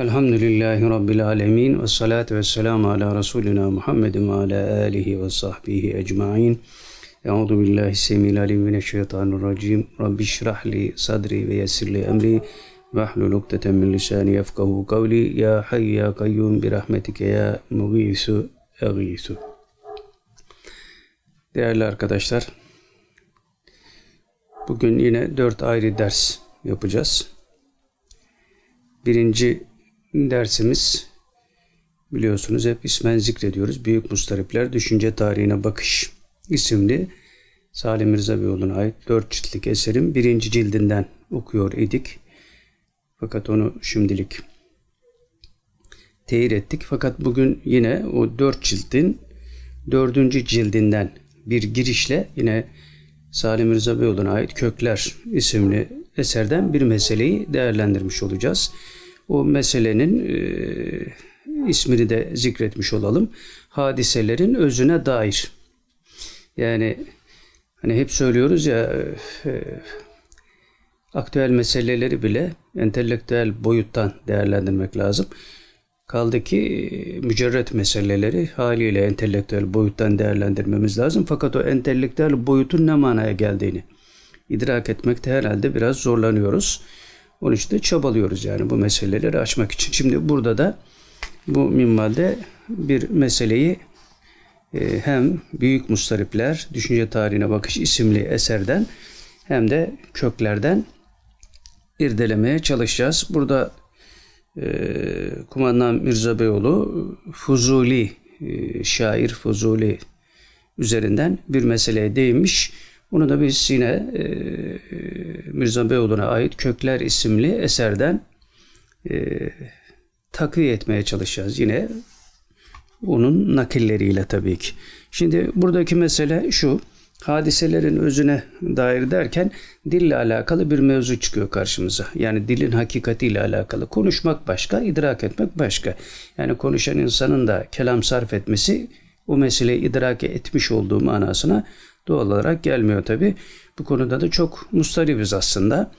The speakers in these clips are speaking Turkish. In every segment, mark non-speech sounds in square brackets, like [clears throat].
Elhamdülillahi Rabbil alemin ve salatu ve selamu ala Resulina Muhammedin ve ala alihi ve sahbihi ecmain. Euzu billahi semil alim mineşşeytanirracim. Rabbi şrah li sadri ve yessir li emri ve hlul ukdeten min lisani yefkahu kavli. Ya hayy ya kayyum bi rahmetike ya mugisu egisu. Değerli arkadaşlar, bugün yine dört ayrı ders yapacağız. Birinci dersimiz biliyorsunuz hep ismen zikrediyoruz. Büyük Mustaripler Düşünce Tarihine Bakış isimli Salim Mirza Beyoğlu'na ait dört ciltlik eserin birinci cildinden okuyor idik. Fakat onu şimdilik teyir ettik. Fakat bugün yine o dört cildin dördüncü cildinden bir girişle yine Salim Mirza Beyoğlu'na ait Kökler isimli eserden bir meseleyi değerlendirmiş olacağız. O meselenin e, ismini de zikretmiş olalım. Hadiselerin özüne dair. Yani hani hep söylüyoruz ya e, aktüel meseleleri bile entelektüel boyuttan değerlendirmek lazım. Kaldı ki e, mücerret meseleleri haliyle entelektüel boyuttan değerlendirmemiz lazım. Fakat o entelektüel boyutun ne manaya geldiğini idrak etmekte herhalde biraz zorlanıyoruz. Onun için de çabalıyoruz yani bu meseleleri açmak için. Şimdi burada da bu minvalde bir meseleyi e, hem Büyük Mustaripler Düşünce Tarihine Bakış isimli eserden hem de köklerden irdelemeye çalışacağız. Burada e, Kumandan Mirza Beyoğlu Fuzuli, e, şair Fuzuli üzerinden bir meseleye değinmiş. Bunu da biz yine e, Mirza Beyoğlu'na ait Kökler isimli eserden e, takviye etmeye çalışacağız. Yine onun nakilleriyle tabii ki. Şimdi buradaki mesele şu. Hadiselerin özüne dair derken dille alakalı bir mevzu çıkıyor karşımıza. Yani dilin hakikatiyle alakalı. Konuşmak başka, idrak etmek başka. Yani konuşan insanın da kelam sarf etmesi o meseleyi idrak etmiş olduğu manasına doğal olarak gelmiyor tabi. Bu konuda da çok mustaribiz aslında.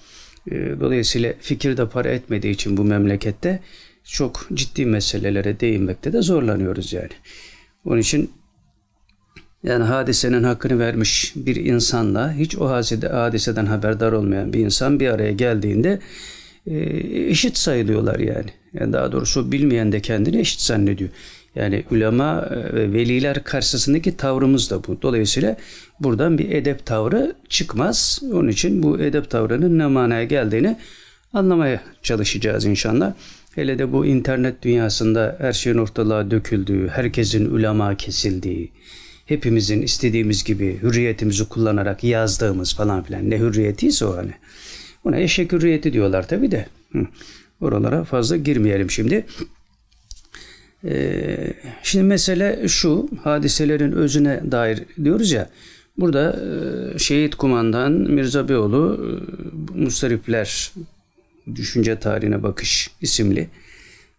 Ee, dolayısıyla fikir de para etmediği için bu memlekette çok ciddi meselelere değinmekte de zorlanıyoruz yani. Onun için yani hadisenin hakkını vermiş bir insanla hiç o hadiseden haberdar olmayan bir insan bir araya geldiğinde e, eşit sayılıyorlar yani. yani. Daha doğrusu bilmeyen de kendini eşit zannediyor. Yani ulema e, ve veliler karşısındaki tavrımız da bu. Dolayısıyla buradan bir edep tavrı çıkmaz. Onun için bu edep tavrının ne manaya geldiğini anlamaya çalışacağız inşallah. Hele de bu internet dünyasında her şeyin ortalığa döküldüğü, herkesin ulema kesildiği, hepimizin istediğimiz gibi hürriyetimizi kullanarak yazdığımız falan filan ne hürriyetiyse o hani. Buna eşek hürriyeti diyorlar tabi de. Oralara fazla girmeyelim şimdi. Ee, şimdi mesele şu, hadiselerin özüne dair diyoruz ya, burada e, şehit kumandan Mirza Beyoğlu e, Mustaripler Düşünce Tarihine Bakış isimli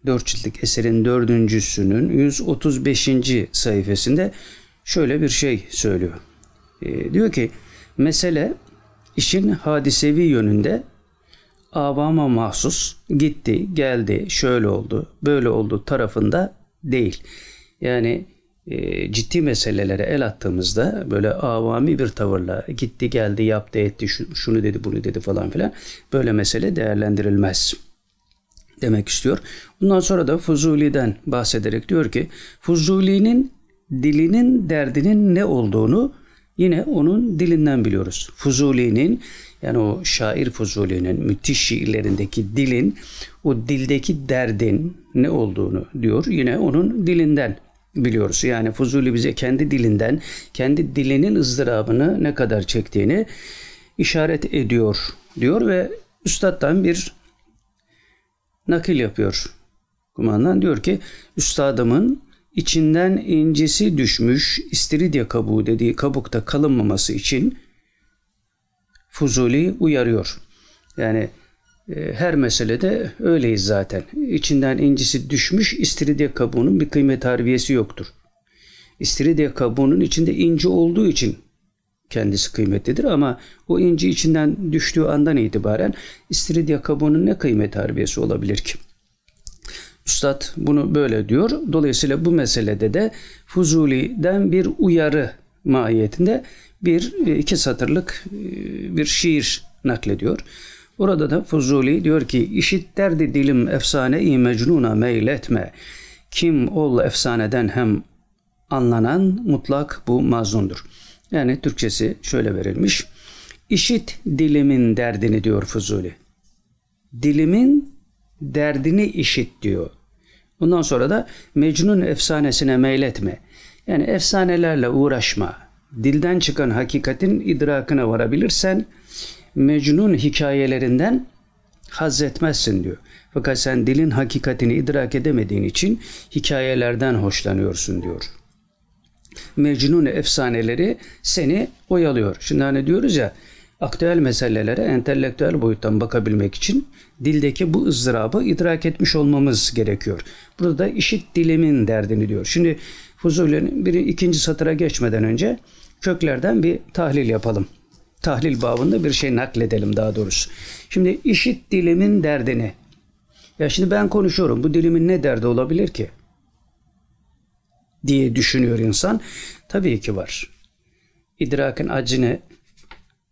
dört ciltlik eserin dördüncüsünün 135. sayfasında şöyle bir şey söylüyor. E, diyor ki mesele işin hadisevi yönünde avama mahsus gitti, geldi, şöyle oldu, böyle oldu tarafında değil. Yani e, ciddi meselelere el attığımızda böyle avami bir tavırla gitti, geldi, yaptı, etti, şunu dedi, bunu dedi falan filan böyle mesele değerlendirilmez demek istiyor. Bundan sonra da Fuzuli'den bahsederek diyor ki Fuzuli'nin dilinin derdinin ne olduğunu yine onun dilinden biliyoruz. Fuzuli'nin yani o şair Fuzuli'nin müthiş şiirlerindeki dilin o dildeki derdin ne olduğunu diyor. Yine onun dilinden biliyoruz. Yani Fuzuli bize kendi dilinden, kendi dilinin ızdırabını ne kadar çektiğini işaret ediyor diyor ve üstaddan bir nakil yapıyor. Kumandan diyor ki üstadımın içinden incisi düşmüş istiridye kabuğu dediği kabukta kalınmaması için Fuzuli uyarıyor. Yani e, her meselede öyleyiz zaten. İçinden incisi düşmüş istiridye kabuğunun bir kıymet harbiyesi yoktur. İstiridye kabuğunun içinde inci olduğu için kendisi kıymetlidir ama o inci içinden düştüğü andan itibaren istiridye kabuğunun ne kıymet harbiyesi olabilir ki? Üstad bunu böyle diyor. Dolayısıyla bu meselede de Fuzuli'den bir uyarı mahiyetinde bir iki satırlık e, bir şiir naklediyor. Orada da Fuzuli diyor ki işit derdi dilim efsane-i mecnuna meyletme. Kim ol efsaneden hem anlanan mutlak bu mazundur. Yani Türkçesi şöyle verilmiş. İşit dilimin derdini diyor Fuzuli. Dilimin derdini işit diyor. Bundan sonra da Mecnun efsanesine meyletme. Yani efsanelerle uğraşma. Dilden çıkan hakikatin idrakına varabilirsen Mecnun hikayelerinden haz etmezsin diyor. Fakat sen dilin hakikatini idrak edemediğin için hikayelerden hoşlanıyorsun diyor. Mecnun efsaneleri seni oyalıyor. Şimdi hani diyoruz ya aktüel meselelere entelektüel boyuttan bakabilmek için dildeki bu ızdırabı idrak etmiş olmamız gerekiyor. Burada da işit dilimin derdini diyor. Şimdi Fuzuli'nin bir ikinci satıra geçmeden önce köklerden bir tahlil yapalım. Tahlil babında bir şey nakledelim daha doğrusu. Şimdi işit dilimin derdini. Ya şimdi ben konuşuyorum. Bu dilimin ne derdi olabilir ki? diye düşünüyor insan. Tabii ki var. İdrakın acını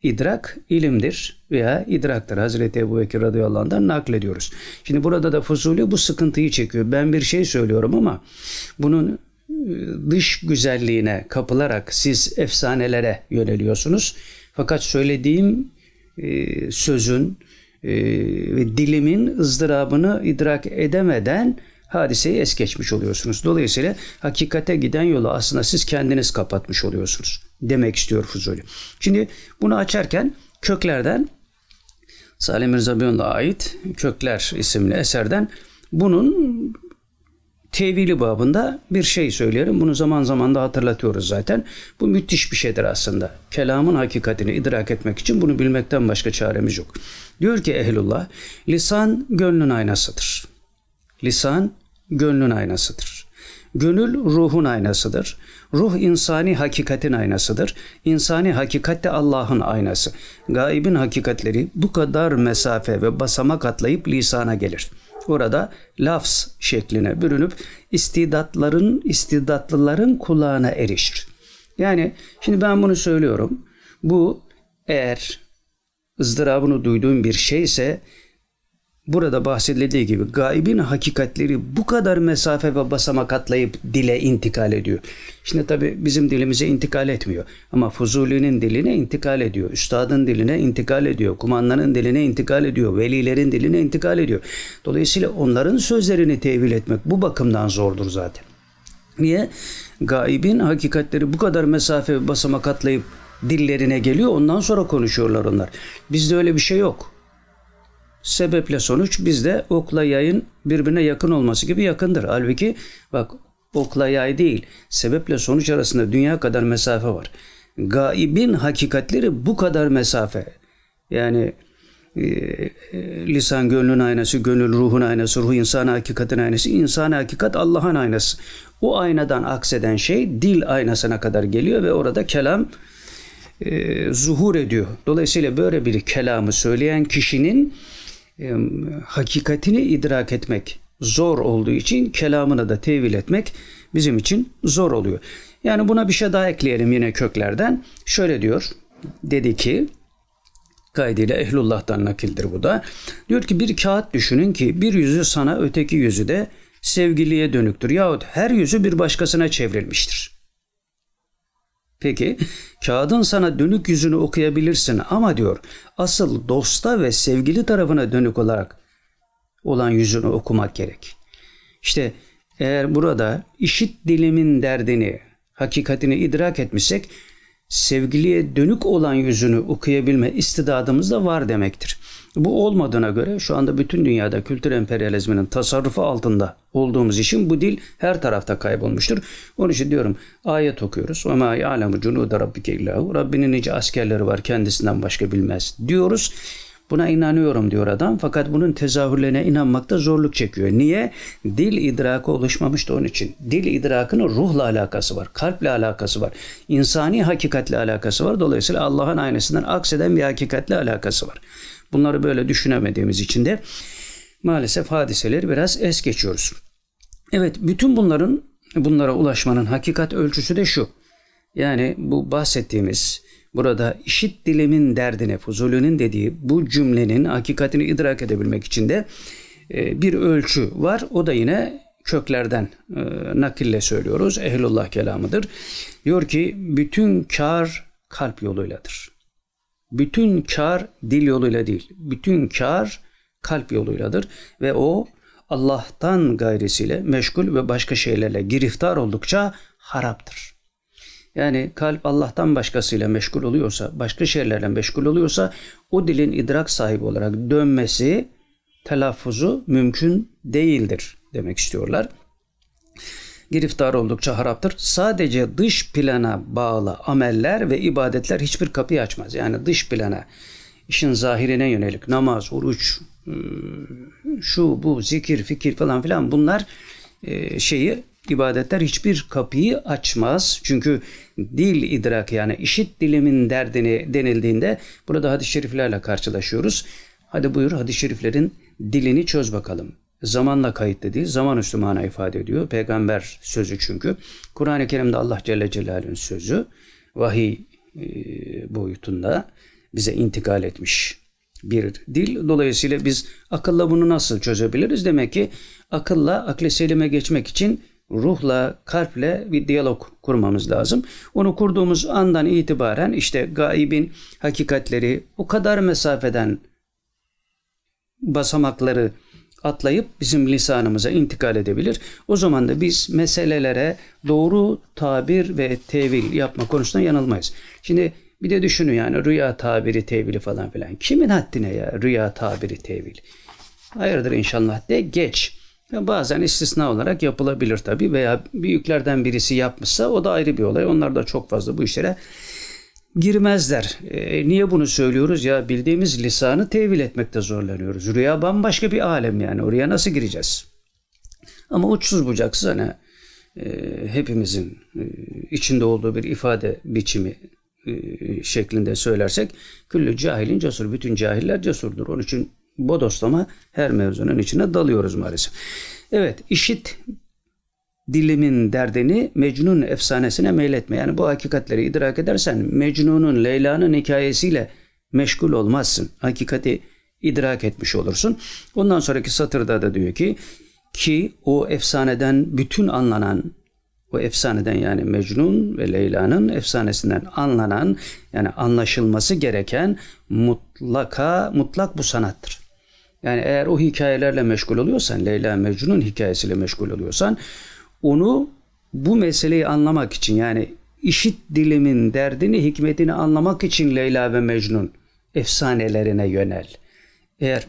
idrak ilimdir veya idraktır. Hazreti Ebu Bekir radıyallahu anh'dan naklediyoruz. Şimdi burada da Fuzuli bu sıkıntıyı çekiyor. Ben bir şey söylüyorum ama bunun dış güzelliğine kapılarak siz efsanelere yöneliyorsunuz. Fakat söylediğim e, sözün e, ve dilimin ızdırabını idrak edemeden hadiseyi es geçmiş oluyorsunuz. Dolayısıyla hakikate giden yolu aslında siz kendiniz kapatmış oluyorsunuz. Demek istiyor Fuzuli. Şimdi bunu açarken köklerden Salim Mirza Beyon'da ait Kökler isimli eserden bunun tevili babında bir şey söylerim. Bunu zaman zaman da hatırlatıyoruz zaten. Bu müthiş bir şeydir aslında. Kelamın hakikatini idrak etmek için bunu bilmekten başka çaremiz yok. Diyor ki ehlullah, lisan gönlün aynasıdır. Lisan gönlün aynasıdır. Gönül ruhun aynasıdır. Ruh insani hakikatin aynasıdır. İnsani hakikat de Allah'ın aynası. Gaibin hakikatleri bu kadar mesafe ve basamak atlayıp lisana gelir. Orada lafz şekline bürünüp istidatların, istidatlıların kulağına erişir. Yani şimdi ben bunu söylüyorum. Bu eğer ızdırabını duyduğum bir şeyse burada bahsedildiği gibi gaibin hakikatleri bu kadar mesafe ve basamak atlayıp dile intikal ediyor. Şimdi tabi bizim dilimize intikal etmiyor. Ama Fuzuli'nin diline intikal ediyor. Üstadın diline intikal ediyor. Kumandanın diline intikal ediyor. Velilerin diline intikal ediyor. Dolayısıyla onların sözlerini tevil etmek bu bakımdan zordur zaten. Niye? Gaibin hakikatleri bu kadar mesafe ve basamak atlayıp dillerine geliyor. Ondan sonra konuşuyorlar onlar. Bizde öyle bir şey yok sebeple sonuç bizde okla yayın birbirine yakın olması gibi yakındır. Halbuki bak okla yay değil sebeple sonuç arasında dünya kadar mesafe var. Gaibin hakikatleri bu kadar mesafe. Yani e, lisan gönlün aynası, gönül ruhun aynası, ruh insan hakikatin aynası, insan hakikat Allah'ın aynası. O aynadan akseden şey dil aynasına kadar geliyor ve orada kelam e, zuhur ediyor. Dolayısıyla böyle bir kelamı söyleyen kişinin hakikatini idrak etmek zor olduğu için kelamını da tevil etmek bizim için zor oluyor. Yani buna bir şey daha ekleyelim yine köklerden. Şöyle diyor. Dedi ki kaydıyla ehlullah'tan nakildir bu da. Diyor ki bir kağıt düşünün ki bir yüzü sana öteki yüzü de sevgiliye dönüktür. Yahut her yüzü bir başkasına çevrilmiştir. Peki kağıdın sana dönük yüzünü okuyabilirsin ama diyor asıl dosta ve sevgili tarafına dönük olarak olan yüzünü okumak gerek. İşte eğer burada işit dilimin derdini, hakikatini idrak etmişsek sevgiliye dönük olan yüzünü okuyabilme istidadımız da var demektir. Bu olmadığına göre şu anda bütün dünyada kültür emperyalizminin tasarrufu altında olduğumuz için bu dil her tarafta kaybolmuştur. Onun için diyorum ayet okuyoruz. Ve ma ya'lemu cunuda rabbike illahu. Rabbinin nice askerleri var kendisinden başka bilmez diyoruz. Buna inanıyorum diyor adam fakat bunun tezahürlerine inanmakta zorluk çekiyor. Niye? Dil idrakı oluşmamıştı onun için. Dil idrakının ruhla alakası var, kalple alakası var, insani hakikatle alakası var. Dolayısıyla Allah'ın aynasından akseden bir hakikatle alakası var. Bunları böyle düşünemediğimiz için de maalesef hadiseleri biraz es geçiyoruz. Evet bütün bunların bunlara ulaşmanın hakikat ölçüsü de şu. Yani bu bahsettiğimiz burada işit dilimin derdine Fuzuli'nin dediği bu cümlenin hakikatini idrak edebilmek için de e, bir ölçü var. O da yine köklerden e, nakille söylüyoruz. Ehlullah kelamıdır. Diyor ki bütün kar kalp yoluyladır. Bütün kar dil yoluyla değil. Bütün kar kalp yoluyladır ve o Allah'tan gayrisiyle meşgul ve başka şeylerle giriftar oldukça haraptır. Yani kalp Allah'tan başkasıyla meşgul oluyorsa, başka şeylerle meşgul oluyorsa o dilin idrak sahibi olarak dönmesi, telaffuzu mümkün değildir demek istiyorlar. Giriftar oldukça haraptır. Sadece dış plana bağlı ameller ve ibadetler hiçbir kapıyı açmaz. Yani dış plana, işin zahirine yönelik namaz, oruç, ıı, şu bu zikir, fikir falan filan bunlar e, şeyi ibadetler hiçbir kapıyı açmaz. Çünkü dil idrak yani işit dilimin derdini denildiğinde burada hadis-i şeriflerle karşılaşıyoruz. Hadi buyur hadis-i şeriflerin dilini çöz bakalım. Zamanla kayıtlı değil, zaman üstü mana ifade ediyor. Peygamber sözü çünkü. Kur'an-ı Kerim'de Allah Celle Celaluhu'nun sözü vahiy e, boyutunda bize intikal etmiş bir dil. Dolayısıyla biz akılla bunu nasıl çözebiliriz? Demek ki akılla akle selime geçmek için ruhla, kalple bir diyalog kurmamız lazım. Onu kurduğumuz andan itibaren işte gaibin hakikatleri o kadar mesafeden basamakları atlayıp bizim lisanımıza intikal edebilir. O zaman da biz meselelere doğru tabir ve tevil yapma konusunda yanılmayız. Şimdi bir de düşünün yani rüya tabiri tevili falan filan. Kimin haddine ya rüya tabiri tevil? Hayırdır inşallah de geç. Bazen istisna olarak yapılabilir tabi veya büyüklerden birisi yapmışsa o da ayrı bir olay. Onlar da çok fazla bu işlere girmezler. E, niye bunu söylüyoruz? Ya bildiğimiz lisanı tevil etmekte zorlanıyoruz. Rüya bambaşka bir alem yani. Oraya nasıl gireceğiz? Ama uçsuz bucaksız hani e, hepimizin e, içinde olduğu bir ifade biçimi e, şeklinde söylersek küllü cahilin cesur. Bütün cahiller cesurdur. Onun için bodoslama her mevzunun içine dalıyoruz maalesef. Evet işit dilimin derdini Mecnun efsanesine meyletme. Yani bu hakikatleri idrak edersen Mecnun'un Leyla'nın hikayesiyle meşgul olmazsın. Hakikati idrak etmiş olursun. Ondan sonraki satırda da diyor ki ki o efsaneden bütün anlanan o efsaneden yani Mecnun ve Leyla'nın efsanesinden anlanan yani anlaşılması gereken mutlaka mutlak bu sanattır. Yani eğer o hikayelerle meşgul oluyorsan, Leyla Mecnun hikayesiyle meşgul oluyorsan onu bu meseleyi anlamak için yani işit dilimin derdini, hikmetini anlamak için Leyla ve Mecnun efsanelerine yönel. Eğer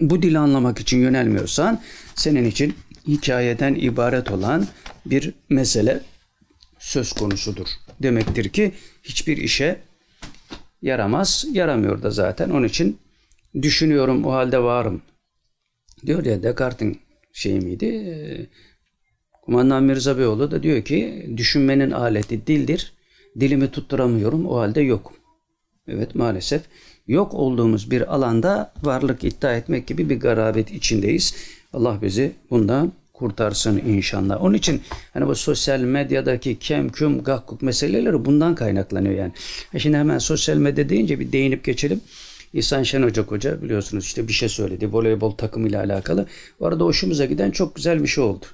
bu dili anlamak için yönelmiyorsan senin için hikayeden ibaret olan bir mesele söz konusudur. Demektir ki hiçbir işe yaramaz, yaramıyor da zaten. Onun için düşünüyorum o halde varım. Diyor ya Descartes'in şey miydi? Kumandan Mirza Beyoğlu da diyor ki düşünmenin aleti dildir. Dilimi tutturamıyorum o halde yok. Evet maalesef yok olduğumuz bir alanda varlık iddia etmek gibi bir garabet içindeyiz. Allah bizi bundan kurtarsın inşallah. Onun için hani bu sosyal medyadaki kem küm gakkuk meseleleri bundan kaynaklanıyor yani. E şimdi hemen sosyal medya deyince bir değinip geçelim. İhsan Şen Hoca Hoca biliyorsunuz işte bir şey söyledi voleybol takımıyla alakalı. Bu arada hoşumuza giden çok güzel bir şey oldu.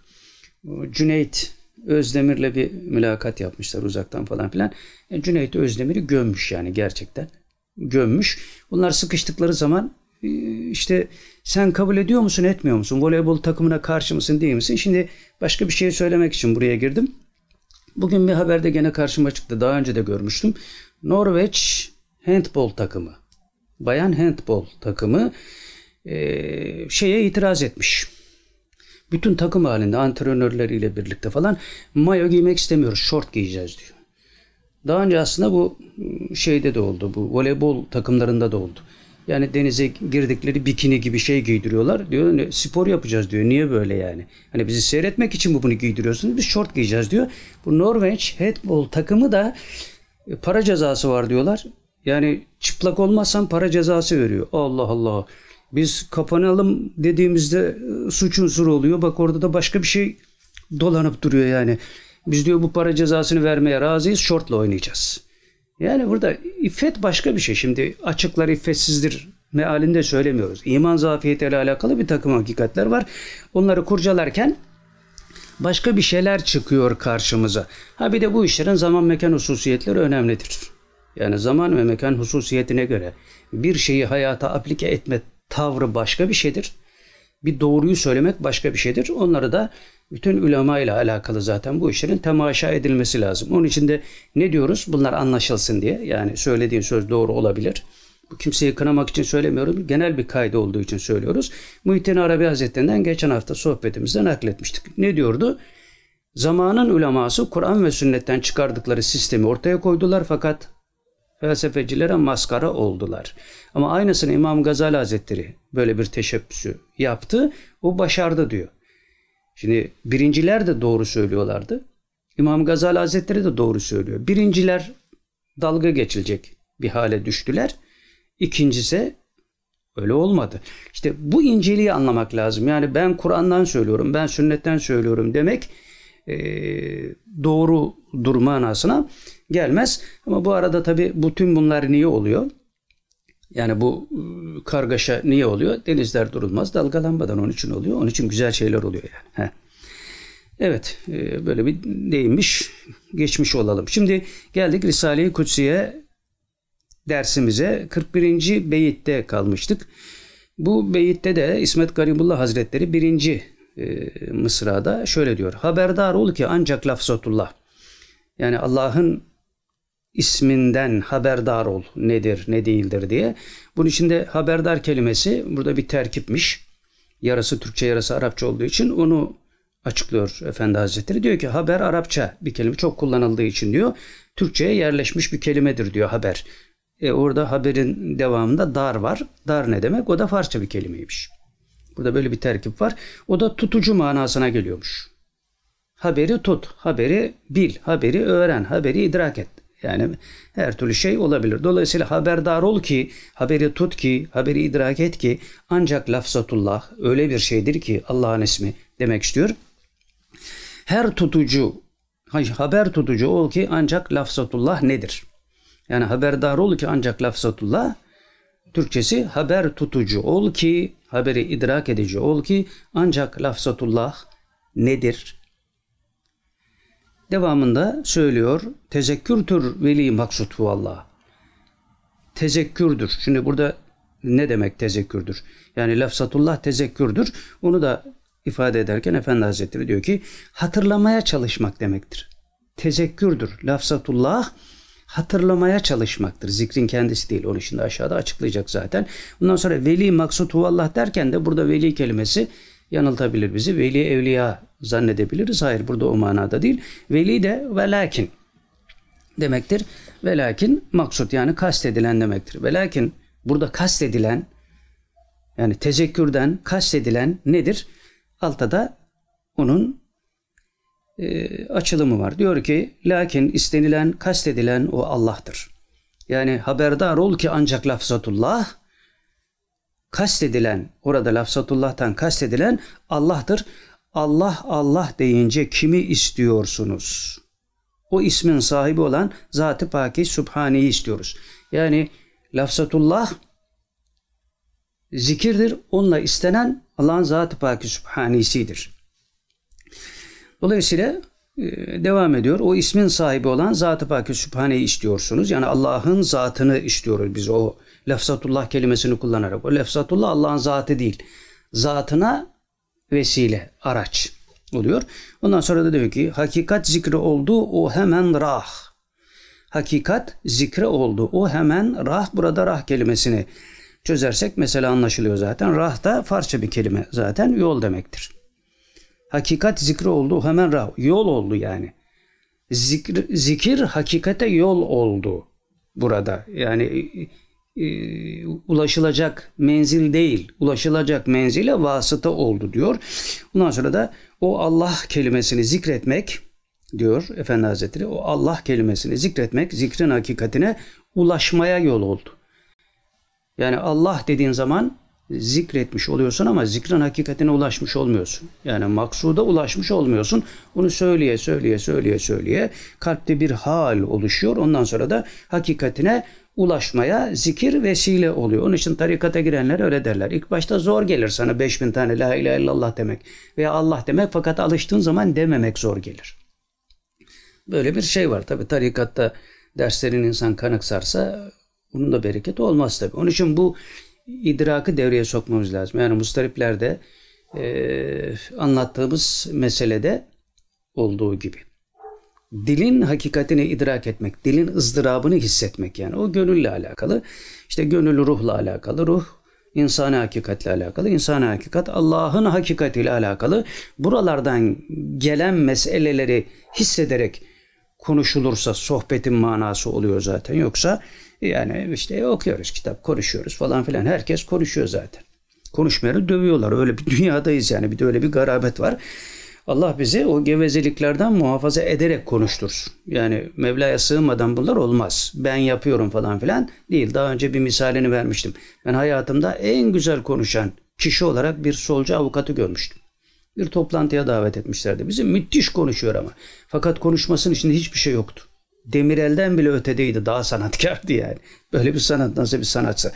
Cüneyt Özdemir'le bir mülakat yapmışlar uzaktan falan filan. E, Cüneyt Özdemir'i gömmüş yani gerçekten. Gömmüş. Bunlar sıkıştıkları zaman e, işte sen kabul ediyor musun etmiyor musun? Voleybol takımına karşı mısın değil misin? Şimdi başka bir şey söylemek için buraya girdim. Bugün bir haberde gene karşıma çıktı. Daha önce de görmüştüm. Norveç handbol takımı. Bayan handbol takımı e, şeye itiraz etmiş bütün takım halinde antrenörleriyle birlikte falan mayo giymek istemiyoruz. Şort giyeceğiz diyor. Daha önce aslında bu şeyde de oldu. Bu voleybol takımlarında da oldu. Yani denize girdikleri bikini gibi şey giydiriyorlar. Diyor ne, spor yapacağız diyor. Niye böyle yani? Hani bizi seyretmek için mi bunu giydiriyorsunuz? Biz şort giyeceğiz diyor. Bu Norveç handball takımı da e, para cezası var diyorlar. Yani çıplak olmazsan para cezası veriyor. Allah Allah. Biz kapanalım dediğimizde e, suç unsuru oluyor. Bak orada da başka bir şey dolanıp duruyor yani. Biz diyor bu para cezasını vermeye razıyız, şortla oynayacağız. Yani burada iffet başka bir şey. Şimdi açıklar iffetsizdir mealinde söylemiyoruz. İman zafiyetiyle alakalı bir takım hakikatler var. Onları kurcalarken başka bir şeyler çıkıyor karşımıza. Ha bir de bu işlerin zaman mekan hususiyetleri önemlidir. Yani zaman ve mekan hususiyetine göre bir şeyi hayata aplike etme tavrı başka bir şeydir. Bir doğruyu söylemek başka bir şeydir. Onları da bütün ulema ile alakalı zaten bu işlerin temaşa edilmesi lazım. Onun için de ne diyoruz? Bunlar anlaşılsın diye. Yani söylediğin söz doğru olabilir. Bu kimseyi kınamak için söylemiyorum. Genel bir kaydı olduğu için söylüyoruz. Muhittin Arabi Hazretlerinden geçen hafta sohbetimizde nakletmiştik. Ne diyordu? Zamanın uleması Kur'an ve sünnetten çıkardıkları sistemi ortaya koydular fakat felsefecilere maskara oldular. Ama aynısını İmam Gazali Hazretleri böyle bir teşebbüsü yaptı. O başardı diyor. Şimdi birinciler de doğru söylüyorlardı. İmam Gazali Hazretleri de doğru söylüyor. Birinciler dalga geçilecek bir hale düştüler. İkincisi öyle olmadı. İşte bu inceliği anlamak lazım. Yani ben Kur'an'dan söylüyorum, ben sünnetten söylüyorum demek e, doğru durma manasına gelmez. Ama bu arada tabi bütün bunlar niye oluyor? Yani bu ıı, kargaşa niye oluyor? Denizler durulmaz dalgalanmadan onun için oluyor. Onun için güzel şeyler oluyor yani. Heh. Evet e, böyle bir değinmiş geçmiş olalım. Şimdi geldik Risale-i Kutsi'ye dersimize 41. beyitte kalmıştık. Bu beyitte de İsmet Garibullah Hazretleri birinci e, mısrada şöyle diyor. Haberdar ol ki ancak lafzatullah. Yani Allah'ın isminden haberdar ol nedir ne değildir diye. Bunun içinde haberdar kelimesi burada bir terkipmiş. Yarısı Türkçe yarısı Arapça olduğu için onu açıklıyor Efendi Hazretleri. Diyor ki haber Arapça bir kelime çok kullanıldığı için diyor. Türkçe'ye yerleşmiş bir kelimedir diyor haber. E orada haberin devamında dar var. Dar ne demek? O da Farsça bir kelimeymiş. Burada böyle bir terkip var. O da tutucu manasına geliyormuş. Haberi tut, haberi bil, haberi öğren, haberi idrak et. Yani her türlü şey olabilir. Dolayısıyla haberdar ol ki, haberi tut ki, haberi idrak et ki ancak lafzatullah öyle bir şeydir ki Allah'ın ismi demek istiyor. Her tutucu, haber tutucu ol ki ancak lafzatullah nedir? Yani haberdar ol ki ancak lafzatullah Türkçesi haber tutucu ol ki, haberi idrak edici ol ki ancak lafzatullah nedir? Devamında söylüyor. Tezekkürtür veli maksut Allah. Tezekkürdür. Şimdi burada ne demek tezekkürdür? Yani lafzatullah tezekkürdür. Onu da ifade ederken Efendi Hazretleri diyor ki hatırlamaya çalışmak demektir. Tezekkürdür. Lafzatullah hatırlamaya çalışmaktır. Zikrin kendisi değil. Onu şimdi aşağıda açıklayacak zaten. Bundan sonra veli maksut Allah derken de burada veli kelimesi yanıltabilir bizi. Veli evliya zannedebiliriz. Hayır burada o manada değil. Veli de velakin demektir. Velakin maksut yani kastedilen demektir. Velakin burada kastedilen yani tezekkürden kastedilen nedir? Altta da onun e, açılımı var. Diyor ki lakin istenilen kastedilen o Allah'tır. Yani haberdar ol ki ancak lafzatullah kastedilen orada lafzatullah'tan kastedilen Allah'tır. Allah Allah deyince kimi istiyorsunuz? O ismin sahibi olan Zat-ı Paki Subhane'yi istiyoruz. Yani lafzatullah zikirdir. Onunla istenen Allah'ın Zat-ı Paki Subhanesidir. Dolayısıyla e, devam ediyor. O ismin sahibi olan Zat-ı Paki Sübhane'yi istiyorsunuz. Yani Allah'ın zatını istiyoruz biz o lafzatullah kelimesini kullanarak. O lafzatullah Allah'ın zatı değil. Zatına vesile, araç oluyor. Ondan sonra da diyor ki hakikat zikri oldu o hemen rah. Hakikat zikre oldu. O hemen rah burada rah kelimesini çözersek mesela anlaşılıyor zaten. Rah da Farsça bir kelime zaten yol demektir. Hakikat zikri oldu hemen rah. Yol oldu yani. Zikir, zikir hakikate yol oldu burada. Yani e, ulaşılacak menzil değil, ulaşılacak menzile vasıta oldu diyor. Ondan sonra da o Allah kelimesini zikretmek diyor Efendi Hazretleri. O Allah kelimesini zikretmek zikrin hakikatine ulaşmaya yol oldu. Yani Allah dediğin zaman zikretmiş oluyorsun ama zikrin hakikatine ulaşmış olmuyorsun. Yani maksuda ulaşmış olmuyorsun. Bunu söyleye söyleye söyleye söyleye kalpte bir hal oluşuyor. Ondan sonra da hakikatine ulaşmaya zikir vesile oluyor. Onun için tarikata girenler öyle derler. İlk başta zor gelir sana 5000 tane la ilahe illallah demek veya Allah demek fakat alıştığın zaman dememek zor gelir. Böyle bir şey var tabi tarikatta derslerin insan kanıksarsa bunun da bereketi olmaz tabi. Onun için bu idrakı devreye sokmamız lazım. Yani mustariplerde e, anlattığımız meselede olduğu gibi. Dilin hakikatini idrak etmek, dilin ızdırabını hissetmek yani. O gönülle alakalı. İşte gönül ruhla alakalı. Ruh insani hakikatle alakalı. İnsani hakikat Allah'ın hakikatiyle alakalı. Buralardan gelen meseleleri hissederek konuşulursa sohbetin manası oluyor zaten. Yoksa yani işte okuyoruz kitap, konuşuyoruz falan filan. Herkes konuşuyor zaten. Konuşmayanı dövüyorlar. Öyle bir dünyadayız yani. Bir de öyle bir garabet var. Allah bizi o gevezeliklerden muhafaza ederek konuştursun. Yani Mevla'ya sığınmadan bunlar olmaz. Ben yapıyorum falan filan değil. Daha önce bir misalini vermiştim. Ben hayatımda en güzel konuşan kişi olarak bir solcu avukatı görmüştüm. Bir toplantıya davet etmişlerdi. Bizi müthiş konuşuyor ama. Fakat konuşmasının içinde hiçbir şey yoktu. Demirel'den bile ötedeydi. Daha sanatkardı yani. Böyle bir sanat nasıl bir sanatsa.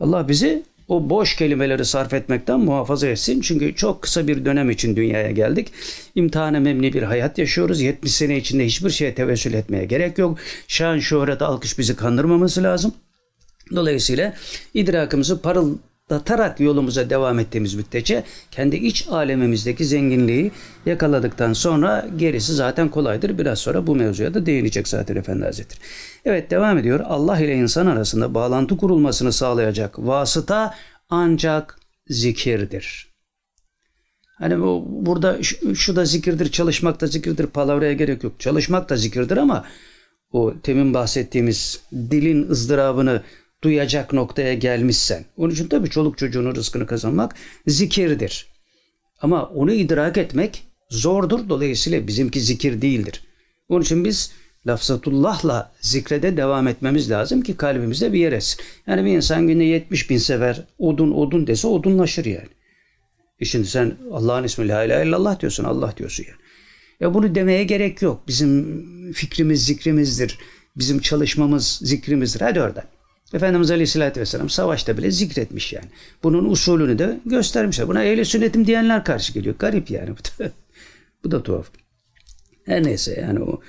Allah bizi o boş kelimeleri sarf etmekten muhafaza etsin. Çünkü çok kısa bir dönem için dünyaya geldik. İmtihana memni bir hayat yaşıyoruz. 70 sene içinde hiçbir şeye tevessül etmeye gerek yok. Şan, şöhret, alkış bizi kandırmaması lazım. Dolayısıyla idrakımızı parıl atlatarak yolumuza devam ettiğimiz müddetçe kendi iç alemimizdeki zenginliği yakaladıktan sonra gerisi zaten kolaydır. Biraz sonra bu mevzuya da değinecek zaten Efendi Hazretleri. Evet devam ediyor. Allah ile insan arasında bağlantı kurulmasını sağlayacak vasıta ancak zikirdir. Hani bu, burada şu, şu da zikirdir, çalışmak da zikirdir, palavraya gerek yok. Çalışmak da zikirdir ama o temin bahsettiğimiz dilin ızdırabını duyacak noktaya gelmişsen. Onun için tabii çoluk çocuğunun rızkını kazanmak zikirdir. Ama onu idrak etmek zordur. Dolayısıyla bizimki zikir değildir. Onun için biz lafzatullahla zikrede devam etmemiz lazım ki kalbimizde bir yer etsin. Yani bir insan günde 70 bin sefer odun odun dese odunlaşır yani. E şimdi sen Allah'ın ismi la ilahe illallah diyorsun Allah diyorsun yani. Ya bunu demeye gerek yok. Bizim fikrimiz zikrimizdir. Bizim çalışmamız zikrimizdir. Hadi oradan. Efendimiz Aleyhisselatü Vesselam savaşta bile zikretmiş yani. Bunun usulünü de göstermişler. Buna ehli sünnetim diyenler karşı geliyor. Garip yani. [laughs] Bu da tuhaf. Her neyse yani o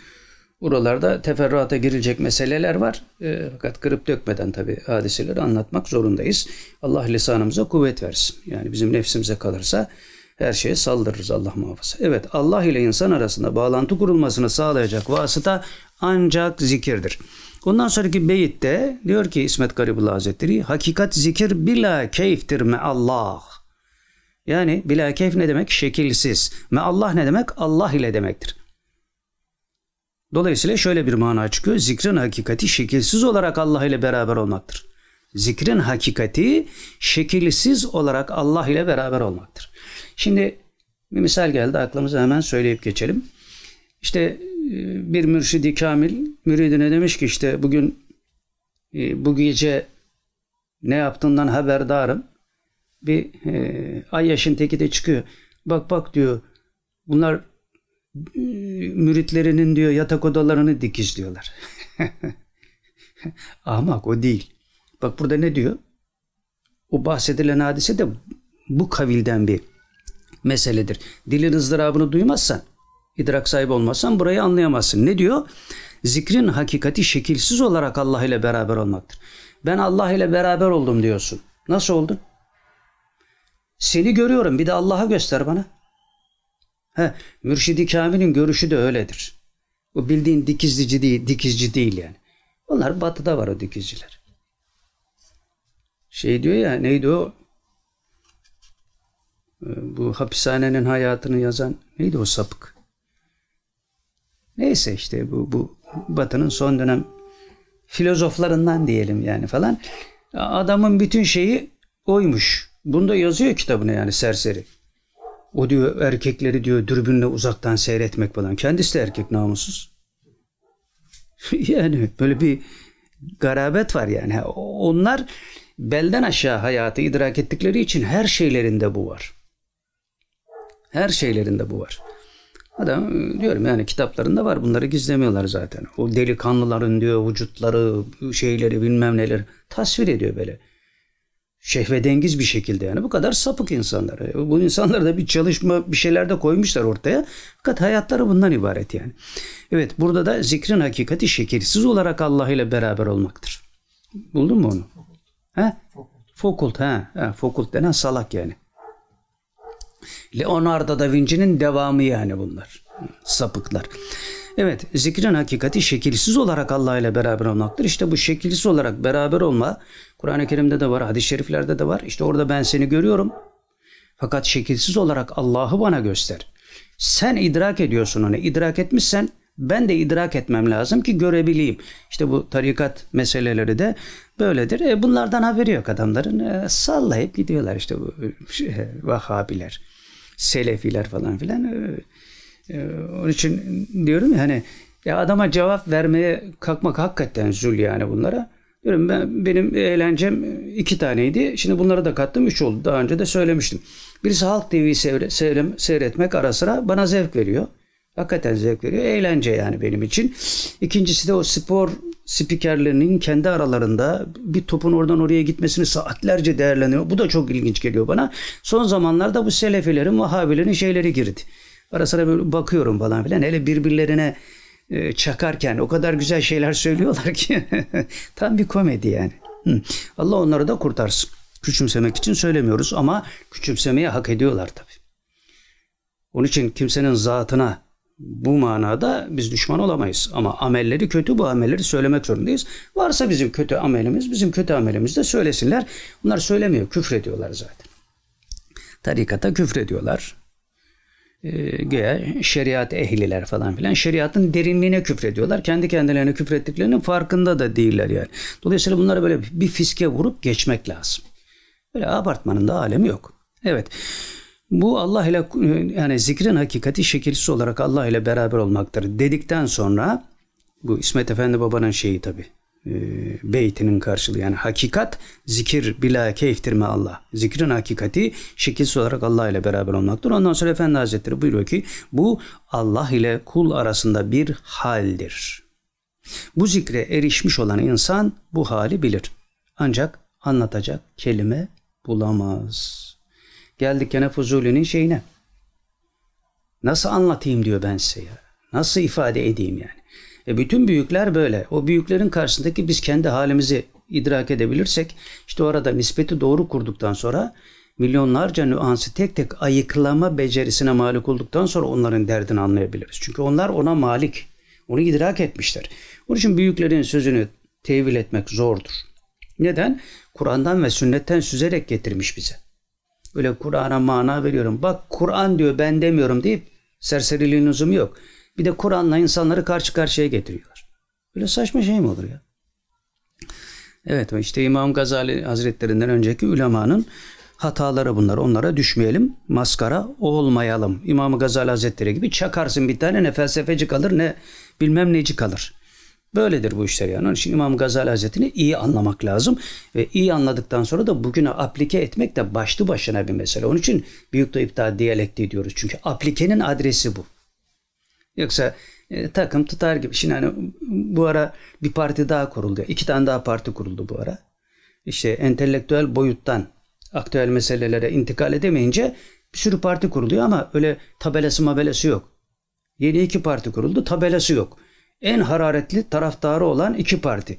buralarda teferruata girilecek meseleler var. E, fakat kırıp dökmeden tabi hadiseleri anlatmak zorundayız. Allah lisanımıza kuvvet versin. Yani bizim nefsimize kalırsa her şeye saldırırız Allah muhafaza. Evet Allah ile insan arasında bağlantı kurulmasını sağlayacak vasıta ancak zikirdir. Ondan sonraki beyitte diyor ki İsmet Garibullah Hazretleri hakikat zikir bila keyftir me Allah. Yani bila keyf ne demek? Şekilsiz. Me Allah ne demek? Allah ile demektir. Dolayısıyla şöyle bir mana çıkıyor. Zikrin hakikati şekilsiz olarak Allah ile beraber olmaktır. Zikrin hakikati şekilsiz olarak Allah ile beraber olmaktır. Şimdi bir misal geldi aklımıza hemen söyleyip geçelim. İşte bir mürşidi kamil müridine demiş ki işte bugün e, bu gece ne yaptığından haberdarım. Bir e, ay yaşın teki de çıkıyor. Bak bak diyor bunlar e, müritlerinin diyor yatak odalarını dikizliyorlar. [laughs] Ahmak o değil. Bak burada ne diyor? O bahsedilen hadise de bu kavilden bir meseledir. Dilin ızdırabını duymazsan idrak sahibi olmazsan burayı anlayamazsın. Ne diyor? Zikrin hakikati şekilsiz olarak Allah ile beraber olmaktır. Ben Allah ile beraber oldum diyorsun. Nasıl oldun? Seni görüyorum bir de Allah'a göster bana. He, Mürşidi Kamil'in görüşü de öyledir. O bildiğin dikizci değil, dikizci değil yani. Onlar batıda var o dikizciler. Şey diyor ya neydi o? Ee, bu hapishanenin hayatını yazan neydi o sapık? Neyse işte bu, bu Batı'nın son dönem filozoflarından diyelim yani falan. Adamın bütün şeyi oymuş. Bunda yazıyor kitabını yani serseri. O diyor erkekleri diyor dürbünle uzaktan seyretmek falan. Kendisi de erkek namussuz. [laughs] yani böyle bir garabet var yani. Onlar belden aşağı hayatı idrak ettikleri için her şeylerinde bu var. Her şeylerinde bu var. Adam diyorum yani kitaplarında var bunları gizlemiyorlar zaten. O delikanlıların diyor vücutları, şeyleri bilmem neler tasvir ediyor böyle. Şehvedengiz bir şekilde yani bu kadar sapık insanlar. Bu insanlar da bir çalışma bir şeyler de koymuşlar ortaya. Fakat hayatları bundan ibaret yani. Evet burada da zikrin hakikati şekilsiz olarak Allah ile beraber olmaktır. Buldun mu onu? He? Fokult ha. ha. Fokult denen salak yani. Leonardo da Vinci'nin devamı yani bunlar. Sapıklar. Evet zikrin hakikati şekilsiz olarak Allah ile beraber olmaktır. İşte bu şekilsiz olarak beraber olma Kur'an-ı Kerim'de de var, hadis-i şeriflerde de var. İşte orada ben seni görüyorum. Fakat şekilsiz olarak Allah'ı bana göster. Sen idrak ediyorsun onu. İdrak etmişsen ben de idrak etmem lazım ki görebileyim. İşte bu tarikat meseleleri de böyledir. E bunlardan haberi yok adamların. E, sallayıp gidiyorlar işte bu şey, Vahabiler, Selefiler falan filan. E, e, onun için diyorum ya hani ya adama cevap vermeye kalkmak hakikaten zul yani bunlara. Diyorum ben benim eğlencem iki taneydi. Şimdi bunları da kattım üç oldu. Daha önce de söylemiştim. Birisi Halk TV'yi seyre, seyre, seyretmek ara sıra bana zevk veriyor. Hakikaten zevk veriyor. Eğlence yani benim için. İkincisi de o spor spikerlerinin kendi aralarında bir topun oradan oraya gitmesini saatlerce değerleniyor. Bu da çok ilginç geliyor bana. Son zamanlarda bu selefilerin, vahabilerin şeyleri girdi. Ara sıra böyle bakıyorum falan filan. Hele birbirlerine e, çakarken o kadar güzel şeyler söylüyorlar ki [laughs] tam bir komedi yani. Allah onları da kurtarsın. Küçümsemek için söylemiyoruz ama küçümsemeye hak ediyorlar tabii. Onun için kimsenin zatına bu manada biz düşman olamayız. Ama amelleri kötü bu amelleri söylemek zorundayız. Varsa bizim kötü amelimiz, bizim kötü amelimiz de söylesinler. Bunlar söylemiyor, küfrediyorlar zaten. Tarikata küfrediyorlar e, güya şeriat ehliler falan filan şeriatın derinliğine küfrediyorlar. Kendi kendilerine küfrettiklerinin farkında da değiller yani. Dolayısıyla bunları böyle bir fiske vurup geçmek lazım. Böyle abartmanın da alemi yok. Evet. Bu Allah ile yani zikrin hakikati şekilsiz olarak Allah ile beraber olmaktır dedikten sonra bu İsmet Efendi babanın şeyi tabi e, beytinin karşılığı yani hakikat zikir bila keyftir mi Allah. Zikrin hakikati şekilsiz olarak Allah ile beraber olmaktır. Ondan sonra Efendi Hazretleri buyuruyor ki bu Allah ile kul arasında bir haldir. Bu zikre erişmiş olan insan bu hali bilir. Ancak anlatacak kelime bulamaz. Geldik gene Fuzuli'nin şeyine. Nasıl anlatayım diyor ben size ya. Nasıl ifade edeyim yani. E bütün büyükler böyle. O büyüklerin karşısındaki biz kendi halimizi idrak edebilirsek işte orada nispeti doğru kurduktan sonra milyonlarca nüansı tek tek ayıklama becerisine malik olduktan sonra onların derdini anlayabiliriz. Çünkü onlar ona malik. Onu idrak etmişler. Onun için büyüklerin sözünü tevil etmek zordur. Neden? Kur'an'dan ve sünnetten süzerek getirmiş bize. Böyle Kur'an'a mana veriyorum. Bak Kur'an diyor ben demiyorum deyip serseriliğin lüzumu yok. Bir de Kur'an'la insanları karşı karşıya getiriyorlar. Böyle saçma şey mi olur ya? Evet işte İmam Gazali Hazretlerinden önceki ulemanın hataları bunlar. Onlara düşmeyelim. Maskara olmayalım. İmam Gazali Hazretleri gibi çakarsın bir tane ne felsefeci kalır ne bilmem neci kalır. Böyledir bu işler yani. Onun için İmam Gazali Hazretleri'ni iyi anlamak lazım. Ve iyi anladıktan sonra da bugüne aplike etmek de başlı başına bir mesele. Onun için büyük iptal diyalekti diyoruz. Çünkü aplikenin adresi bu. Yoksa e, takım tutar gibi. Şimdi hani bu ara bir parti daha kuruldu. İki tane daha parti kuruldu bu ara. İşte entelektüel boyuttan aktüel meselelere intikal edemeyince bir sürü parti kuruluyor ama öyle tabelası mabelası yok. Yeni iki parti kuruldu tabelası yok. En hararetli taraftarı olan iki parti.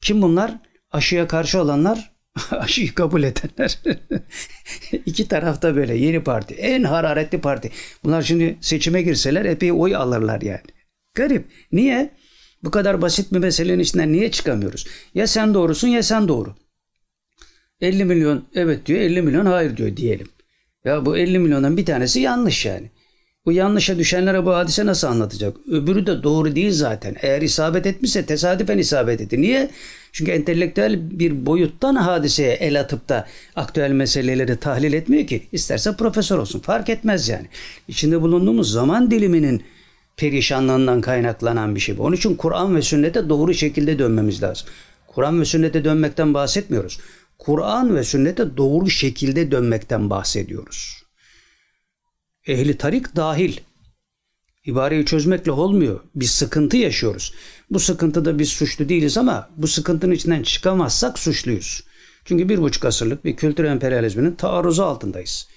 Kim bunlar? Aşıya karşı olanlar [laughs] aşıyı kabul edenler. [laughs] İki tarafta böyle yeni parti. En hararetli parti. Bunlar şimdi seçime girseler epey oy alırlar yani. Garip. Niye? Bu kadar basit bir meselenin içinden niye çıkamıyoruz? Ya sen doğrusun ya sen doğru. 50 milyon evet diyor 50 milyon hayır diyor diyelim. Ya bu 50 milyondan bir tanesi yanlış yani. Bu yanlışa düşenlere bu hadise nasıl anlatacak? Öbürü de doğru değil zaten. Eğer isabet etmişse tesadüfen isabet etti. Niye? Çünkü entelektüel bir boyuttan hadiseye el atıp da aktüel meseleleri tahlil etmiyor ki. İsterse profesör olsun. Fark etmez yani. İçinde bulunduğumuz zaman diliminin perişanlığından kaynaklanan bir şey bu. Onun için Kur'an ve sünnete doğru şekilde dönmemiz lazım. Kur'an ve sünnete dönmekten bahsetmiyoruz. Kur'an ve sünnete doğru şekilde dönmekten bahsediyoruz. Ehli tarik dahil. İbareyi çözmekle olmuyor. Biz sıkıntı yaşıyoruz. Bu sıkıntıda biz suçlu değiliz ama bu sıkıntının içinden çıkamazsak suçluyuz. Çünkü bir buçuk asırlık bir kültür emperyalizminin taarruzu altındayız.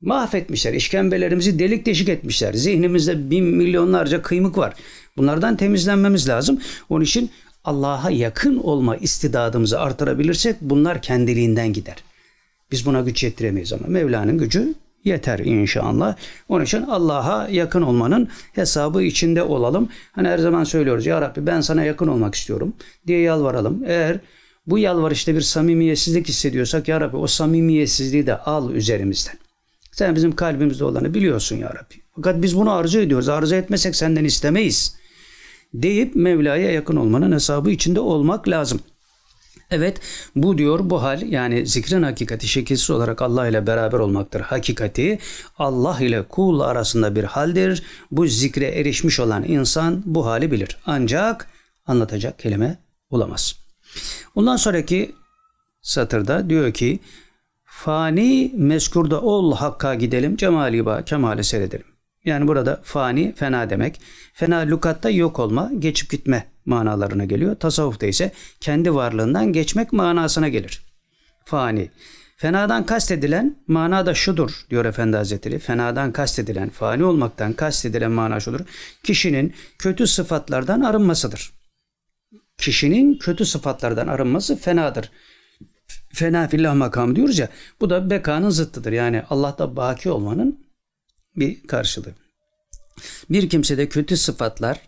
Mahvetmişler, işkembelerimizi delik deşik etmişler. Zihnimizde bin milyonlarca kıymık var. Bunlardan temizlenmemiz lazım. Onun için Allah'a yakın olma istidadımızı artırabilirsek bunlar kendiliğinden gider. Biz buna güç yettiremeyiz ama Mevla'nın gücü yeter inşallah. Onun için Allah'a yakın olmanın hesabı içinde olalım. Hani her zaman söylüyoruz ya Rabbi ben sana yakın olmak istiyorum diye yalvaralım. Eğer bu yalvarışta bir samimiyetsizlik hissediyorsak ya Rabbi o samimiyetsizliği de al üzerimizden. Sen bizim kalbimizde olanı biliyorsun ya Rabbi. Fakat biz bunu arzu ediyoruz. Arzu etmesek senden istemeyiz. Deyip Mevla'ya yakın olmanın hesabı içinde olmak lazım. Evet bu diyor bu hal yani zikrin hakikati şekilsiz olarak Allah ile beraber olmaktır. Hakikati Allah ile kul arasında bir haldir. Bu zikre erişmiş olan insan bu hali bilir. Ancak anlatacak kelime bulamaz. Ondan sonraki satırda diyor ki fani meskurda ol hakka gidelim cemali ba kemale seyredelim. Yani burada fani fena demek. Fena lukatta yok olma, geçip gitme manalarına geliyor. Tasavvufta ise kendi varlığından geçmek manasına gelir. Fani. Fenadan kastedilen mana da şudur diyor Efendi Hazretleri. Fenadan kastedilen, fani olmaktan kastedilen mana şudur. Kişinin kötü sıfatlardan arınmasıdır. Kişinin kötü sıfatlardan arınması fenadır. Fena fillah makam diyoruz ya. Bu da bekanın zıttıdır. Yani Allah'ta baki olmanın bir karşılığı. Bir kimsede kötü sıfatlar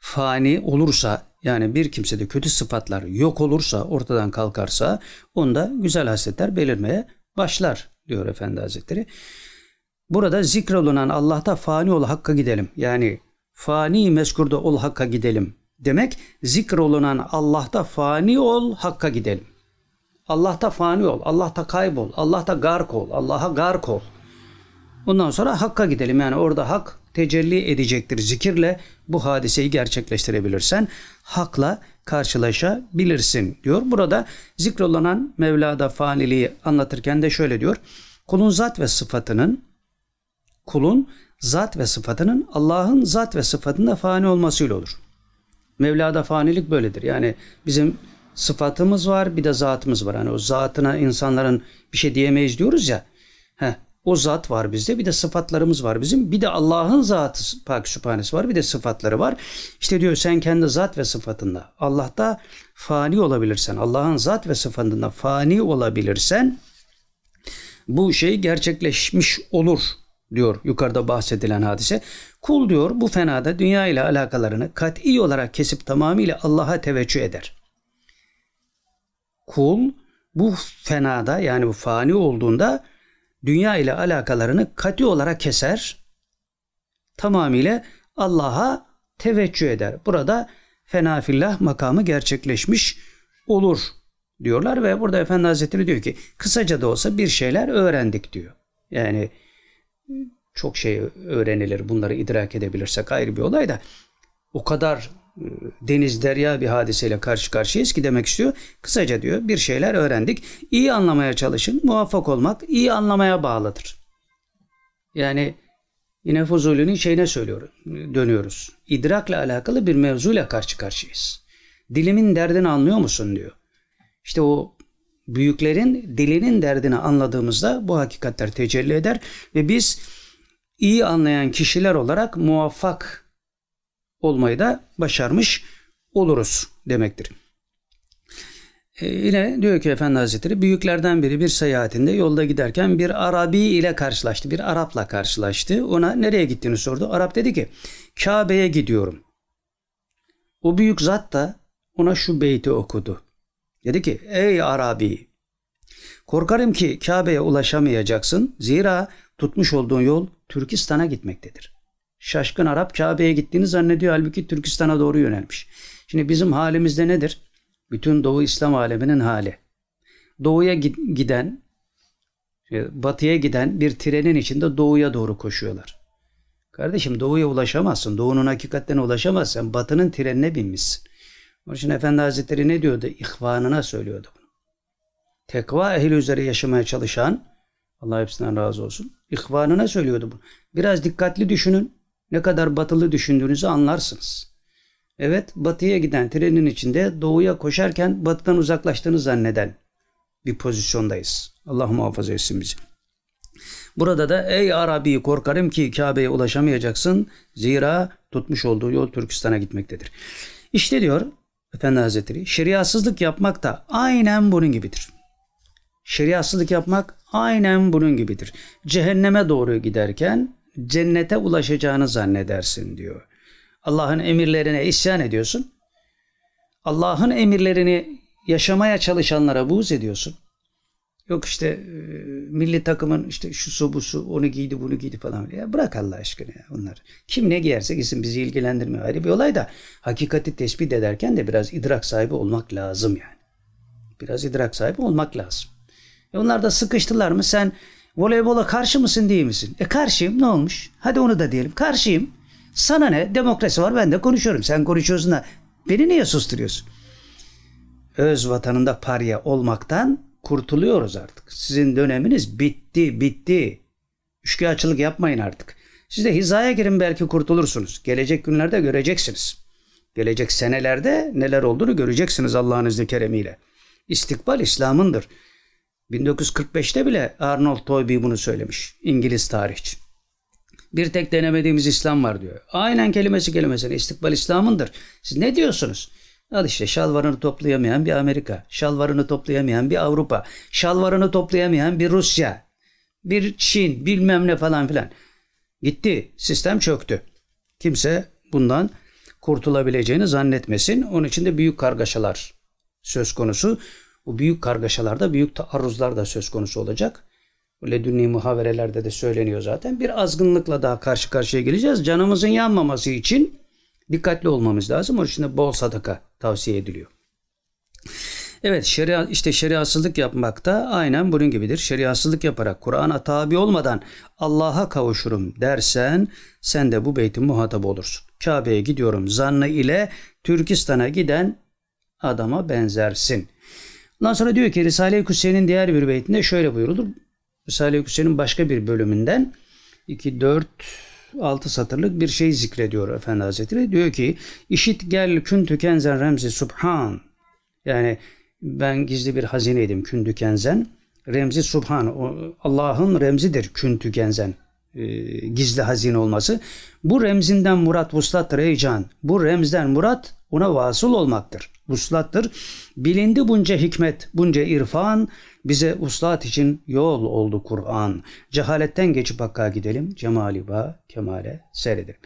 fani olursa yani bir kimsede kötü sıfatlar yok olursa ortadan kalkarsa onda güzel hasletler belirmeye başlar diyor Efendi Hazretleri. Burada zikrolunan Allah'ta fani ol hakka gidelim. Yani fani meskurda ol hakka gidelim demek zikrolunan Allah'ta fani ol hakka gidelim. Allah'ta fani ol, Allah'ta kaybol, Allah'ta gark ol, Allah'a gark ol. Ondan sonra hakka gidelim. Yani orada hak tecelli edecektir. Zikirle bu hadiseyi gerçekleştirebilirsen hakla karşılaşabilirsin diyor. Burada zikrolanan Mevla'da faniliği anlatırken de şöyle diyor. Kulun zat ve sıfatının kulun zat ve sıfatının Allah'ın zat ve sıfatında fani olmasıyla olur. Mevla'da fanilik böyledir. Yani bizim sıfatımız var bir de zatımız var. Hani o zatına insanların bir şey diyemeyiz diyoruz ya. Heh, o zat var bizde. Bir de sıfatlarımız var bizim. Bir de Allah'ın zatı Pak Sübhanesi var. Bir de sıfatları var. İşte diyor sen kendi zat ve sıfatında Allah'ta fani olabilirsen, Allah'ın zat ve sıfatında fani olabilirsen bu şey gerçekleşmiş olur diyor yukarıda bahsedilen hadise. Kul diyor bu fenada dünya ile alakalarını kat'i olarak kesip tamamıyla Allah'a teveccüh eder. Kul bu fenada yani bu fani olduğunda dünya ile alakalarını kat'i olarak keser. Tamamıyla Allah'a teveccüh eder. Burada fenafillah makamı gerçekleşmiş olur diyorlar ve burada Efendi Hazretleri diyor ki kısaca da olsa bir şeyler öğrendik diyor. Yani çok şey öğrenilir bunları idrak edebilirsek ayrı bir olay da o kadar deniz derya bir hadiseyle karşı karşıyayız ki demek istiyor. Kısaca diyor bir şeyler öğrendik. İyi anlamaya çalışın. Muvaffak olmak iyi anlamaya bağlıdır. Yani yine Fuzuli'nin şeyine söylüyoruz, dönüyoruz. İdrakla alakalı bir mevzuyla karşı karşıyayız. Dilimin derdini anlıyor musun diyor. İşte o büyüklerin dilinin derdini anladığımızda bu hakikatler tecelli eder ve biz iyi anlayan kişiler olarak muvaffak olmayı da başarmış oluruz demektir. Ee, yine diyor ki Efendi Hazretleri büyüklerden biri bir seyahatinde yolda giderken bir Arabi ile karşılaştı. Bir Arap'la karşılaştı. Ona nereye gittiğini sordu. Arap dedi ki Kabe'ye gidiyorum. O büyük zat da ona şu beyti okudu. Dedi ki ey Arabi korkarım ki Kabe'ye ulaşamayacaksın. Zira tutmuş olduğun yol Türkistan'a gitmektedir. Şaşkın Arap Kabe'ye gittiğini zannediyor. Halbuki Türkistan'a doğru yönelmiş. Şimdi bizim halimizde nedir? Bütün Doğu İslam aleminin hali. Doğuya giden, batıya giden bir trenin içinde doğuya doğru koşuyorlar. Kardeşim doğuya ulaşamazsın. Doğunun hakikatlerine ulaşamazsın. Batının trenine binmişsin. Onun için Efendi Hazretleri ne diyordu? İhvanına söylüyordu bunu. tekva ehli üzere yaşamaya çalışan Allah hepsinden razı olsun. İhvanına söylüyordu bu. Biraz dikkatli düşünün. Ne kadar batılı düşündüğünüzü anlarsınız. Evet batıya giden trenin içinde doğuya koşarken batıdan uzaklaştığını zanneden bir pozisyondayız. Allah muhafaza etsin bizi. Burada da ey Arabi korkarım ki Kabe'ye ulaşamayacaksın. Zira tutmuş olduğu yol Türkistan'a gitmektedir. İşte diyor Efendi Hazretleri şeriatsızlık yapmak da aynen bunun gibidir. Şeriatsızlık yapmak aynen bunun gibidir. Cehenneme doğru giderken cennete ulaşacağını zannedersin diyor. Allah'ın emirlerine isyan ediyorsun. Allah'ın emirlerini yaşamaya çalışanlara buğz ediyorsun. Yok işte e, milli takımın işte şu su onu giydi bunu giydi falan. Ya bırak Allah aşkına ya onlar. Kim ne giyerse giysin bizi ilgilendirmiyor. Ayrı bir olay da hakikati tespit ederken de biraz idrak sahibi olmak lazım yani. Biraz idrak sahibi olmak lazım. E onlar da sıkıştılar mı sen voleybola karşı mısın değil misin? E karşıyım ne olmuş? Hadi onu da diyelim. Karşıyım. Sana ne? Demokrasi var ben de konuşuyorum. Sen konuşuyorsun da beni niye susturuyorsun? Öz vatanında parya olmaktan kurtuluyoruz artık. Sizin döneminiz bitti, bitti. Üçkağıtçılık yapmayın artık. Siz de hizaya girin belki kurtulursunuz. Gelecek günlerde göreceksiniz. Gelecek senelerde neler olduğunu göreceksiniz Allah'ın izni keremiyle. İstikbal İslam'ındır. 1945'te bile Arnold Toynbee bunu söylemiş. İngiliz tarihçi. Bir tek denemediğimiz İslam var diyor. Aynen kelimesi kelimesine istikbal İslam'ındır. Siz ne diyorsunuz? Al işte şalvarını toplayamayan bir Amerika, şalvarını toplayamayan bir Avrupa, şalvarını toplayamayan bir Rusya, bir Çin bilmem ne falan filan. Gitti. Sistem çöktü. Kimse bundan kurtulabileceğini zannetmesin. Onun için de büyük kargaşalar söz konusu. Bu büyük kargaşalarda büyük taarruzlar da söz konusu olacak. Ledünni muhaverelerde de söyleniyor zaten. Bir azgınlıkla daha karşı karşıya geleceğiz. Canımızın yanmaması için dikkatli olmamız lazım. Onun için de bol sadaka tavsiye ediliyor. Evet şeria, işte şeriatsızlık yapmak da aynen bunun gibidir. Şeriatsızlık yaparak Kur'an'a tabi olmadan Allah'a kavuşurum dersen sen de bu beytin muhatabı olursun. Kabe'ye gidiyorum zannı ile Türkistan'a giden adama benzersin. Ondan sonra diyor ki Risale-i Kutsiye'nin diğer bir beytinde şöyle buyurulur. Risale-i Kutsiye'nin başka bir bölümünden 2, 4, 6 satırlık bir şey zikrediyor Efendi Hazretleri. Diyor ki işit gel kün tükenzen remzi subhan. Yani ben gizli bir hazineydim kün tükenzen. Remzi subhan. Allah'ın remzidir kün tükenzen. E, gizli hazine olması. Bu remzinden murat vuslattır ey can. Bu remzden murat ona vasıl olmaktır. Vuslattır. Bilindi bunca hikmet, bunca irfan, bize uslat için yol oldu Kur'an. Cehaletten geçip hakka gidelim, cemali ba, kemale seyredelim.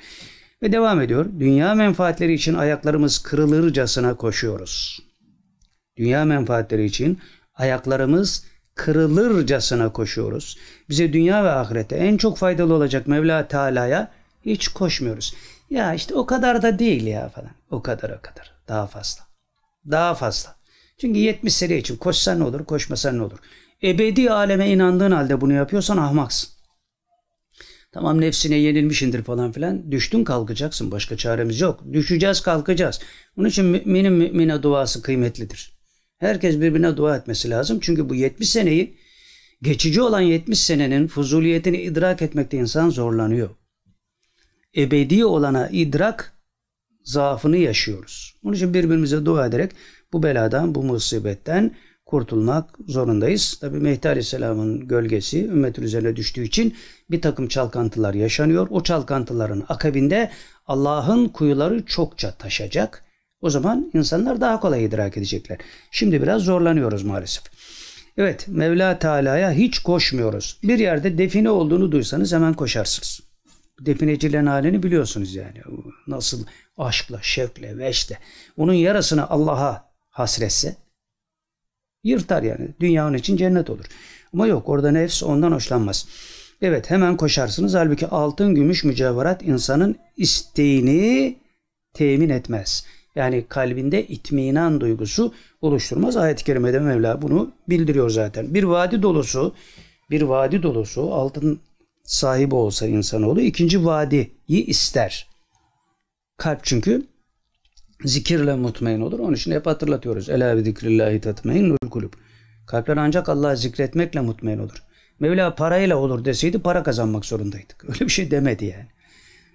Ve devam ediyor. Dünya menfaatleri için ayaklarımız kırılırcasına koşuyoruz. Dünya menfaatleri için ayaklarımız kırılırcasına koşuyoruz. Bize dünya ve ahirete en çok faydalı olacak Mevla Teala'ya hiç koşmuyoruz. Ya işte o kadar da değil ya falan. O kadar o kadar. Daha fazla. Daha fazla. Çünkü 70 sene için koşsan ne olur, koşmasan ne olur. Ebedi aleme inandığın halde bunu yapıyorsan ahmaksın. Tamam nefsine yenilmişindir falan filan. Düştün kalkacaksın. Başka çaremiz yok. Düşeceğiz kalkacağız. Onun için müminin mümine duası kıymetlidir. Herkes birbirine dua etmesi lazım. Çünkü bu 70 seneyi geçici olan 70 senenin fuzuliyetini idrak etmekte insan zorlanıyor. Ebedi olana idrak zaafını yaşıyoruz. Onun için birbirimize dua ederek bu beladan, bu musibetten kurtulmak zorundayız. Tabi Mehdi Aleyhisselam'ın gölgesi ümmetin üzerine düştüğü için bir takım çalkantılar yaşanıyor. O çalkantıların akabinde Allah'ın kuyuları çokça taşacak. O zaman insanlar daha kolay idrak edecekler. Şimdi biraz zorlanıyoruz maalesef. Evet Mevla Teala'ya hiç koşmuyoruz. Bir yerde define olduğunu duysanız hemen koşarsınız. Definecilerin halini biliyorsunuz yani. Nasıl aşkla, şevkle, veşle. Onun yarasını Allah'a hasretse yırtar yani. Dünya onun için cennet olur. Ama yok orada nefs ondan hoşlanmaz. Evet hemen koşarsınız. Halbuki altın, gümüş, mücevherat insanın isteğini temin etmez. Yani kalbinde itminan duygusu oluşturmaz. Ayet-i Kerime'de Mevla bunu bildiriyor zaten. Bir vadi dolusu, bir vadi dolusu altın sahibi olsa insanoğlu ikinci vadiyi ister. Kalp çünkü zikirle mutmain olur. Onun için hep hatırlatıyoruz. Ela bi zikrillahi tatmainnul kulub. Kalpler ancak Allah'ı zikretmekle mutmain olur. Mevla parayla olur deseydi para kazanmak zorundaydık. [laughs] Öyle bir şey demedi yani.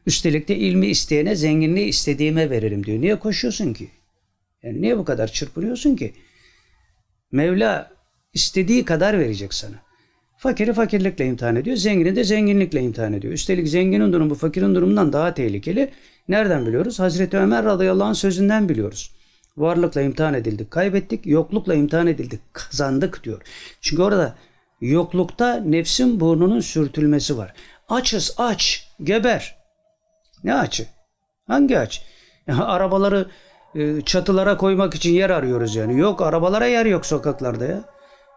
Üstelik de ilmi isteyene zenginliği istediğime veririm diyor. Niye koşuyorsun ki? Yani niye bu kadar çırpınıyorsun ki? Mevla istediği kadar verecek sana. Fakiri fakirlikle imtihan ediyor. Zengini de zenginlikle imtihan ediyor. Üstelik zenginin durumu fakirin durumundan daha tehlikeli. Nereden biliyoruz? Hazreti Ömer radıyallahu anh sözünden biliyoruz. Varlıkla imtihan edildik, kaybettik. Yoklukla imtihan edildik, kazandık diyor. Çünkü orada yoklukta nefsin burnunun sürtülmesi var. Açız aç, geber. Ne açı? Hangi aç? Ya, arabaları e, çatılara koymak için yer arıyoruz yani. Yok arabalara yer yok sokaklarda ya.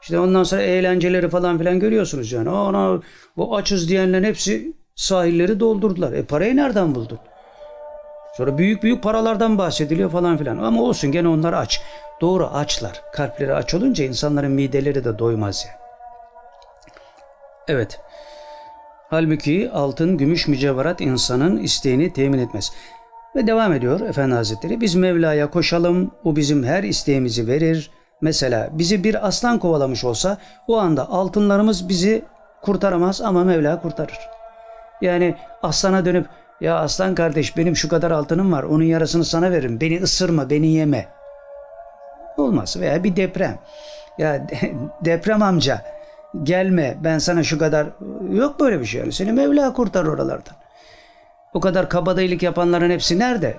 İşte ondan sonra eğlenceleri falan filan görüyorsunuz yani. Ana bu açız diyenlerin hepsi sahilleri doldurdular. E parayı nereden buldun? Sonra büyük büyük paralardan bahsediliyor falan filan. Ama olsun gene onlar aç. Doğru açlar. Kalpleri aç olunca insanların mideleri de doymaz yani. Evet. Halbuki altın, gümüş, mücevherat insanın isteğini temin etmez. Ve devam ediyor Efendi Hazretleri. Biz Mevla'ya koşalım, o bizim her isteğimizi verir. Mesela bizi bir aslan kovalamış olsa o anda altınlarımız bizi kurtaramaz ama Mevla kurtarır. Yani aslana dönüp ya aslan kardeş benim şu kadar altınım var onun yarısını sana veririm beni ısırma beni yeme. Olmaz veya bir deprem. Ya [laughs] deprem amca gelme ben sana şu kadar yok böyle bir şey yani seni Mevla kurtar oralardan. O kadar kabadayılık yapanların hepsi nerede?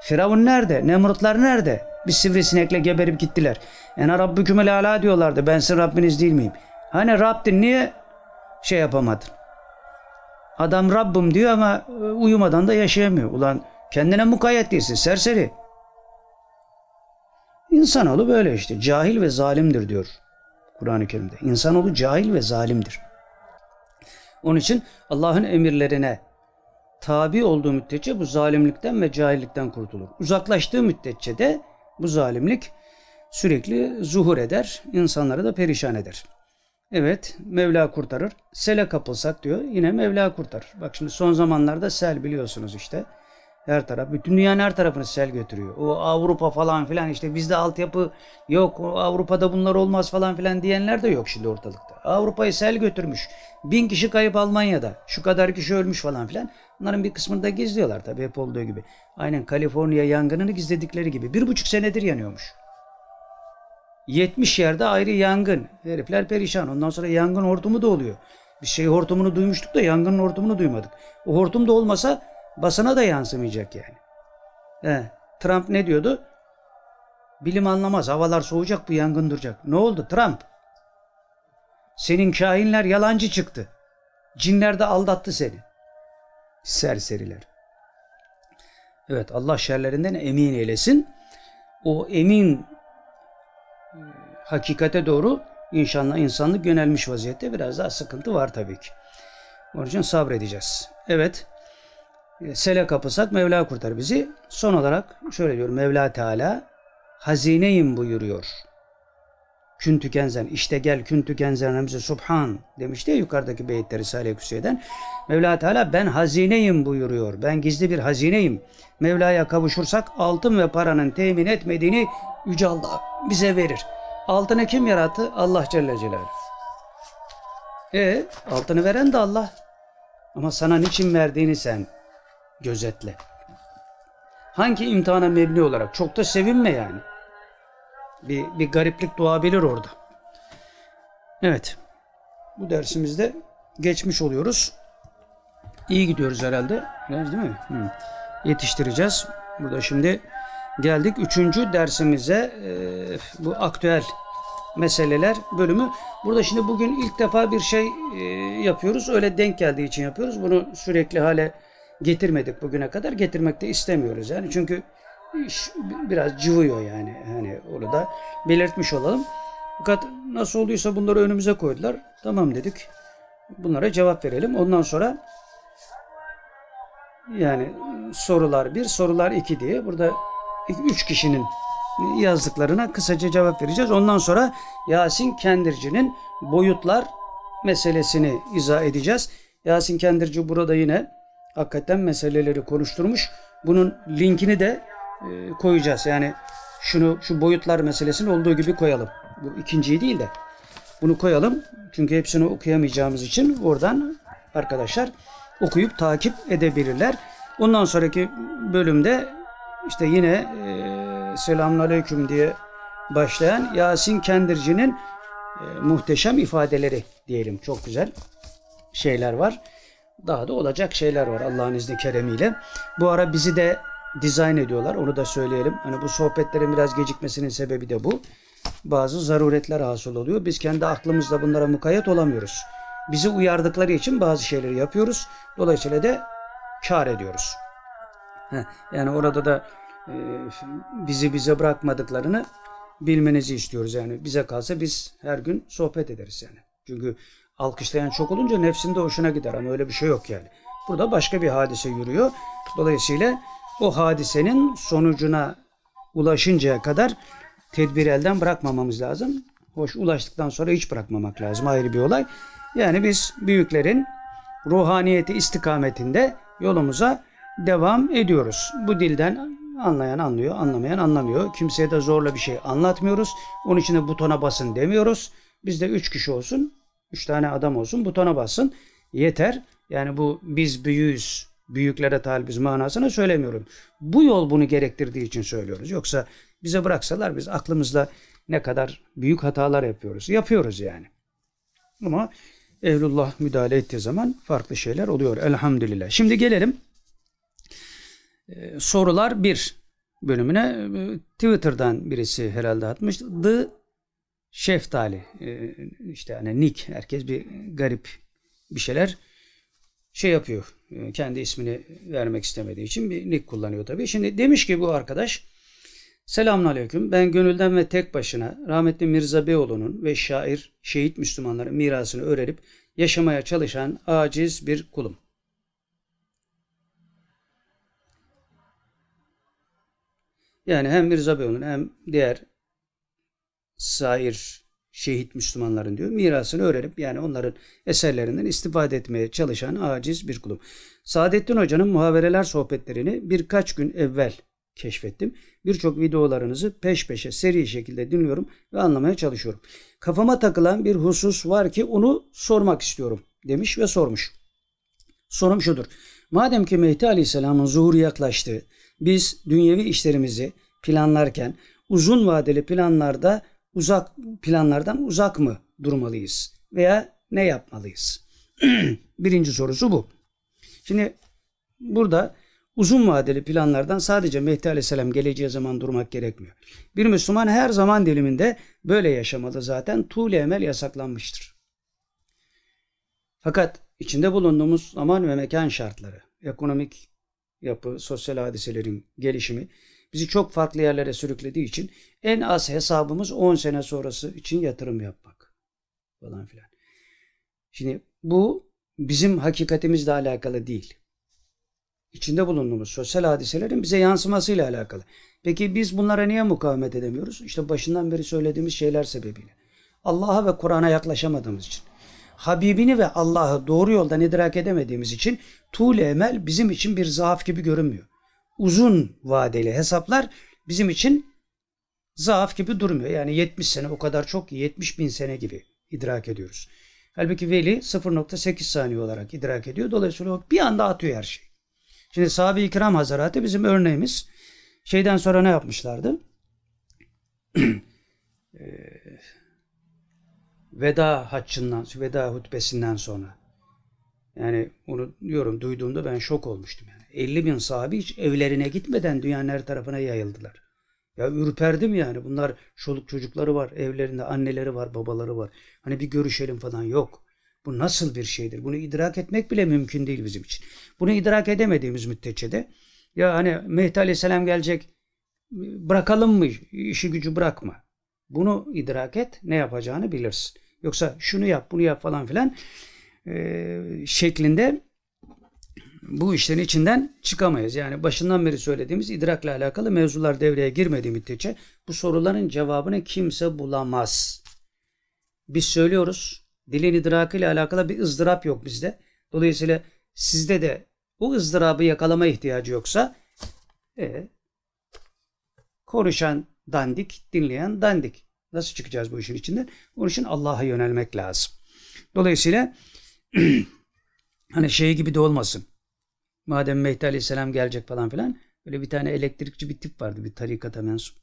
Firavun nerede? Nemrutlar nerede? Bir sivrisinekle geberip gittiler. Yani Rabbükümel ala diyorlardı. Ben sizin Rabbiniz değil miyim? Hani Rabb'din niye şey yapamadın? Adam Rabbim diyor ama e, uyumadan da yaşayamıyor. Ulan kendine mukayyet değilsin serseri. İnsanoğlu böyle işte. Cahil ve zalimdir diyor Kur'an-ı Kerim'de. İnsanoğlu cahil ve zalimdir. Onun için Allah'ın emirlerine tabi olduğu müddetçe bu zalimlikten ve cahillikten kurtulur. Uzaklaştığı müddetçe de bu zalimlik sürekli zuhur eder, insanları da perişan eder. Evet, Mevla kurtarır. Sele kapılsak diyor, yine Mevla kurtarır. Bak şimdi son zamanlarda sel biliyorsunuz işte. Her taraf, bütün dünyanın her tarafını sel götürüyor. O Avrupa falan filan işte bizde altyapı yok, Avrupa'da bunlar olmaz falan filan diyenler de yok şimdi ortalıkta. Avrupa'yı sel götürmüş. Bin kişi kayıp Almanya'da. Şu kadar kişi ölmüş falan filan. Bunların bir kısmını da gizliyorlar tabii hep olduğu gibi. Aynen Kaliforniya yangınını gizledikleri gibi. Bir buçuk senedir yanıyormuş. 70 yerde ayrı yangın. Herifler perişan. Ondan sonra yangın hortumu da oluyor. Bir şey hortumunu duymuştuk da yangının hortumunu duymadık. O hortum da olmasa basına da yansımayacak yani. He, Trump ne diyordu? Bilim anlamaz. Havalar soğuyacak bu yangın duracak. Ne oldu Trump? Senin kahinler yalancı çıktı. Cinler de aldattı seni. Serseriler. Evet Allah şerlerinden emin eylesin. O emin hakikate doğru inşallah insanlık yönelmiş vaziyette. Biraz daha sıkıntı var tabii ki. Onun için sabredeceğiz. Evet. Sele kapısak Mevla kurtar bizi. Son olarak şöyle diyor Mevla Teala hazineyim buyuruyor. Kün tükenzen işte gel kün tükenzen Remzi Subhan demişti ya yukarıdaki beyitleri Risale-i Küsye'den. Mevla Teala ben hazineyim buyuruyor. Ben gizli bir hazineyim. Mevla'ya kavuşursak altın ve paranın temin etmediğini Yüce Allah bize verir. Altını kim yarattı? Allah Celle Celaluhu. E altını veren de Allah. Ama sana niçin verdiğini sen gözetle. Hangi imtihana mebni olarak? Çok da sevinme yani. Bir, bir gariplik doğabilir orada. Evet. Bu dersimizde geçmiş oluyoruz. İyi gidiyoruz herhalde. Değil mi? Hı. Yetiştireceğiz. Burada şimdi geldik üçüncü dersimize. Ee, bu aktüel meseleler bölümü. Burada şimdi bugün ilk defa bir şey e, yapıyoruz. Öyle denk geldiği için yapıyoruz. Bunu sürekli hale getirmedik bugüne kadar. Getirmek de istemiyoruz yani. Çünkü iş biraz cıvıyor yani. Hani onu da belirtmiş olalım. Fakat nasıl olduysa bunları önümüze koydular. Tamam dedik. Bunlara cevap verelim. Ondan sonra yani sorular bir, sorular iki diye burada üç kişinin yazdıklarına kısaca cevap vereceğiz. Ondan sonra Yasin Kendirci'nin boyutlar meselesini izah edeceğiz. Yasin Kendirci burada yine hakikaten meseleleri konuşturmuş. Bunun linkini de e, koyacağız. Yani şunu şu boyutlar meselesini olduğu gibi koyalım. Bu ikinciyi değil de Bunu koyalım. Çünkü hepsini okuyamayacağımız için oradan arkadaşlar okuyup takip edebilirler. Ondan sonraki bölümde işte yine e, selamünaleyküm diye başlayan Yasin Kendirci'nin e, muhteşem ifadeleri diyelim. Çok güzel şeyler var. Daha da olacak şeyler var Allah'ın izni keremiyle. Bu ara bizi de dizayn ediyorlar. Onu da söyleyelim. Hani bu sohbetlerin biraz gecikmesinin sebebi de bu. Bazı zaruretler hasıl oluyor. Biz kendi aklımızla bunlara mukayyet olamıyoruz. Bizi uyardıkları için bazı şeyleri yapıyoruz. Dolayısıyla da kar ediyoruz. Heh, yani orada da e, bizi bize bırakmadıklarını bilmenizi istiyoruz. Yani bize kalsa biz her gün sohbet ederiz yani. Çünkü alkışlayan çok olunca nefsinde hoşuna gider ama öyle bir şey yok yani. Burada başka bir hadise yürüyor. Dolayısıyla o hadisenin sonucuna ulaşıncaya kadar tedbir elden bırakmamamız lazım. Hoş ulaştıktan sonra hiç bırakmamak lazım. Ayrı bir olay. Yani biz büyüklerin ruhaniyeti istikametinde yolumuza devam ediyoruz. Bu dilden anlayan anlıyor, anlamayan anlamıyor. Kimseye de zorla bir şey anlatmıyoruz. Onun için de butona basın demiyoruz. Bizde üç kişi olsun, üç tane adam olsun butona basın. Yeter. Yani bu biz büyüğüz, büyüklere talibiz manasına söylemiyorum. Bu yol bunu gerektirdiği için söylüyoruz. Yoksa bize bıraksalar biz aklımızda ne kadar büyük hatalar yapıyoruz. Yapıyoruz yani. Ama Ehlullah müdahale ettiği zaman farklı şeyler oluyor elhamdülillah. Şimdi gelelim ee, sorular bir bölümüne ee, Twitter'dan birisi herhalde atmış. The Şeftali ee, işte hani Nick herkes bir garip bir şeyler şey yapıyor. kendi ismini vermek istemediği için bir nick kullanıyor tabii. Şimdi demiş ki bu arkadaş Selamun Aleyküm. Ben gönülden ve tek başına rahmetli Mirza Beyoğlu'nun ve şair, şehit Müslümanların mirasını öğrenip yaşamaya çalışan aciz bir kulum. Yani hem Mirza Beyoğlu'nun hem diğer sair şehit Müslümanların diyor mirasını öğrenip yani onların eserlerinden istifade etmeye çalışan aciz bir kulum. Saadettin Hoca'nın muhavereler sohbetlerini birkaç gün evvel keşfettim. Birçok videolarınızı peş peşe seri şekilde dinliyorum ve anlamaya çalışıyorum. Kafama takılan bir husus var ki onu sormak istiyorum demiş ve sormuş. Sorum şudur. Madem ki Mehdi Aleyhisselam'ın zuhuru yaklaştı, biz dünyevi işlerimizi planlarken uzun vadeli planlarda uzak planlardan uzak mı durmalıyız veya ne yapmalıyız? [clears throat] Birinci sorusu bu. Şimdi burada uzun vadeli planlardan sadece Mehdi Aleyhisselam geleceği zaman durmak gerekmiyor. Bir Müslüman her zaman diliminde böyle yaşamalı zaten. Tuğle emel yasaklanmıştır. Fakat içinde bulunduğumuz zaman ve mekan şartları, ekonomik yapı, sosyal hadiselerin gelişimi bizi çok farklı yerlere sürüklediği için en az hesabımız 10 sene sonrası için yatırım yapmak falan filan. Şimdi bu bizim hakikatimizle alakalı değil. İçinde bulunduğumuz sosyal hadiselerin bize yansımasıyla alakalı. Peki biz bunlara niye mukavemet edemiyoruz? İşte başından beri söylediğimiz şeyler sebebiyle. Allah'a ve Kur'an'a yaklaşamadığımız için. Habibini ve Allah'ı doğru yoldan idrak edemediğimiz için tuğle emel bizim için bir zaaf gibi görünmüyor. Uzun vadeli hesaplar bizim için zaaf gibi durmuyor. Yani 70 sene o kadar çok ki 70 bin sene gibi idrak ediyoruz. Halbuki veli 0.8 saniye olarak idrak ediyor. Dolayısıyla o bir anda atıyor her şey. Şimdi sahabe-i kiram bizim örneğimiz. Şeyden sonra ne yapmışlardı? [clears throat] veda haccından, veda hutbesinden sonra. Yani onu diyorum duyduğumda ben şok olmuştum. Yani 50 bin sahabi hiç evlerine gitmeden dünyanın her tarafına yayıldılar. Ya ürperdim yani. Bunlar çoluk çocukları var. Evlerinde anneleri var, babaları var. Hani bir görüşelim falan yok. Bu nasıl bir şeydir? Bunu idrak etmek bile mümkün değil bizim için. Bunu idrak edemediğimiz müddetçe de ya hani Mehdi Aleyhisselam gelecek bırakalım mı? işi gücü bırakma. Bunu idrak et. Ne yapacağını bilirsin. Yoksa şunu yap bunu yap falan filan e, şeklinde bu işlerin içinden çıkamayız. Yani başından beri söylediğimiz idrakla alakalı mevzular devreye girmediği müddetçe bu soruların cevabını kimse bulamaz. Biz söylüyoruz. Dilin idrakıyla alakalı bir ızdırap yok bizde. Dolayısıyla sizde de o ızdırabı yakalama ihtiyacı yoksa e, konuşan dandik, dinleyen dandik. Nasıl çıkacağız bu işin içinden? Onun için Allah'a yönelmek lazım. Dolayısıyla [clears throat] hani şey gibi de olmasın. Madem Mehdi Aleyhisselam gelecek falan filan. Böyle bir tane elektrikçi bir tip vardı bir tarikata mensup.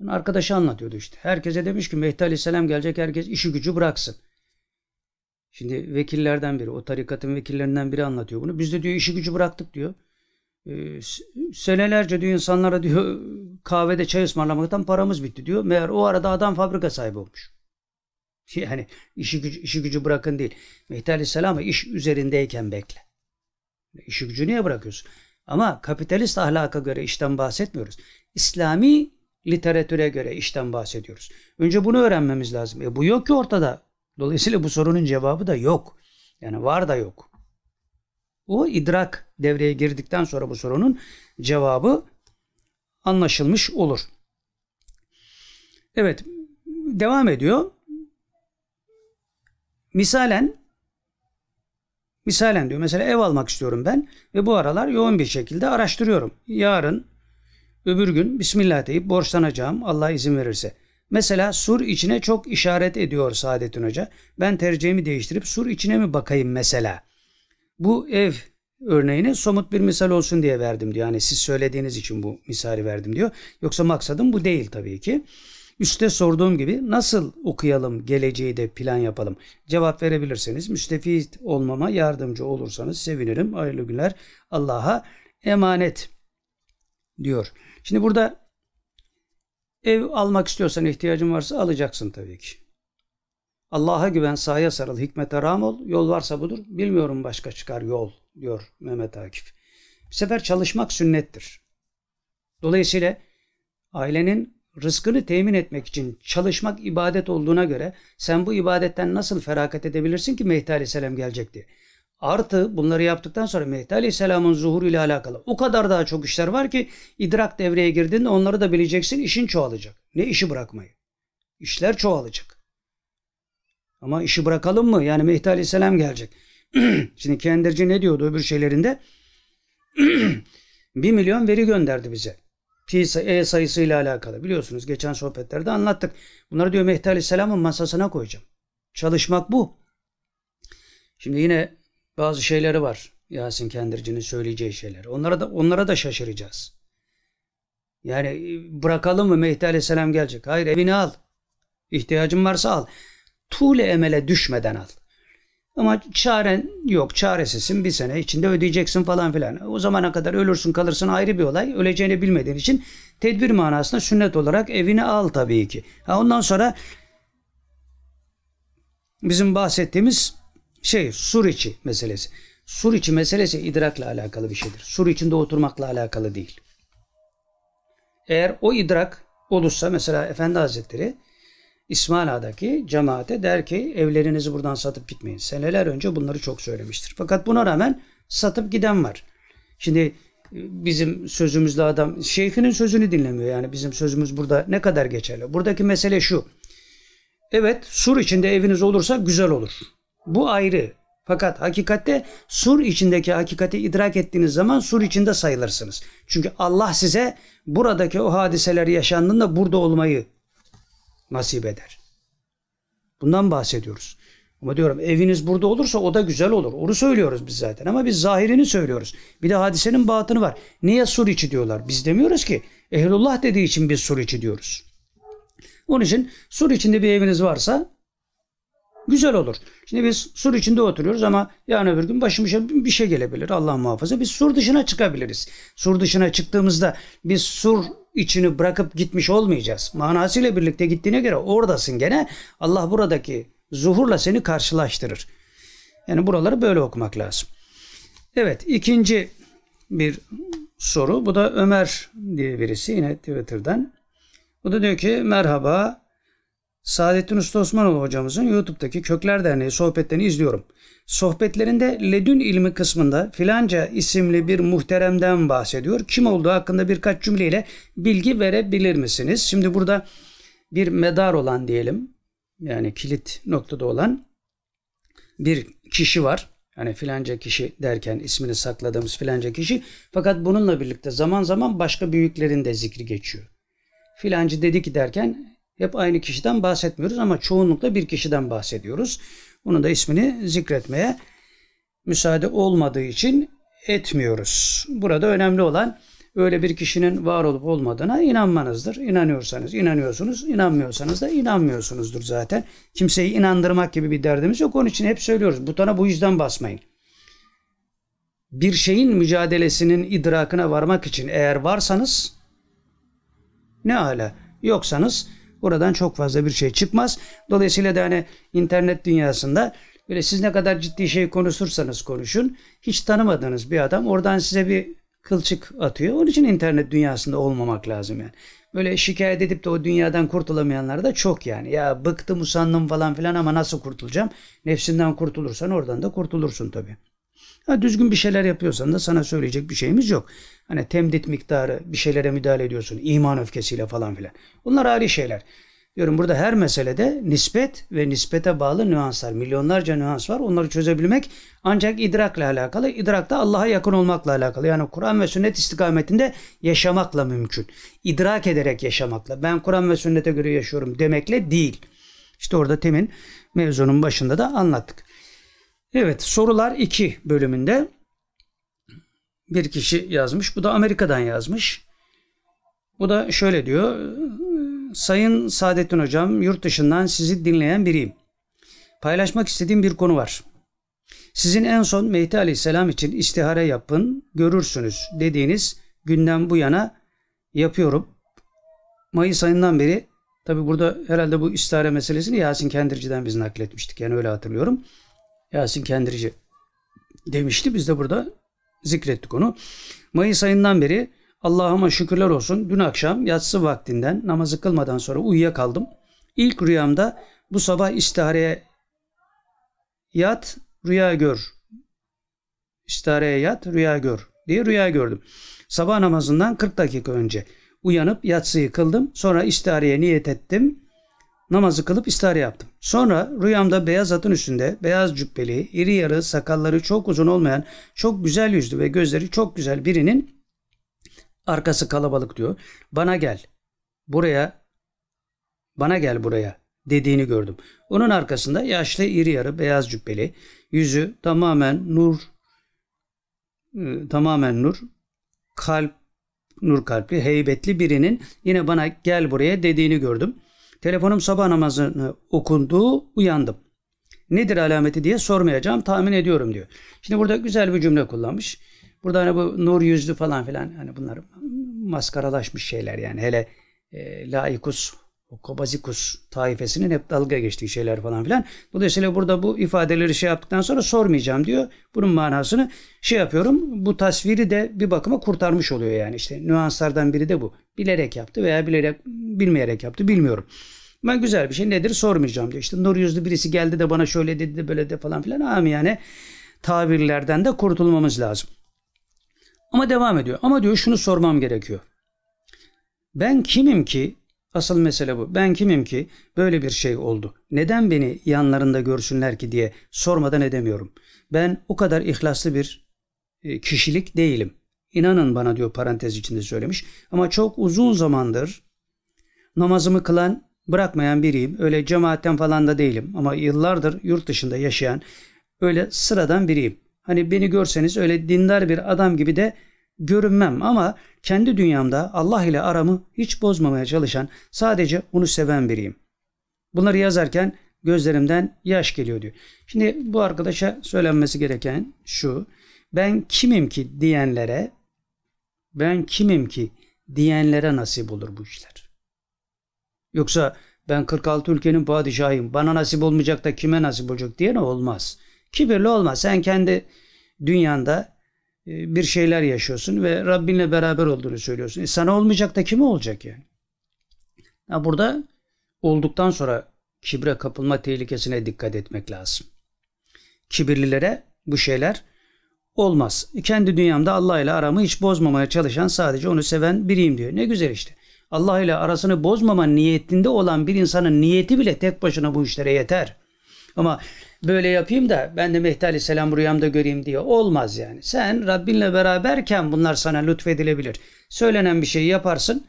Bunu arkadaşı anlatıyordu işte. Herkese demiş ki Mehdi Aleyhisselam gelecek herkes işi gücü bıraksın. Şimdi vekillerden biri, o tarikatın vekillerinden biri anlatıyor bunu. Biz de diyor işi gücü bıraktık diyor. Ee, senelerce diyor insanlara diyor kahvede çay ısmarlamaktan paramız bitti diyor. Meğer o arada adam fabrika sahibi olmuş. [laughs] Yani işi gücü, işi gücü bırakın değil. Mehdi Aleyhisselam'ı iş üzerindeyken bekle. İşi gücü niye bırakıyorsun? Ama kapitalist ahlaka göre işten bahsetmiyoruz. İslami literatüre göre işten bahsediyoruz. Önce bunu öğrenmemiz lazım. E bu yok ki ortada. Dolayısıyla bu sorunun cevabı da yok. Yani var da yok. O idrak devreye girdikten sonra bu sorunun cevabı anlaşılmış olur. Evet, devam ediyor. Misalen misalen diyor mesela ev almak istiyorum ben ve bu aralar yoğun bir şekilde araştırıyorum. Yarın öbür gün Bismillah deyip borçlanacağım Allah izin verirse. Mesela sur içine çok işaret ediyor Saadettin Hoca. Ben tercihimi değiştirip sur içine mi bakayım mesela? Bu ev örneğini somut bir misal olsun diye verdim diyor. Yani siz söylediğiniz için bu misali verdim diyor. Yoksa maksadım bu değil tabii ki. Üste sorduğum gibi nasıl okuyalım, geleceği de plan yapalım? Cevap verebilirseniz, müstefit olmama yardımcı olursanız sevinirim. Hayırlı günler. Allah'a emanet diyor. Şimdi burada ev almak istiyorsan ihtiyacın varsa alacaksın tabii ki. Allah'a güven, sahaya sarıl, hikmete ram ol. Yol varsa budur. Bilmiyorum başka çıkar yol diyor Mehmet Akif. Bir sefer çalışmak sünnettir. Dolayısıyla ailenin rızkını temin etmek için çalışmak ibadet olduğuna göre sen bu ibadetten nasıl feragat edebilirsin ki Mehdi Aleyhisselam gelecekti. Artı bunları yaptıktan sonra Mehdi Aleyhisselam'ın zuhuru ile alakalı o kadar daha çok işler var ki idrak devreye girdiğinde onları da bileceksin işin çoğalacak. Ne işi bırakmayı? İşler çoğalacak. Ama işi bırakalım mı? Yani Mehdi Aleyhisselam gelecek. [clears throat] Şimdi Kendirci ne diyordu öbür şeylerinde? [clears throat] bir milyon veri gönderdi bize. Pi e sayısıyla alakalı. Biliyorsunuz geçen sohbetlerde anlattık. Bunları diyor Mehdi Aleyhisselam'ın masasına koyacağım. Çalışmak bu. Şimdi yine bazı şeyleri var. Yasin Kendirci'nin söyleyeceği şeyler. Onlara da onlara da şaşıracağız. Yani e, bırakalım mı Mehdi Aleyhisselam gelecek. Hayır evini al. İhtiyacın varsa al. Tuğle emele düşmeden al. Ama çaren yok, çaresizsin bir sene içinde ödeyeceksin falan filan. O zamana kadar ölürsün kalırsın ayrı bir olay. Öleceğini bilmediğin için tedbir manasında sünnet olarak evini al tabii ki. Ha ondan sonra bizim bahsettiğimiz şey sur içi meselesi. Sur içi meselesi idrakla alakalı bir şeydir. Sur içinde oturmakla alakalı değil. Eğer o idrak olursa mesela Efendi Hazretleri İsmaila'daki cemaate der ki evlerinizi buradan satıp gitmeyin. Seneler önce bunları çok söylemiştir. Fakat buna rağmen satıp giden var. Şimdi e, bizim sözümüzle adam şeyhinin sözünü dinlemiyor. Yani bizim sözümüz burada ne kadar geçerli. Buradaki mesele şu. Evet sur içinde eviniz olursa güzel olur. Bu ayrı. Fakat hakikatte sur içindeki hakikati idrak ettiğiniz zaman sur içinde sayılırsınız. Çünkü Allah size buradaki o hadiseler yaşandığında burada olmayı nasip eder. Bundan bahsediyoruz. Ama diyorum eviniz burada olursa o da güzel olur. Onu söylüyoruz biz zaten ama biz zahirini söylüyoruz. Bir de hadisenin batını var. Niye sur içi diyorlar? Biz demiyoruz ki. Ehlullah dediği için biz sur içi diyoruz. Onun için sur içinde bir eviniz varsa güzel olur. Şimdi biz sur içinde oturuyoruz ama yarın öbür gün başımıza bir şey gelebilir. Allah muhafaza. Biz sur dışına çıkabiliriz. Sur dışına çıktığımızda biz sur içini bırakıp gitmiş olmayacağız. Manasıyla birlikte gittiğine göre oradasın gene. Allah buradaki zuhurla seni karşılaştırır. Yani buraları böyle okumak lazım. Evet ikinci bir soru. Bu da Ömer diye birisi yine Twitter'dan. Bu da diyor ki merhaba Saadettin Usta Osmanoğlu hocamızın YouTube'daki Kökler Derneği sohbetlerini izliyorum. Sohbetlerinde ledün ilmi kısmında filanca isimli bir muhteremden bahsediyor. Kim olduğu hakkında birkaç cümleyle bilgi verebilir misiniz? Şimdi burada bir medar olan diyelim yani kilit noktada olan bir kişi var. Yani filanca kişi derken ismini sakladığımız filanca kişi. Fakat bununla birlikte zaman zaman başka büyüklerin de zikri geçiyor. Filancı dedi ki derken Hep aynı kişiden bahsetmiyoruz ama çoğunlukla bir kişiden bahsediyoruz. Bunun da ismini zikretmeye müsaade olmadığı için etmiyoruz. Burada önemli olan öyle bir kişinin var olup olmadığına inanmanızdır. İnanıyorsanız inanıyorsunuz, inanmıyorsanız da inanmıyorsunuzdur zaten. Kimseyi inandırmak gibi bir derdimiz yok. Onun için hep söylüyoruz. Butona bu yüzden basmayın. Bir şeyin mücadelesinin idrakına varmak için eğer varsanız ne hala yoksanız buradan çok fazla bir şey çıkmaz. Dolayısıyla da hani internet dünyasında böyle siz ne kadar ciddi şey konuşursanız konuşun hiç tanımadığınız bir adam oradan size bir kılçık atıyor. Onun için internet dünyasında olmamak lazım yani. Böyle şikayet edip de o dünyadan kurtulamayanlar da çok yani. Ya bıktım usandım falan filan ama nasıl kurtulacağım? Nefsinden kurtulursan oradan da kurtulursun tabii. Ha, düzgün bir şeyler yapıyorsan da sana söyleyecek bir şeyimiz yok. Hani temdit miktarı bir şeylere müdahale ediyorsun. iman öfkesiyle falan filan. Bunlar ayrı şeyler. Diyorum burada her meselede nispet ve nispete bağlı nüanslar, milyonlarca nüans var. Onları çözebilmek ancak idrakla alakalı. İdrak da Allah'a yakın olmakla alakalı. Yani Kur'an ve sünnet istikametinde yaşamakla mümkün. İdrak ederek yaşamakla. Ben Kur'an ve sünnete göre yaşıyorum demekle değil. İşte orada temin mevzunun başında da anlattık. Evet sorular 2 bölümünde bir kişi yazmış. Bu da Amerika'dan yazmış. Bu da şöyle diyor. Sayın Saadettin Hocam, yurt dışından sizi dinleyen biriyim. Paylaşmak istediğim bir konu var. Sizin en son Mehdi Aleyhisselam için istihare yapın, görürsünüz dediğiniz günden bu yana yapıyorum. Mayıs ayından beri, tabi burada herhalde bu istihare meselesini Yasin Kendirci'den biz nakletmiştik. Yani öyle hatırlıyorum. Yasin Kendirci demişti. Biz de burada zikrettik onu. Mayıs ayından beri Allah'ıma şükürler olsun dün akşam yatsı vaktinden namazı kılmadan sonra uyuyakaldım. İlk rüyamda bu sabah istihareye yat rüya gör. İstihareye yat rüya gör diye rüya gördüm. Sabah namazından 40 dakika önce uyanıp yatsıyı kıldım. Sonra istihareye niyet ettim. Namazı kılıp istihare yaptım. Sonra rüyamda beyaz atın üstünde beyaz cübbeli, iri yarı, sakalları çok uzun olmayan, çok güzel yüzlü ve gözleri çok güzel birinin Arkası kalabalık diyor. Bana gel. Buraya bana gel buraya dediğini gördüm. Onun arkasında yaşlı iri yarı beyaz cübbeli, yüzü tamamen nur e, tamamen nur, kalp nur kalpli, heybetli birinin yine bana gel buraya dediğini gördüm. Telefonum sabah namazını okundu, uyandım. Nedir alameti diye sormayacağım, tahmin ediyorum diyor. Şimdi burada güzel bir cümle kullanmış. Burada hani bu nur yüzlü falan filan hani bunlar maskaralaşmış şeyler yani. Hele e, laikus, kobazikus taifesinin hep dalga geçtiği şeyler falan filan. Dolayısıyla burada bu ifadeleri şey yaptıktan sonra sormayacağım diyor. Bunun manasını şey yapıyorum. Bu tasviri de bir bakıma kurtarmış oluyor yani. işte nüanslardan biri de bu. Bilerek yaptı veya bilerek bilmeyerek yaptı bilmiyorum. Ben güzel bir şey nedir sormayacağım diyor. İşte nur yüzlü birisi geldi de bana şöyle dedi de böyle de falan filan. Ama yani tabirlerden de kurtulmamız lazım. Ama devam ediyor. Ama diyor şunu sormam gerekiyor. Ben kimim ki asıl mesele bu. Ben kimim ki böyle bir şey oldu. Neden beni yanlarında görsünler ki diye sormadan edemiyorum. Ben o kadar ihlaslı bir e, kişilik değilim. İnanın bana diyor parantez içinde söylemiş. Ama çok uzun zamandır namazımı kılan bırakmayan biriyim. Öyle cemaatten falan da değilim. Ama yıllardır yurt dışında yaşayan öyle sıradan biriyim. Hani beni görseniz öyle dindar bir adam gibi de görünmem ama kendi dünyamda Allah ile aramı hiç bozmamaya çalışan, sadece onu seven biriyim. Bunları yazarken gözlerimden yaş geliyor diyor. Şimdi bu arkadaşa söylenmesi gereken şu. Ben kimim ki diyenlere ben kimim ki diyenlere nasip olur bu işler. Yoksa ben 46 ülkenin padişahıyım. Bana nasip olmayacak da kime nasip olacak diye ne olmaz. Kibirli olmaz. Sen kendi dünyanda bir şeyler yaşıyorsun ve Rabbinle beraber olduğunu söylüyorsun. E sana olmayacak da kime olacak yani? Ha burada olduktan sonra kibre kapılma tehlikesine dikkat etmek lazım. Kibirlilere bu şeyler olmaz. Kendi dünyamda Allah ile aramı hiç bozmamaya çalışan sadece onu seven biriyim diyor. Ne güzel işte. Allah ile arasını bozmama niyetinde olan bir insanın niyeti bile tek başına bu işlere yeter. Ama böyle yapayım da ben de Mehdi Aleyhisselam rüyamda göreyim diye olmaz yani. Sen Rabbinle beraberken bunlar sana lütfedilebilir. Söylenen bir şeyi yaparsın.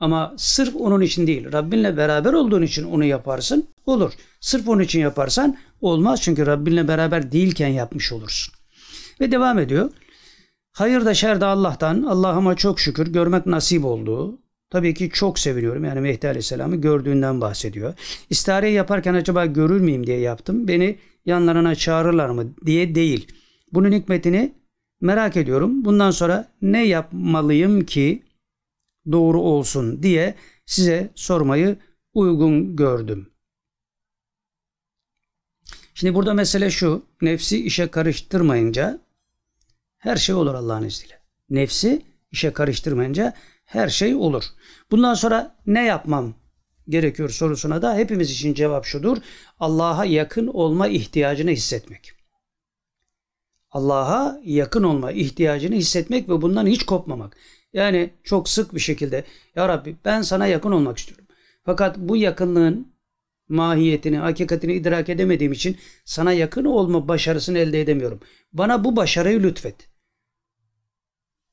Ama sırf onun için değil, Rabbinle beraber olduğun için onu yaparsın, olur. Sırf onun için yaparsan olmaz çünkü Rabbinle beraber değilken yapmış olursun. Ve devam ediyor. Hayır da şer de Allah'tan, Allah'ıma çok şükür görmek nasip olduğu, Tabii ki çok seviniyorum. Yani Mehdi Aleyhisselam'ı gördüğünden bahsediyor. İstihareyi yaparken acaba görür müyüm diye yaptım. Beni yanlarına çağırırlar mı diye değil. Bunun hikmetini merak ediyorum. Bundan sonra ne yapmalıyım ki doğru olsun diye size sormayı uygun gördüm. Şimdi burada mesele şu. Nefsi işe karıştırmayınca her şey olur Allah'ın izniyle. Nefsi işe karıştırmayınca her şey olur. Bundan sonra ne yapmam gerekiyor sorusuna da hepimiz için cevap şudur. Allah'a yakın olma ihtiyacını hissetmek. Allah'a yakın olma ihtiyacını hissetmek ve bundan hiç kopmamak. Yani çok sık bir şekilde Ya Rabbi ben sana yakın olmak istiyorum. Fakat bu yakınlığın mahiyetini, hakikatini idrak edemediğim için sana yakın olma başarısını elde edemiyorum. Bana bu başarıyı lütfet.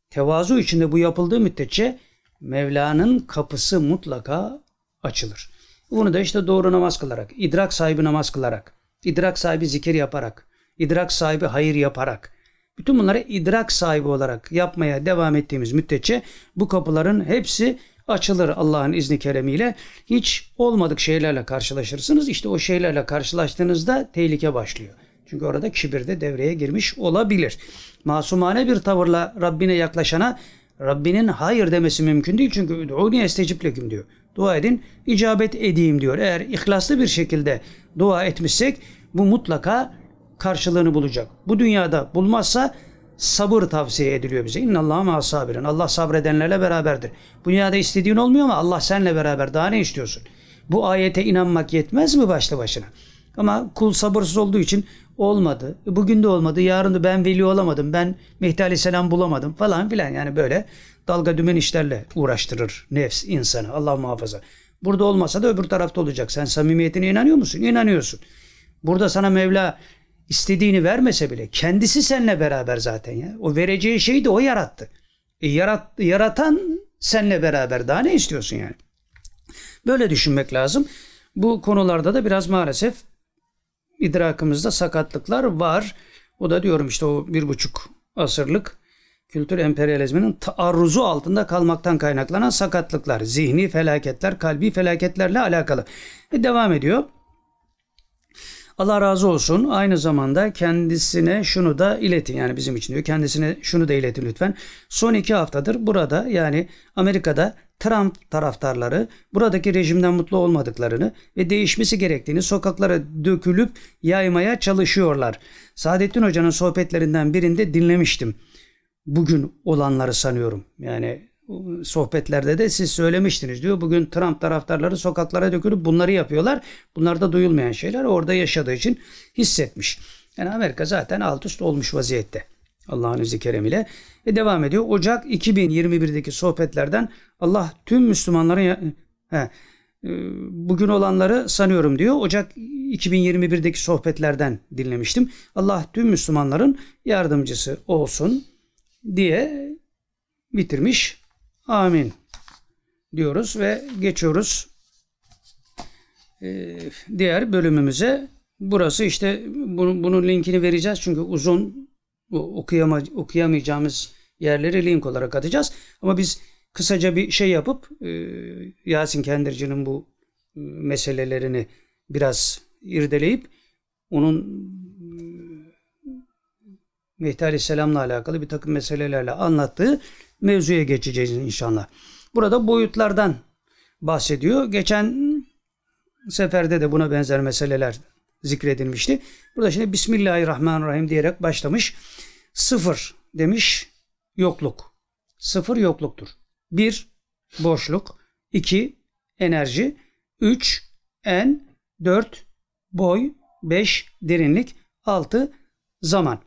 Tevazu içinde bu yapıldığı müddetçe Mevla'nın kapısı mutlaka açılır. Bunu da işte doğru namaz kılarak, idrak sahibi namaz kılarak, idrak sahibi zikir yaparak, idrak sahibi hayır yaparak, bütün bunları idrak sahibi olarak yapmaya devam ettiğimiz müddetçe bu kapıların hepsi açılır Allah'ın izni keremiyle. Hiç olmadık şeylerle karşılaşırsınız. İşte o şeylerle karşılaştığınızda tehlike başlıyor. Çünkü orada kibir de devreye girmiş olabilir. Masumane bir tavırla Rabbine yaklaşana Rabbinin hayır demesi mümkün değil. Çünkü ud'uni estecib lekum diyor. Dua edin, icabet edeyim diyor. Eğer ihlaslı bir şekilde dua etmişsek bu mutlaka karşılığını bulacak. Bu dünyada bulmazsa sabır tavsiye ediliyor bize. İnna Allah'a ma sabirin. Allah sabredenlerle beraberdir. Bu dünyada istediğin olmuyor ama Allah seninle beraber. Daha ne istiyorsun? Bu ayete inanmak yetmez mi başlı başına? Ama kul sabırsız olduğu için olmadı. Bugün de olmadı. Yarın da ben veli olamadım. Ben Mehdi Aleyhisselam bulamadım falan filan. Yani böyle dalga dümen işlerle uğraştırır nefs insanı. Allah muhafaza. Burada olmasa da öbür tarafta olacak. Sen samimiyetine inanıyor musun? İnanıyorsun. Burada sana Mevla istediğini vermese bile kendisi seninle beraber zaten ya. O vereceği şeyi de o yarattı. E yarat, yaratan seninle beraber daha ne istiyorsun yani? Böyle düşünmek lazım. Bu konularda da biraz maalesef idrakımızda sakatlıklar var. O da diyorum işte o bir buçuk asırlık kültür emperyalizminin taarruzu altında kalmaktan kaynaklanan sakatlıklar, zihni felaketler, kalbi felaketlerle alakalı. E devam ediyor. Allah razı olsun. Aynı zamanda kendisine şunu da iletin. Yani bizim için diyor. Kendisine şunu da iletin lütfen. Son iki haftadır burada yani Amerika'da Trump taraftarları buradaki rejimden mutlu olmadıklarını ve değişmesi gerektiğini sokaklara dökülüp yaymaya çalışıyorlar. Saadettin Hoca'nın sohbetlerinden birinde dinlemiştim. Bugün olanları sanıyorum. Yani sohbetlerde de siz söylemiştiniz diyor. Bugün Trump taraftarları sokaklara dökülüp bunları yapıyorlar. Bunlar da duyulmayan şeyler. Orada yaşadığı için hissetmiş. Yani Amerika zaten alt üst olmuş vaziyette. Allah'ın izni keremiyle. Ve devam ediyor. Ocak 2021'deki sohbetlerden Allah tüm Müslümanların he, e, bugün olanları sanıyorum diyor. Ocak 2021'deki sohbetlerden dinlemiştim. Allah tüm Müslümanların yardımcısı olsun diye bitirmiş. Amin diyoruz ve geçiyoruz e, diğer bölümümüze. Burası işte bunun, bunun linkini vereceğiz çünkü uzun okuyama, okuyamayacağımız yerleri link olarak atacağız. Ama biz kısaca bir şey yapıp e, Yasin Kendirci'nin bu e, meselelerini biraz irdeleyip onun e, Mehdi Aleyhisselam'la alakalı bir takım meselelerle anlattığı mevzuya geçeceğiz inşallah. Burada boyutlardan bahsediyor. Geçen seferde de buna benzer meseleler zikredilmişti. Burada şimdi Bismillahirrahmanirrahim diyerek başlamış. Sıfır demiş yokluk. Sıfır yokluktur. Bir boşluk. iki enerji. Üç en. Dört boy. Beş derinlik. Altı zaman.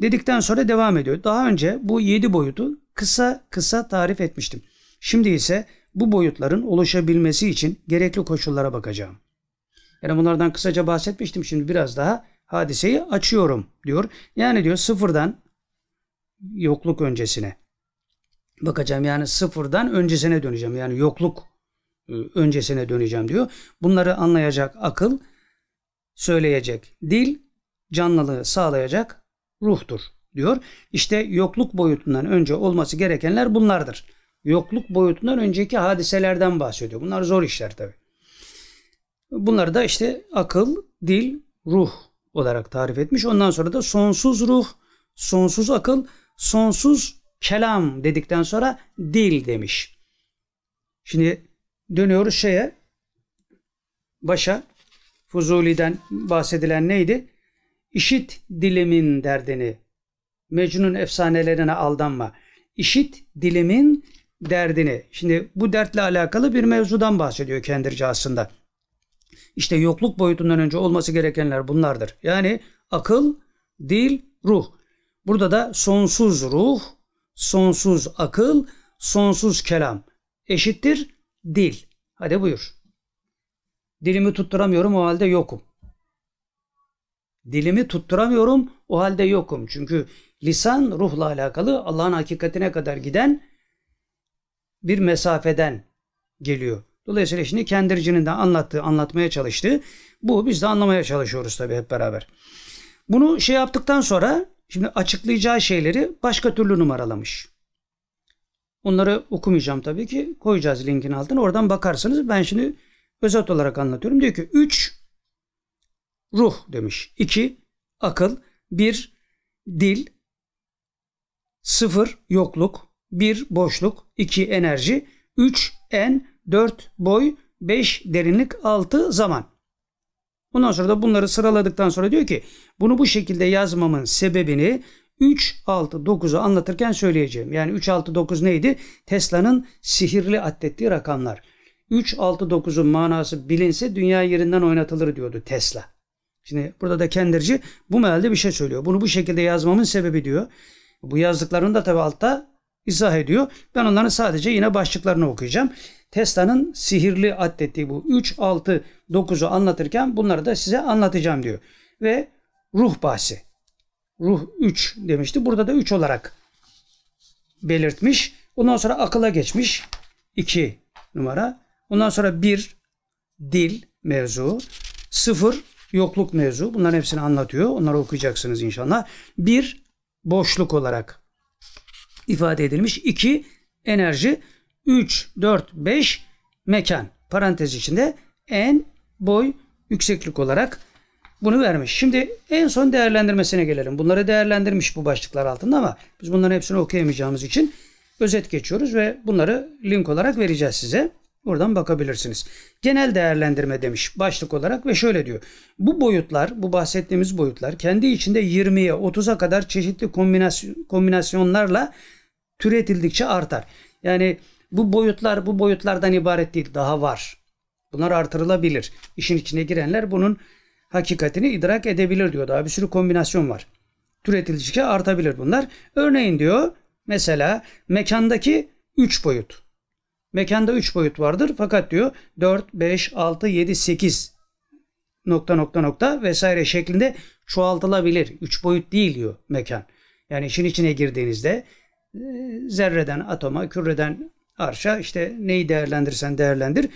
Dedikten sonra devam ediyor. Daha önce bu yedi boyutu kısa kısa tarif etmiştim. Şimdi ise bu boyutların oluşabilmesi için gerekli koşullara bakacağım. Yani bunlardan kısaca bahsetmiştim. Şimdi biraz daha hadiseyi açıyorum diyor. Yani diyor sıfırdan yokluk öncesine bakacağım. Yani sıfırdan öncesine döneceğim. Yani yokluk e, öncesine döneceğim diyor. Bunları anlayacak akıl, söyleyecek dil, canlılığı sağlayacak ruhtur diyor. İşte yokluk boyutundan önce olması gerekenler bunlardır. Yokluk boyutundan önceki hadiselerden bahsediyor. Bunlar zor işler tabi. Bunları da işte akıl, dil, ruh olarak tarif etmiş. Ondan sonra da sonsuz ruh, sonsuz akıl, sonsuz kelam dedikten sonra dil demiş. Şimdi dönüyoruz şeye başa Fuzuli'den bahsedilen neydi? İşit dilimin derdini. Mecnun efsanelerine aldanma. İşit dilimin derdini. Şimdi bu dertle alakalı bir mevzudan bahsediyor kendirce aslında. İşte yokluk boyutundan önce olması gerekenler bunlardır. Yani akıl, dil, ruh. Burada da sonsuz ruh, sonsuz akıl, sonsuz kelam eşittir dil. Hadi buyur. Dilimi tutturamıyorum o halde yokum. Dilimi tutturamıyorum o halde yokum. Çünkü lisan ruhla alakalı Allah'ın hakikatine kadar giden bir mesafeden geliyor. Dolayısıyla şimdi kendircinin de anlattığı, anlatmaya çalıştığı bu. Biz de anlamaya çalışıyoruz tabii hep beraber. Bunu şey yaptıktan sonra şimdi açıklayacağı şeyleri başka türlü numaralamış. Onları okumayacağım tabii ki. Koyacağız linkin altına. Oradan bakarsınız. Ben şimdi özet olarak anlatıyorum. Diyor ki 3 ruh demiş. 2 akıl. 1 dil. 0 yokluk. 1 boşluk. 2 enerji. 3 en. 4 boy. 5 derinlik. 6 zaman. Ondan sonra da bunları sıraladıktan sonra diyor ki bunu bu şekilde yazmamın sebebini 3, 6, 9'u anlatırken söyleyeceğim. Yani 3, 6, 9 neydi? Tesla'nın sihirli addettiği rakamlar. 3, 6, 9'un manası bilinse dünya yerinden oynatılır diyordu Tesla. Şimdi burada da kendirci bu mealde bir şey söylüyor. Bunu bu şekilde yazmamın sebebi diyor. Bu yazdıklarını da tabi altta izah ediyor. Ben onların sadece yine başlıklarını okuyacağım. Tesla'nın sihirli addettiği bu 3, 6, 9'u anlatırken bunları da size anlatacağım diyor. Ve ruh bahsi. Ruh 3 demişti. Burada da 3 olarak belirtmiş. Ondan sonra akıla geçmiş. 2 numara. Ondan sonra 1 dil mevzu. 0 yokluk mevzu. Bunların hepsini anlatıyor. Onları okuyacaksınız inşallah. 1 boşluk olarak ifade edilmiş. 2 enerji. 3, 4, 5 mekan. Parantez içinde en boy yükseklik olarak bunu vermiş. Şimdi en son değerlendirmesine gelelim. Bunları değerlendirmiş bu başlıklar altında ama biz bunların hepsini okuyamayacağımız için özet geçiyoruz ve bunları link olarak vereceğiz size. Buradan bakabilirsiniz. Genel değerlendirme demiş başlık olarak ve şöyle diyor. Bu boyutlar, bu bahsettiğimiz boyutlar kendi içinde 20'ye 30'a kadar çeşitli kombinasyon, kombinasyonlarla türetildikçe artar. Yani bu boyutlar bu boyutlardan ibaret değil. Daha var. Bunlar artırılabilir. İşin içine girenler bunun hakikatini idrak edebilir diyor. Daha bir sürü kombinasyon var. Türetildikçe artabilir bunlar. Örneğin diyor mesela mekandaki 3 boyut. Mekanda 3 boyut vardır fakat diyor 4, 5, 6, 7, 8 nokta nokta nokta vesaire şeklinde çoğaltılabilir. 3 boyut değil diyor mekan. Yani işin içine girdiğinizde e, zerreden atoma, küreden arşa işte neyi değerlendirsen değerlendir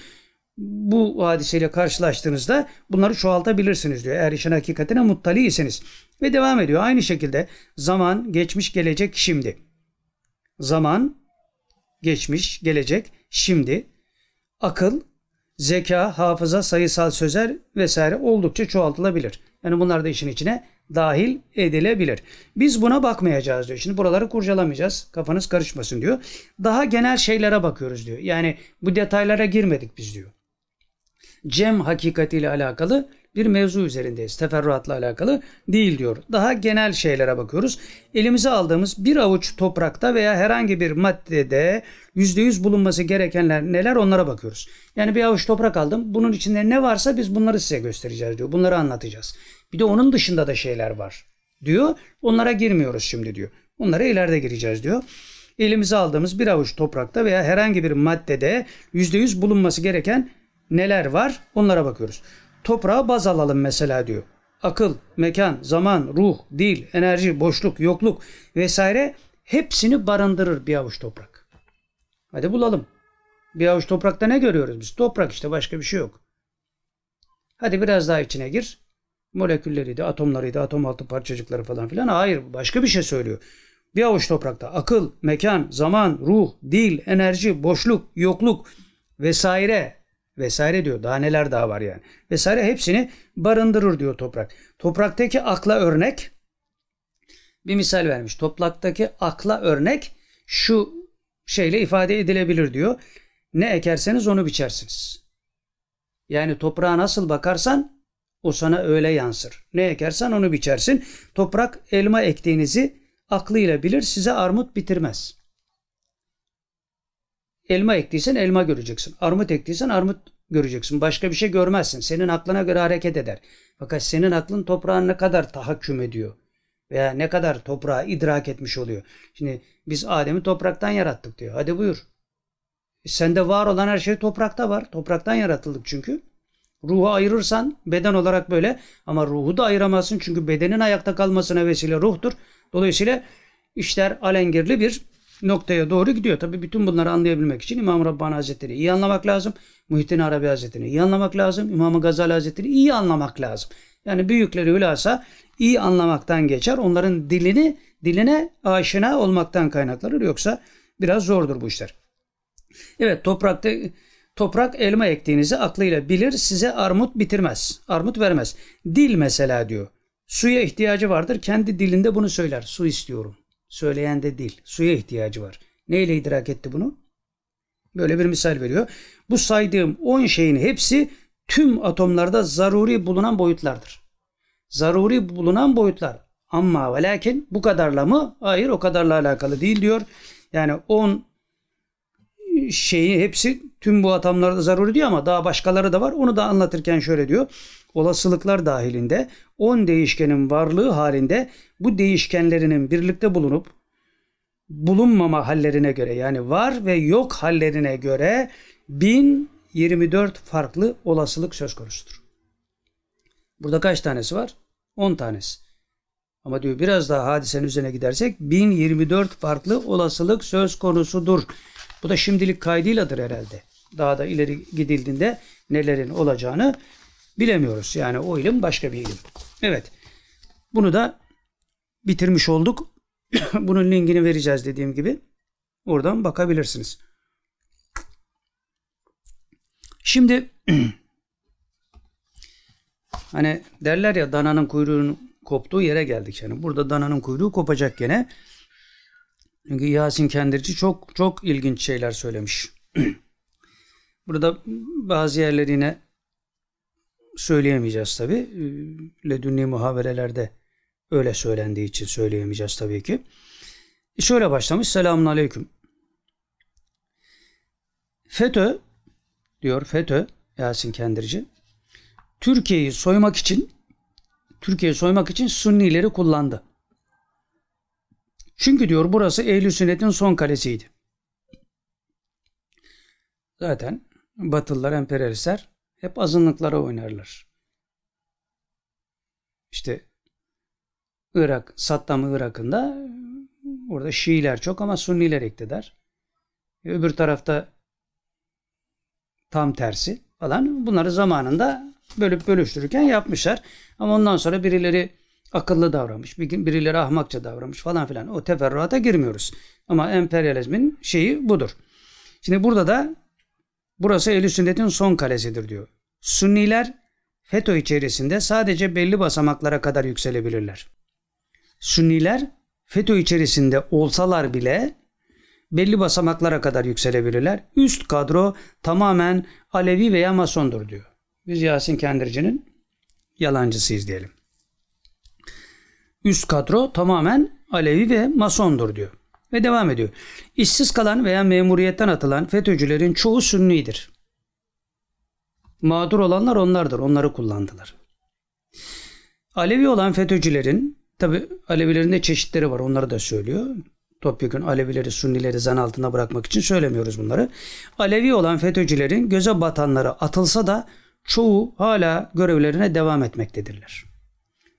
bu hadiseyle karşılaştığınızda bunları çoğaltabilirsiniz diyor. Eğer işin hakikatine muttaliyseniz. Ve devam ediyor. Aynı şekilde zaman, geçmiş, gelecek, şimdi. Zaman, geçmiş, gelecek, şimdi. Akıl, zeka, hafıza, sayısal sözel vesaire oldukça çoğaltılabilir. Yani bunlar da işin içine dahil edilebilir. Biz buna bakmayacağız diyor. Şimdi buraları kurcalamayacağız. Kafanız karışmasın diyor. Daha genel şeylere bakıyoruz diyor. Yani bu detaylara girmedik biz diyor cem hakikatiyle alakalı bir mevzu üzerindeyiz. Teferruatla alakalı değil diyor. Daha genel şeylere bakıyoruz. Elimize aldığımız bir avuç toprakta veya herhangi bir maddede %100 bulunması gerekenler neler onlara bakıyoruz. Yani bir avuç toprak aldım. Bunun içinde ne varsa biz bunları size göstereceğiz diyor. Bunları anlatacağız. Bir de onun dışında da şeyler var diyor. Onlara girmiyoruz şimdi diyor. Onlara ileride gireceğiz diyor elimize aldığımız bir avuç toprakta veya herhangi bir maddede %100 bulunması gereken neler var onlara bakıyoruz. Toprağa baz alalım mesela diyor. Akıl, mekan, zaman, ruh, dil, enerji, boşluk, yokluk vesaire hepsini barındırır bir avuç toprak. Hadi bulalım. Bir avuç toprakta ne görüyoruz biz? Toprak işte başka bir şey yok. Hadi biraz daha içine gir. Molekülleriydi, atomlarıydı, atom altı parçacıkları falan filan. Hayır başka bir şey söylüyor. Bir avuç toprakta akıl, mekan, zaman, ruh, dil, enerji, boşluk, yokluk vesaire vesaire diyor. Daha neler daha var yani. Vesaire hepsini barındırır diyor toprak. Topraktaki akla örnek bir misal vermiş. Topraktaki akla örnek şu şeyle ifade edilebilir diyor. Ne ekerseniz onu biçersiniz. Yani toprağa nasıl bakarsan o sana öyle yansır. Ne ekersen onu biçersin. Toprak elma ektiğinizi aklıyla bilir size armut bitirmez. Elma ektiysen elma göreceksin. Armut ektiysen armut göreceksin. Başka bir şey görmezsin. Senin aklına göre hareket eder. Fakat senin aklın toprağın ne kadar tahakküm ediyor veya ne kadar toprağı idrak etmiş oluyor. Şimdi biz Adem'i topraktan yarattık diyor. Hadi buyur. E sende var olan her şey toprakta var. Topraktan yaratıldık çünkü. Ruhu ayırırsan beden olarak böyle ama ruhu da ayıramazsın çünkü bedenin ayakta kalmasına vesile ruhtur. Dolayısıyla işler alengirli bir noktaya doğru gidiyor. Tabi bütün bunları anlayabilmek için İmam Rabbani Hazretleri iyi anlamak lazım. Muhittin Arabi Hazretleri iyi anlamak lazım. İmam Gazali Hazretleri iyi anlamak lazım. Yani büyükleri hülasa iyi anlamaktan geçer. Onların dilini diline aşina olmaktan kaynaklanır. Yoksa biraz zordur bu işler. Evet toprakta toprak elma ektiğinizi aklıyla bilir size armut bitirmez. Armut vermez. Dil mesela diyor. Suya ihtiyacı vardır. Kendi dilinde bunu söyler. Su istiyorum. Söyleyen de dil. Suya ihtiyacı var. Neyle idrak etti bunu? Böyle bir misal veriyor. Bu saydığım 10 şeyin hepsi tüm atomlarda zaruri bulunan boyutlardır. Zaruri bulunan boyutlar. Ama ve lakin bu kadarla mı? Hayır o kadarla alakalı değil diyor. Yani 10 şeyi hepsi tüm bu atomlarda zaruri diyor ama daha başkaları da var. Onu da anlatırken şöyle diyor. Olasılıklar dahilinde 10 değişkenin varlığı halinde bu değişkenlerinin birlikte bulunup bulunmama hallerine göre yani var ve yok hallerine göre 1024 farklı olasılık söz konusudur. Burada kaç tanesi var? 10 tanesi. Ama diyor biraz daha hadisenin üzerine gidersek 1024 farklı olasılık söz konusudur. Bu da şimdilik kaydıyladır herhalde. Daha da ileri gidildiğinde nelerin olacağını bilemiyoruz. Yani o ilim başka bir ilim. Evet. Bunu da bitirmiş olduk. [coughs] Bunun linkini vereceğiz dediğim gibi. Oradan bakabilirsiniz. Şimdi [coughs] hani derler ya dananın kuyruğunun koptuğu yere geldik yani. Burada dananın kuyruğu kopacak gene. Çünkü Yasin Kendirci çok çok ilginç şeyler söylemiş. [coughs] Burada bazı yerleri yine söyleyemeyeceğiz tabi. Ee, ledünni muhaberelerde öyle söylendiği için söyleyemeyeceğiz tabii ki. E şöyle başlamış. Selamun Aleyküm. FETÖ diyor FETÖ Yasin Kendirci Türkiye'yi soymak için Türkiye'yi soymak için Sunnileri kullandı. Çünkü diyor burası ehl Sünnet'in son kalesiydi. Zaten Batılılar, emperyalistler hep azınlıklara oynarlar. İşte Irak, Saddam Irak'ında orada Şiiler çok ama Sunniler iktidar. Öbür tarafta tam tersi falan. Bunları zamanında bölüp bölüştürürken yapmışlar. Ama ondan sonra birileri akıllı davranmış, birileri ahmakça davranmış falan filan. O teferruata girmiyoruz. Ama emperyalizmin şeyi budur. Şimdi burada da burası ehl Sünnet'in son kalesidir diyor. Sünniler FETÖ içerisinde sadece belli basamaklara kadar yükselebilirler. Sünniler FETÖ içerisinde olsalar bile belli basamaklara kadar yükselebilirler. Üst kadro tamamen Alevi veya Masondur diyor. Biz Yasin Kendirci'nin yalancısıyız diyelim. Üst kadro tamamen Alevi ve Masondur diyor. Ve devam ediyor. İşsiz kalan veya memuriyetten atılan FETÖ'cülerin çoğu Sünnidir. Mağdur olanlar onlardır. Onları kullandılar. Alevi olan FETÖ'cülerin tabi Alevilerin de çeşitleri var. Onları da söylüyor. Topyekun Alevileri, Sunnileri zan altında bırakmak için söylemiyoruz bunları. Alevi olan FETÖ'cülerin göze batanları atılsa da çoğu hala görevlerine devam etmektedirler.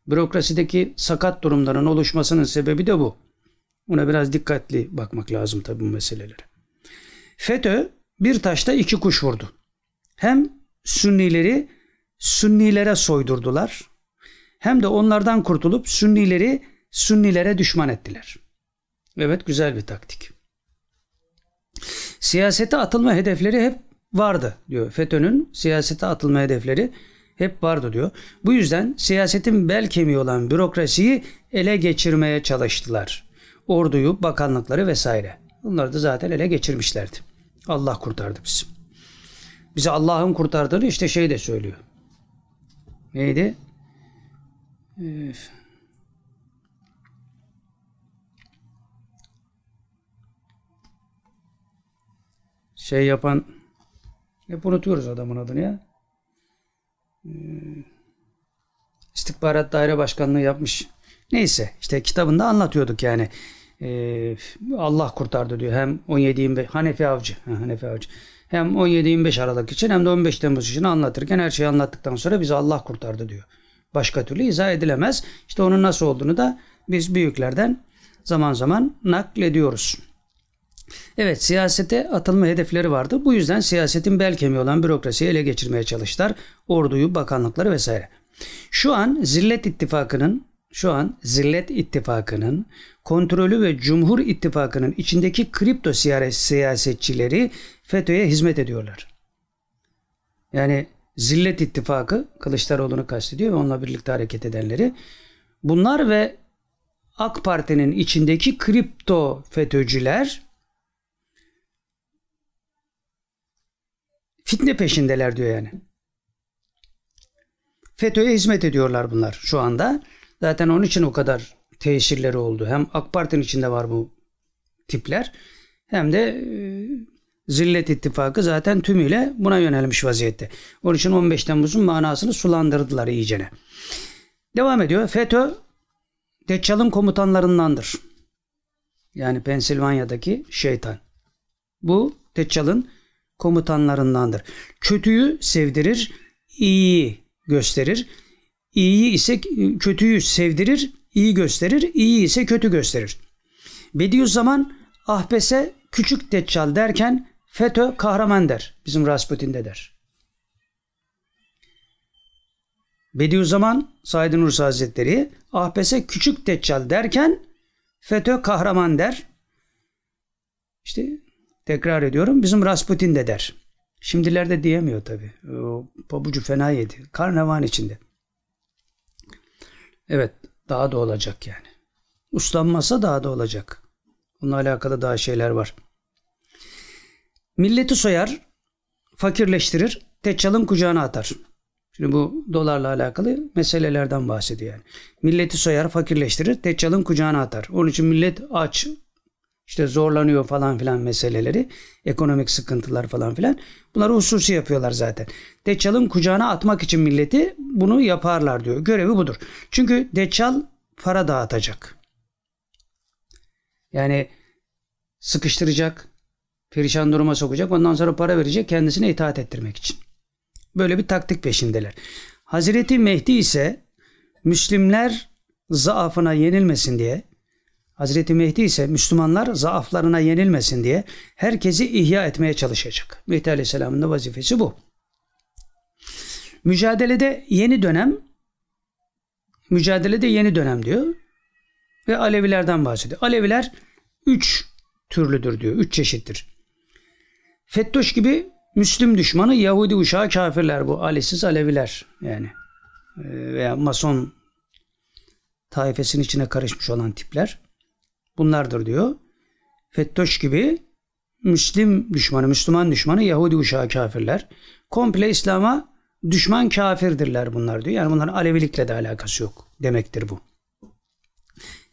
Bürokrasideki sakat durumların oluşmasının sebebi de bu. Buna biraz dikkatli bakmak lazım tabi bu meselelere. FETÖ bir taşta iki kuş vurdu. Hem Sünnileri Sünnilere soydurdular hem de onlardan kurtulup Sünnileri Sünnilere düşman ettiler. Evet güzel bir taktik. Siyasete atılma hedefleri hep vardı diyor. FETÖ'nün siyasete atılma hedefleri hep vardı diyor. Bu yüzden siyasetin bel kemiği olan bürokrasiyi ele geçirmeye çalıştılar. Orduyu, bakanlıkları vesaire. Bunları da zaten ele geçirmişlerdi. Allah kurtardı bizi. Bizi Allah'ın kurtardığını işte şey de söylüyor. Neydi? Üf. Şey yapan hep unutuyoruz adamın adını ya. Ee, İstihbarat Daire Başkanlığı yapmış. Neyse işte kitabında anlatıyorduk yani. Ee, Allah kurtardı diyor. Hem 17-25 Hanefi Avcı. Ha, Hanefi Avcı. Hem 17-25 Aralık için hem de 15 Temmuz için anlatırken her şeyi anlattıktan sonra bizi Allah kurtardı diyor. Başka türlü izah edilemez. İşte onun nasıl olduğunu da biz büyüklerden zaman zaman naklediyoruz. Evet siyasete atılma hedefleri vardı. Bu yüzden siyasetin bel kemiği olan bürokrasiyi ele geçirmeye çalıştılar. Orduyu, bakanlıkları vesaire. Şu an Zillet İttifakı'nın şu an Zillet İttifakı'nın kontrolü ve Cumhur İttifakı'nın içindeki kripto siyasetçileri FETÖ'ye hizmet ediyorlar. Yani Zillet İttifakı Kılıçdaroğlu'nu kastediyor ve onunla birlikte hareket edenleri. Bunlar ve AK Parti'nin içindeki kripto FETÖ'cüler fitne peşindeler diyor yani. FETÖ'ye hizmet ediyorlar bunlar şu anda. Zaten onun için o kadar tesirleri oldu. Hem AK Parti'nin içinde var bu tipler hem de e, Zillet İttifakı zaten tümüyle buna yönelmiş vaziyette. Onun için 15 Temmuz'un manasını sulandırdılar iyicene. Devam ediyor. FETÖ Deccal'ın komutanlarındandır. Yani Pensilvanya'daki şeytan. Bu Deccal'ın komutanlarındandır. Kötüyü sevdirir, iyiyi gösterir. İyiyi ise kötüyü sevdirir, iyi gösterir. İyi ise kötü gösterir. Bediüzzaman Ahbes'e küçük deccal derken FETÖ kahraman der. Bizim Rasputin'de der. Bediüzzaman Said Nursi Hazretleri Ahbes'e küçük deccal derken FETÖ kahraman der. İşte tekrar ediyorum bizim Rasputin de der. Şimdilerde diyemiyor tabi. Pabucu fena yedi. Karnavan içinde. Evet daha da olacak yani. Uslanmasa daha da olacak. Bununla alakalı daha şeyler var. Milleti soyar, fakirleştirir, teccalın kucağına atar. Şimdi bu dolarla alakalı meselelerden bahsediyor yani. Milleti soyar, fakirleştirir, teccalın kucağına atar. Onun için millet aç, işte zorlanıyor falan filan meseleleri, ekonomik sıkıntılar falan filan. Bunları hususi yapıyorlar zaten. Deccal'ın kucağına atmak için milleti bunu yaparlar diyor. Görevi budur. Çünkü Deccal para dağıtacak. Yani sıkıştıracak, perişan duruma sokacak. Ondan sonra para verecek kendisine itaat ettirmek için. Böyle bir taktik peşindeler. Hazreti Mehdi ise Müslimler zaafına yenilmesin diye Hazreti Mehdi ise Müslümanlar zaaflarına yenilmesin diye herkesi ihya etmeye çalışacak. Mehdi Aleyhisselam'ın da vazifesi bu. Mücadelede yeni dönem mücadelede yeni dönem diyor ve Alevilerden bahsediyor. Aleviler üç türlüdür diyor. Üç çeşittir. Fettoş gibi Müslüm düşmanı Yahudi uşağı kafirler bu. Alisiz Aleviler yani. Ee, veya Mason taifesinin içine karışmış olan tipler. Bunlardır diyor. Fettoş gibi Müslim düşmanı, Müslüman düşmanı Yahudi uşağı kafirler. Komple İslam'a düşman kafirdirler bunlar diyor. Yani bunların Alevilikle de alakası yok demektir bu.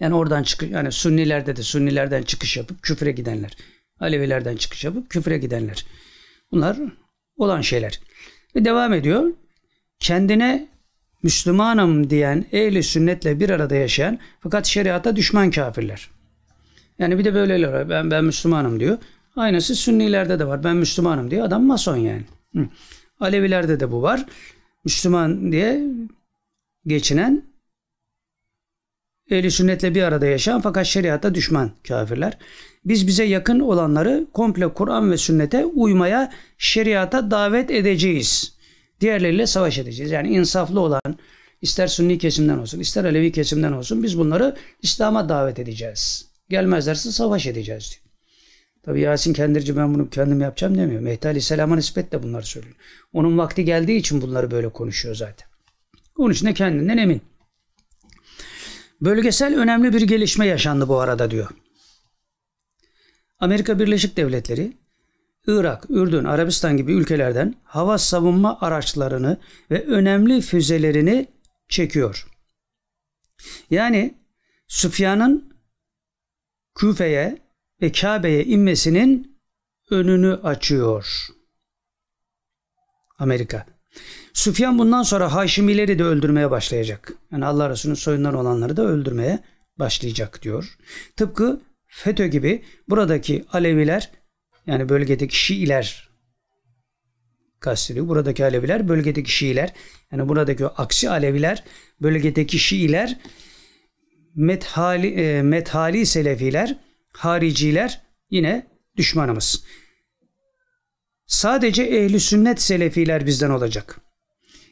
Yani oradan çıkış yani Sünnilerde de Sünnilerden çıkış yapıp küfre gidenler. Alevilerden çıkış yapıp küfre gidenler. Bunlar olan şeyler. Ve devam ediyor. Kendine Müslümanım diyen ehli sünnetle bir arada yaşayan fakat şeriata düşman kafirler. Yani bir de böyleler var. Ben, ben Müslümanım diyor. Aynısı Sünnilerde de var. Ben Müslümanım diyor. Adam mason yani. Hı. Alevilerde de bu var. Müslüman diye geçinen ehli sünnetle bir arada yaşayan fakat şeriata düşman kafirler. biz bize yakın olanları komple Kur'an ve sünnete uymaya, şeriata davet edeceğiz. Diğerleriyle savaş edeceğiz. Yani insaflı olan, ister Sünni kesimden olsun, ister Alevi kesimden olsun biz bunları İslam'a davet edeceğiz. Gelmezlerse savaş edeceğiz diyor. Tabi Yasin Kendirci ben bunu kendim yapacağım demiyor. Mehdi Aleyhisselam'a nispetle bunları söylüyor. Onun vakti geldiği için bunları böyle konuşuyor zaten. Onun için de kendinden emin. Bölgesel önemli bir gelişme yaşandı bu arada diyor. Amerika Birleşik Devletleri, Irak, Ürdün, Arabistan gibi ülkelerden hava savunma araçlarını ve önemli füzelerini çekiyor. Yani Süfyan'ın Küfe'ye ve Kabe'ye inmesinin önünü açıyor. Amerika. Süfyan bundan sonra Haşimileri de öldürmeye başlayacak. Yani Allah Resulü'nün soyundan olanları da öldürmeye başlayacak diyor. Tıpkı FETÖ gibi buradaki Aleviler yani bölgedeki Şiiler kastediyor. Buradaki Aleviler bölgedeki Şiiler yani buradaki aksi Aleviler bölgedeki Şiiler methali, e, methali Selefiler hariciler yine düşmanımız. Sadece ehli sünnet selefiler bizden olacak.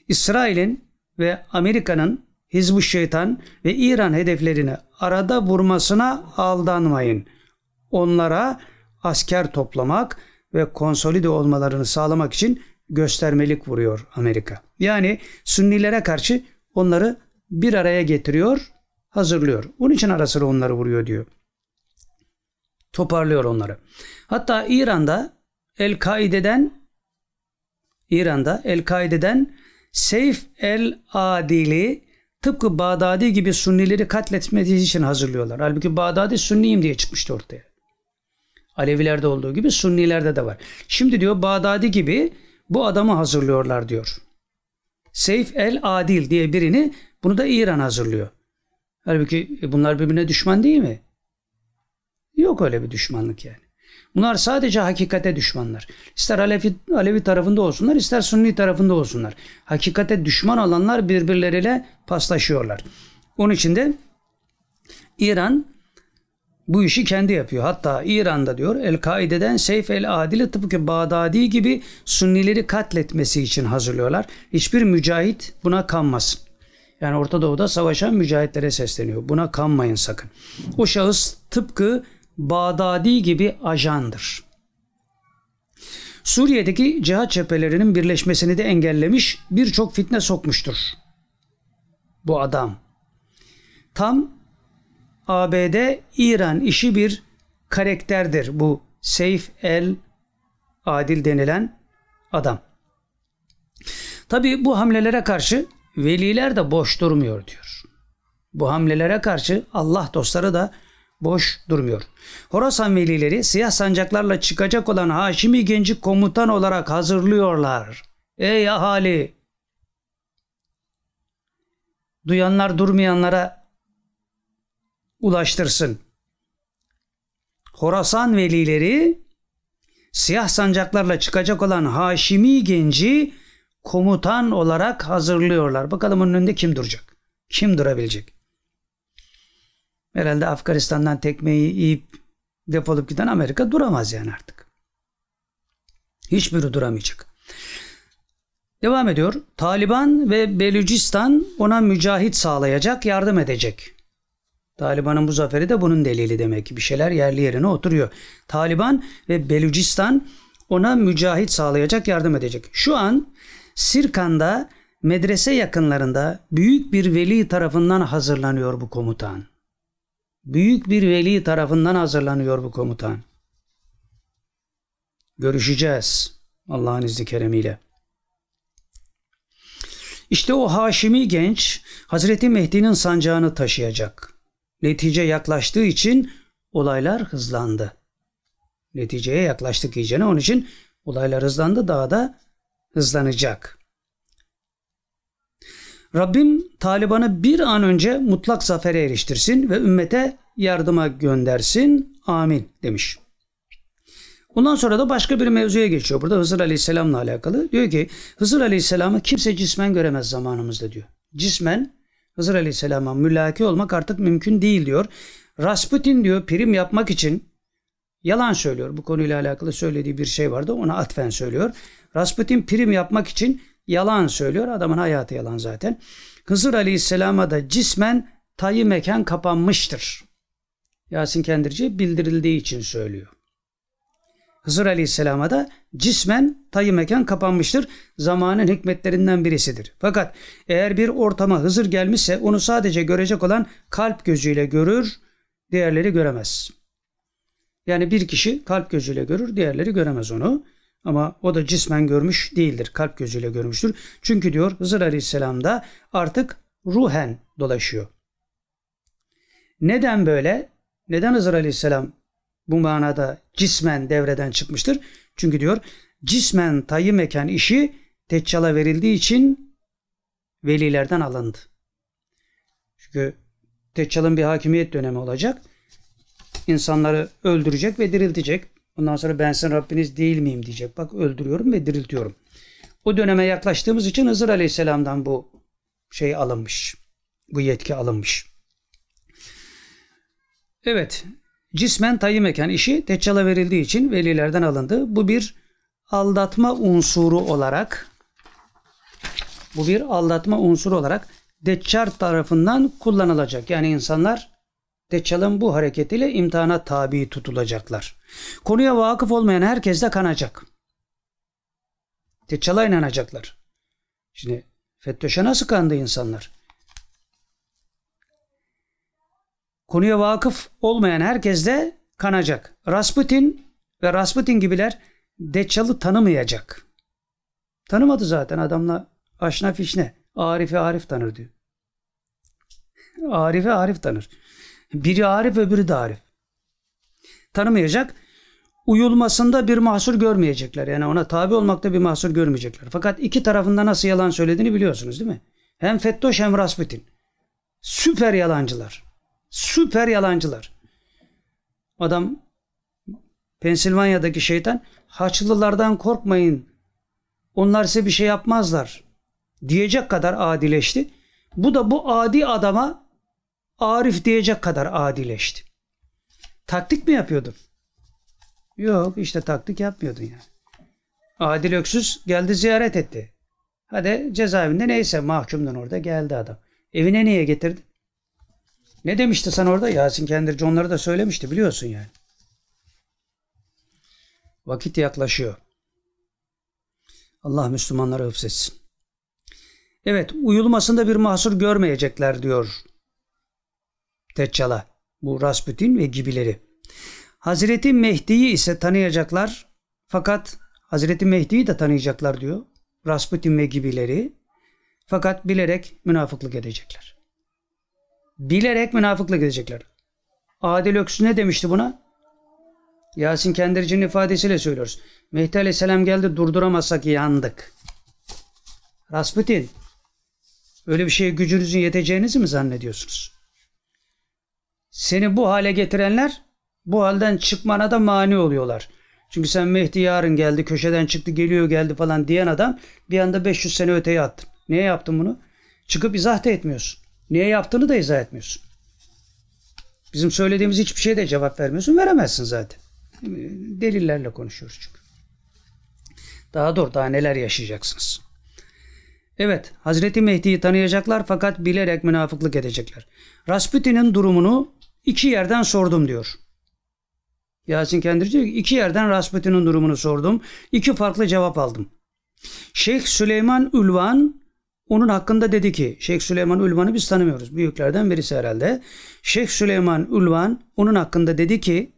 İsrail'in ve Amerika'nın Hizbu Şeytan ve İran hedeflerini arada vurmasına aldanmayın. Onlara asker toplamak ve konsolide olmalarını sağlamak için göstermelik vuruyor Amerika. Yani Sünnilere karşı onları bir araya getiriyor, hazırlıyor. Onun için ara sıra onları vuruyor diyor. Toparlıyor onları. Hatta İran'da El-Kaide'den İran'da El-Kaide'den Seyf el-Adil'i tıpkı Bağdadi gibi Sünnileri katletmesi için hazırlıyorlar. Halbuki Bağdadi Sünniyim diye çıkmıştı ortaya. Alevilerde olduğu gibi Sünnilerde de var. Şimdi diyor Bağdadi gibi bu adamı hazırlıyorlar diyor. Seyf el-Adil diye birini bunu da İran hazırlıyor. Halbuki bunlar birbirine düşman değil mi? Yok öyle bir düşmanlık yani. Bunlar sadece hakikate düşmanlar. İster Alevi, Alevi tarafında olsunlar, ister Sünni tarafında olsunlar. Hakikate düşman olanlar birbirleriyle paslaşıyorlar. Onun için de İran bu işi kendi yapıyor. Hatta İran'da diyor El-Kaide'den Seyf el-Adil'i tıpkı Bağdadi gibi Sünnileri katletmesi için hazırlıyorlar. Hiçbir mücahit buna kanmasın. Yani Orta Doğu'da savaşan mücahitlere sesleniyor. Buna kanmayın sakın. O şahıs tıpkı Bağdadi gibi ajandır. Suriye'deki cihat cephelerinin birleşmesini de engellemiş, birçok fitne sokmuştur. Bu adam. Tam ABD İran işi bir karakterdir bu Seyf el Adil denilen adam. Tabi bu hamlelere karşı veliler de boş durmuyor diyor. Bu hamlelere karşı Allah dostları da boş durmuyor. Horasan velileri siyah sancaklarla çıkacak olan Haşimi Genci komutan olarak hazırlıyorlar. Ey ahali! Duyanlar durmayanlara ulaştırsın. Horasan velileri siyah sancaklarla çıkacak olan Haşimi Genci komutan olarak hazırlıyorlar. Bakalım onun önünde kim duracak? Kim durabilecek? Herhalde Afganistan'dan tekmeyi yiyip defolup giden Amerika duramaz yani artık. Hiçbiri duramayacak. Devam ediyor. Taliban ve Belucistan ona mücahit sağlayacak, yardım edecek. Taliban'ın bu zaferi de bunun delili demek ki bir şeyler yerli yerine oturuyor. Taliban ve Belucistan ona mücahit sağlayacak, yardım edecek. Şu an Sirkan'da medrese yakınlarında büyük bir veli tarafından hazırlanıyor bu komutan büyük bir veli tarafından hazırlanıyor bu komutan. Görüşeceğiz Allah'ın izni keremiyle. İşte o Haşimi genç Hazreti Mehdi'nin sancağını taşıyacak. Netice yaklaştığı için olaylar hızlandı. Neticeye yaklaştık iyicene onun için olaylar hızlandı daha da hızlanacak. Rabbim Taliban'ı bir an önce mutlak zafere eriştirsin ve ümmete yardıma göndersin. Amin demiş. Ondan sonra da başka bir mevzuya geçiyor. Burada Hızır Aleyhisselam'la alakalı. Diyor ki Hızır Aleyhisselam'ı kimse cismen göremez zamanımızda diyor. Cismen Hızır Aleyhisselam'a mülaki olmak artık mümkün değil diyor. Rasputin diyor prim yapmak için Yalan söylüyor. Bu konuyla alakalı söylediği bir şey vardı. Ona atfen söylüyor. Rasputin prim yapmak için yalan söylüyor. Adamın hayatı yalan zaten. Hızır Aleyhisselam'a da cismen tayı mekan kapanmıştır. Yasin Kendirci bildirildiği için söylüyor. Hızır Aleyhisselam'a da cismen tayı mekan kapanmıştır. Zamanın hikmetlerinden birisidir. Fakat eğer bir ortama Hızır gelmişse onu sadece görecek olan kalp gözüyle görür, diğerleri göremez. Yani bir kişi kalp gözüyle görür, diğerleri göremez onu. Ama o da cismen görmüş değildir. Kalp gözüyle görmüştür. Çünkü diyor Hızır Aleyhisselam da artık ruhen dolaşıyor. Neden böyle? Neden Hızır Aleyhisselam bu manada cismen devreden çıkmıştır? Çünkü diyor cismen tayı mekan işi Deccal'a verildiği için velilerden alındı. Çünkü Deccal'ın bir hakimiyet dönemi olacak. İnsanları öldürecek ve diriltecek. Ondan sonra ben sizin Rabbiniz değil miyim diyecek. Bak öldürüyorum ve diriltiyorum. O döneme yaklaştığımız için Hızır Aleyhisselam'dan bu şey alınmış. Bu yetki alınmış. Evet. Cismen tayyi mekan işi Deccal'a verildiği için velilerden alındı. Bu bir aldatma unsuru olarak bu bir aldatma unsuru olarak Deccar tarafından kullanılacak. Yani insanlar Deccal'ın bu hareketiyle imtihana tabi tutulacaklar. Konuya vakıf olmayan herkes de kanacak. Deccal'a inanacaklar. Şimdi FETÖ'şe nasıl kandı insanlar? Konuya vakıf olmayan herkes de kanacak. Rasputin ve Rasputin gibiler Deccal'ı tanımayacak. Tanımadı zaten adamla aşna fişne. Arif'i Arif tanır diyor. Arif'i Arif tanır. Biri Arif öbürü de Arif. Tanımayacak. Uyulmasında bir mahsur görmeyecekler. Yani ona tabi olmakta bir mahsur görmeyecekler. Fakat iki tarafında nasıl yalan söylediğini biliyorsunuz değil mi? Hem Fettoş hem Rasputin. Süper yalancılar. Süper yalancılar. Adam Pensilvanya'daki şeytan Haçlılardan korkmayın. Onlar size bir şey yapmazlar. Diyecek kadar adileşti. Bu da bu adi adama Arif diyecek kadar adileşti. Taktik mi yapıyordun? Yok işte taktik yapmıyordun yani. Adil Öksüz geldi ziyaret etti. Hadi cezaevinde neyse mahkumdan orada geldi adam. Evine niye getirdi? Ne demişti sen orada? Yasin Kendirci onları da söylemişti biliyorsun yani. Vakit yaklaşıyor. Allah Müslümanları hıfzetsin. Evet uyulmasında bir mahsur görmeyecekler diyor Deccal'a. Bu Rasputin ve gibileri. Hazreti Mehdi'yi ise tanıyacaklar. Fakat Hazreti Mehdi'yi de tanıyacaklar diyor. Rasputin ve gibileri. Fakat bilerek münafıklık edecekler. Bilerek münafıklık edecekler. Adil Öksüz ne demişti buna? Yasin Kendirci'nin ifadesiyle söylüyoruz. Mehdi Aleyhisselam geldi durduramazsak yandık. Rasputin öyle bir şeye gücünüzün yeteceğinizi mi zannediyorsunuz? Seni bu hale getirenler bu halden çıkmana da mani oluyorlar. Çünkü sen Mehdi yarın geldi, köşeden çıktı, geliyor geldi falan diyen adam bir anda 500 sene öteye attın. Niye yaptın bunu? Çıkıp izah da etmiyorsun. Niye yaptığını da izah etmiyorsun. Bizim söylediğimiz hiçbir şeye de cevap vermiyorsun. Veremezsin zaten. Delillerle konuşuyoruz çünkü. Daha doğru daha neler yaşayacaksınız. Evet, Hazreti Mehdi'yi tanıyacaklar fakat bilerek münafıklık edecekler. Rasputin'in durumunu iki yerden sordum diyor. Yasin Kendirci diyor ki iki yerden Rasputin'in durumunu sordum. İki farklı cevap aldım. Şeyh Süleyman Ülvan onun hakkında dedi ki Şeyh Süleyman Ülvan'ı biz tanımıyoruz. Büyüklerden birisi herhalde. Şeyh Süleyman Ülvan onun hakkında dedi ki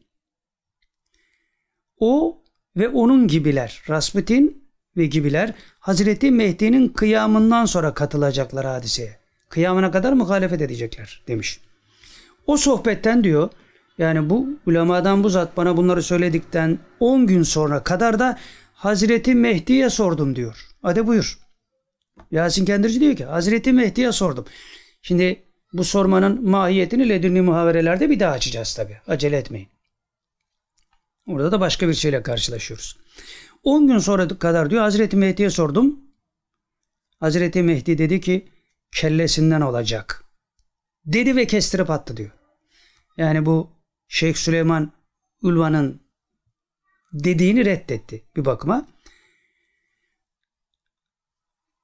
o ve onun gibiler Rasputin ve gibiler Hazreti Mehdi'nin kıyamından sonra katılacaklar hadiseye. Kıyamına kadar muhalefet edecekler demiş. O sohbetten diyor yani bu ulemadan bu zat bana bunları söyledikten 10 gün sonra kadar da Hazreti Mehdi'ye sordum diyor. Hadi buyur. Yasin Kendirci diyor ki Hazreti Mehdi'ye sordum. Şimdi bu sormanın mahiyetini ledünni muhaverelerde bir daha açacağız tabi. Acele etmeyin. Orada da başka bir şeyle karşılaşıyoruz. 10 gün sonra kadar diyor Hazreti Mehdi'ye sordum. Hazreti Mehdi dedi ki kellesinden olacak. Dedi ve kestirip attı diyor. Yani bu Şeyh Süleyman Ulvan'ın dediğini reddetti bir bakıma.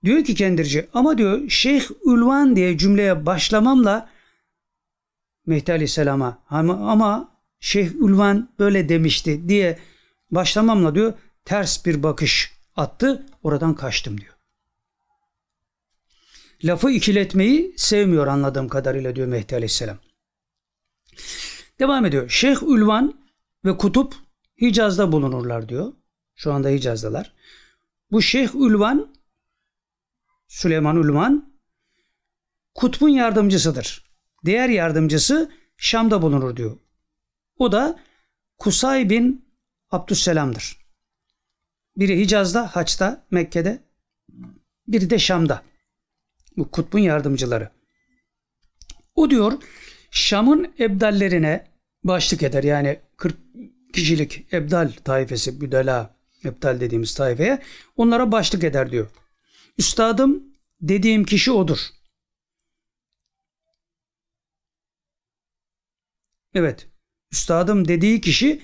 Diyor ki kendirci ama diyor Şeyh Ülvan diye cümleye başlamamla Mehdi Aleyhisselam'a ama, ama Şeyh Ülvan böyle demişti diye başlamamla diyor ters bir bakış attı oradan kaçtım diyor. Lafı ikiletmeyi sevmiyor anladığım kadarıyla diyor Mehdi Aleyhisselam. Devam ediyor. Şeyh Ülvan ve Kutup Hicaz'da bulunurlar diyor. Şu anda Hicaz'dalar. Bu Şeyh Ülvan Süleyman Ülvan Kutbun yardımcısıdır. Diğer yardımcısı Şam'da bulunur diyor. O da Kusay bin Abdüsselam'dır. Biri Hicaz'da, Haç'ta, Mekke'de, biri de Şam'da. Bu kutbun yardımcıları. O diyor Şam'ın ebdallerine başlık eder. Yani 40 kişilik ebdal taifesi, büdela, ebdal dediğimiz taifeye onlara başlık eder diyor. Üstadım dediğim kişi odur. Evet. Üstadım dediği kişi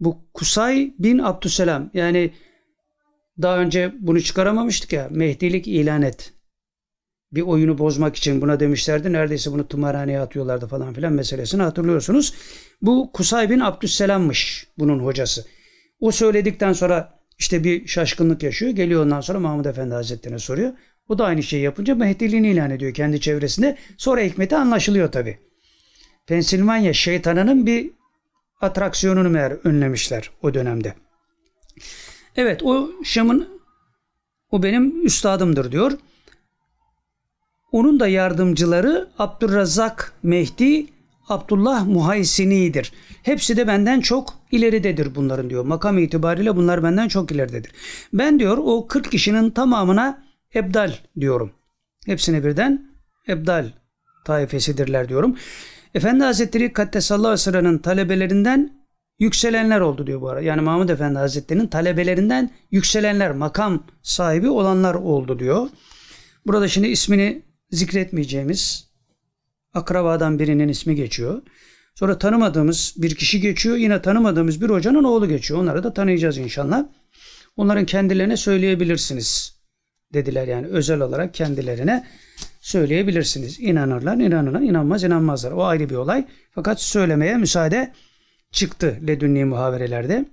bu Kusay bin Abdüselam. Yani daha önce bunu çıkaramamıştık ya. Mehdilik ilan et. Bir oyunu bozmak için buna demişlerdi. Neredeyse bunu tımarhaneye atıyorlardı falan filan meselesini hatırlıyorsunuz. Bu Kusay bin Abdüsselam'mış bunun hocası. O söyledikten sonra işte bir şaşkınlık yaşıyor. Geliyor ondan sonra Mahmud Efendi Hazretleri'ne soruyor. O da aynı şeyi yapınca Mehdiliğini ilan ediyor kendi çevresinde. Sonra hikmeti anlaşılıyor tabi. Pensilvanya şeytanının bir atraksiyonunu meğer önlemişler o dönemde. Evet o Şam'ın o benim üstadımdır diyor. Onun da yardımcıları Abdurrazak Mehdi, Abdullah Muhaysini'dir. Hepsi de benden çok ileridedir bunların diyor. Makam itibariyle bunlar benden çok ileridedir. Ben diyor o 40 kişinin tamamına ebdal diyorum. Hepsine birden ebdal taifesidirler diyorum. Efendi Hazretleri Kaddesallahu Sıra'nın talebelerinden yükselenler oldu diyor bu arada. Yani Mahmud Efendi Hazretleri'nin talebelerinden yükselenler, makam sahibi olanlar oldu diyor. Burada şimdi ismini zikretmeyeceğimiz akrabadan birinin ismi geçiyor. Sonra tanımadığımız bir kişi geçiyor. Yine tanımadığımız bir hocanın oğlu geçiyor. Onları da tanıyacağız inşallah. Onların kendilerine söyleyebilirsiniz dediler yani özel olarak kendilerine söyleyebilirsiniz. İnanırlar, inanırlar, inanmaz, inanmazlar. O ayrı bir olay. Fakat söylemeye müsaade çıktı ledünni muhaverelerde.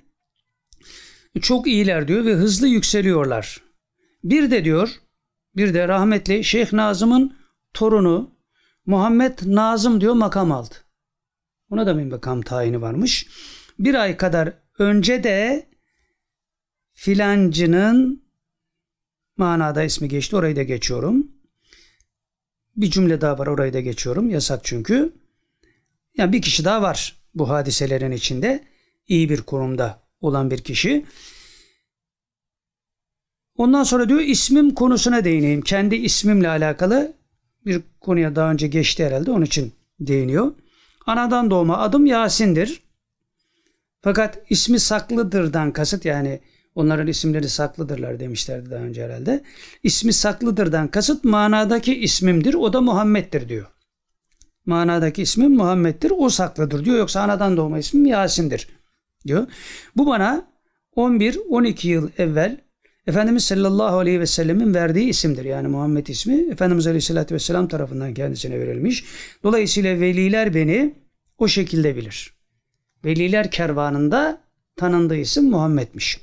Çok iyiler diyor ve hızlı yükseliyorlar. Bir de diyor, bir de rahmetli Şeyh Nazım'ın torunu Muhammed Nazım diyor makam aldı. Ona da bir makam tayini varmış. Bir ay kadar önce de filancının manada ismi geçti. Orayı da geçiyorum. Bir cümle daha var orayı da geçiyorum. Yasak çünkü. Yani bir kişi daha var bu hadiselerin içinde. iyi bir kurumda olan bir kişi. Ondan sonra diyor ismim konusuna değineyim. Kendi ismimle alakalı bir konuya daha önce geçti herhalde onun için değiniyor. Anadan doğma adım Yasin'dir. Fakat ismi saklıdırdan kasıt yani onların isimleri saklıdırlar demişlerdi daha önce herhalde. İsmi saklıdırdan kasıt manadaki ismimdir o da Muhammed'dir diyor. Manadaki ismim Muhammed'dir o saklıdır diyor yoksa anadan doğma ismim Yasin'dir diyor. Bu bana 11-12 yıl evvel Efendimiz sallallahu aleyhi ve sellemin verdiği isimdir. Yani Muhammed ismi Efendimiz aleyhissalatü vesselam tarafından kendisine verilmiş. Dolayısıyla veliler beni o şekilde bilir. Veliler kervanında tanındığı isim Muhammed'miş.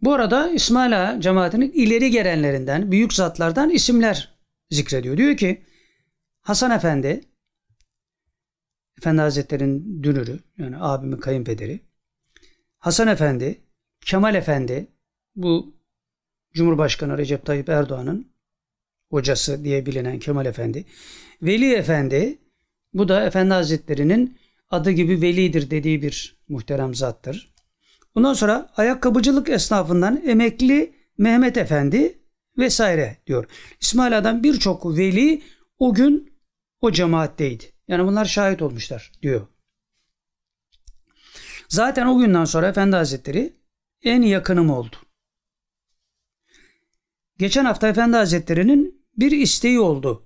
Bu arada İsmail Ağa cemaatinin ileri gelenlerinden, büyük zatlardan isimler zikrediyor. Diyor ki Hasan Efendi, Efendi Hazretleri'nin dünürü, yani abimin kayınpederi. Hasan Efendi, Kemal Efendi bu Cumhurbaşkanı Recep Tayyip Erdoğan'ın hocası diye bilinen Kemal Efendi. Veli Efendi bu da Efendi Hazretleri'nin adı gibi velidir dediği bir muhterem zattır. Bundan sonra ayakkabıcılık esnafından emekli Mehmet Efendi vesaire diyor. İsmail Adam birçok veli o gün o cemaatteydi. Yani bunlar şahit olmuşlar diyor. Zaten o günden sonra Efendi Hazretleri en yakınım oldu. Geçen hafta Efendi Hazretleri'nin bir isteği oldu.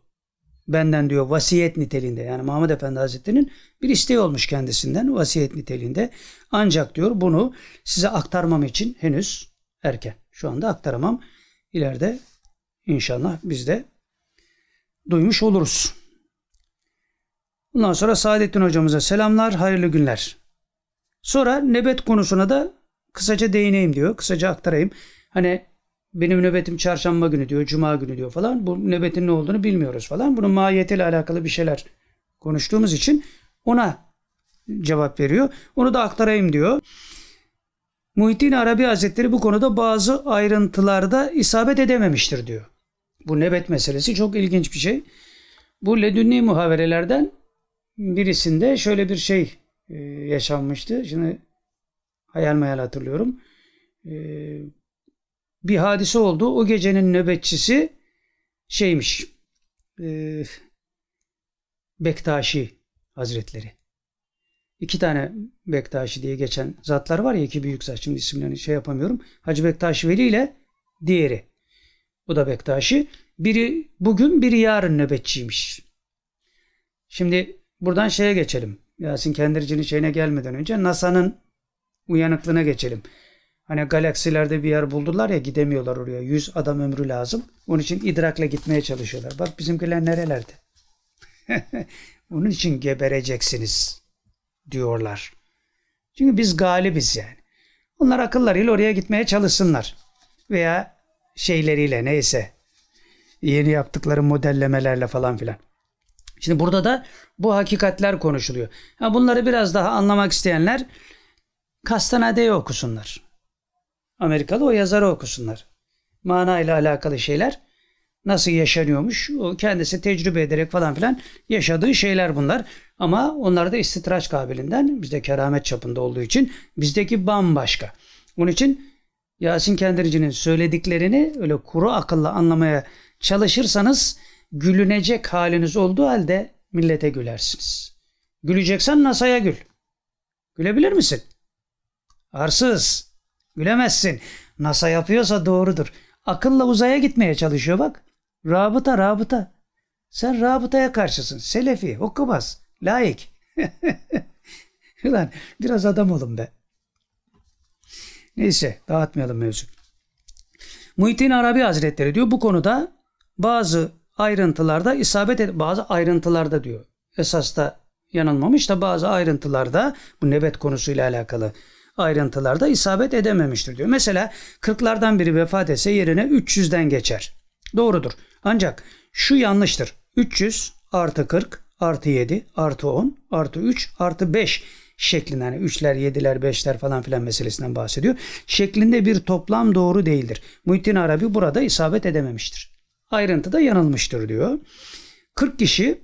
benden diyor vasiyet niteliğinde yani Mahmud Efendi Hazretleri'nin bir isteği olmuş kendisinden vasiyet niteliğinde. Ancak diyor bunu size aktarmam için henüz erken. Şu anda aktaramam. İleride inşallah biz de duymuş oluruz. Bundan sonra Saadettin hocamıza selamlar, hayırlı günler. Sonra nebet konusuna da kısaca değineyim diyor. Kısaca aktarayım. Hani benim nöbetim çarşamba günü diyor, cuma günü diyor falan. Bu nöbetin ne olduğunu bilmiyoruz falan. Bunun mahiyetiyle alakalı bir şeyler konuştuğumuz için ona cevap veriyor. Onu da aktarayım diyor. Muhittin Arabi Hazretleri bu konuda bazı ayrıntılarda isabet edememiştir diyor. Bu nebet meselesi çok ilginç bir şey. Bu ledünni muhaverelerden birisinde şöyle bir şey e, yaşanmıştı. Şimdi hayal meyal hatırlıyorum. E, bir hadise oldu. O gecenin nöbetçisi şeymiş. E, Bektaşi Hazretleri. İki tane Bektaşi diye geçen zatlar var ya iki büyük zat. Şimdi isimlerini şey yapamıyorum. Hacı Bektaşi Veli ile diğeri. Bu da Bektaşi. Biri bugün biri yarın nöbetçiymiş. Şimdi buradan şeye geçelim. Yasin Kendirci'nin şeyine gelmeden önce NASA'nın uyanıklığına geçelim. Hani galaksilerde bir yer buldular ya gidemiyorlar oraya. Yüz adam ömrü lazım. Onun için idrakla gitmeye çalışıyorlar. Bak bizimkiler nerelerde? [laughs] Onun için gebereceksiniz diyorlar. Çünkü biz galibiz yani. Onlar akıllarıyla oraya gitmeye çalışsınlar. Veya şeyleriyle neyse yeni yaptıkları modellemelerle falan filan. Şimdi burada da bu hakikatler konuşuluyor. Ha bunları biraz daha anlamak isteyenler Castanede'yi okusunlar. Amerikalı o yazarı okusunlar. Mana ile alakalı şeyler nasıl yaşanıyormuş o kendisi tecrübe ederek falan filan yaşadığı şeyler bunlar. Ama onlar da istitraç kabilinden bizde keramet çapında olduğu için bizdeki bambaşka. Onun için Yasin Kendirici'nin söylediklerini öyle kuru akılla anlamaya çalışırsanız gülünecek haliniz olduğu halde millete gülersiniz. Güleceksen NASA'ya gül. Gülebilir misin? Arsız. Gülemezsin. NASA yapıyorsa doğrudur. Akılla uzaya gitmeye çalışıyor bak. Rabıta rabıta. Sen rabıtaya karşısın. Selefi, okumaz, laik. [laughs] Ulan biraz adam olun be. Neyse dağıtmayalım mevzu. Muhittin Arabi Hazretleri diyor bu konuda bazı ayrıntılarda isabet et bazı ayrıntılarda diyor. Esas da yanılmamış da bazı ayrıntılarda bu nebet konusuyla alakalı ayrıntılarda isabet edememiştir diyor. Mesela 40'lardan biri vefat etse yerine 300'den geçer. Doğrudur. Ancak şu yanlıştır. 300 artı 40 artı 7 artı 10 artı 3 artı 5 şeklinde hani 3'ler 7'ler 5'ler falan filan meselesinden bahsediyor. Şeklinde bir toplam doğru değildir. Muhittin Arabi burada isabet edememiştir. Ayrıntıda yanılmıştır diyor. 40 kişi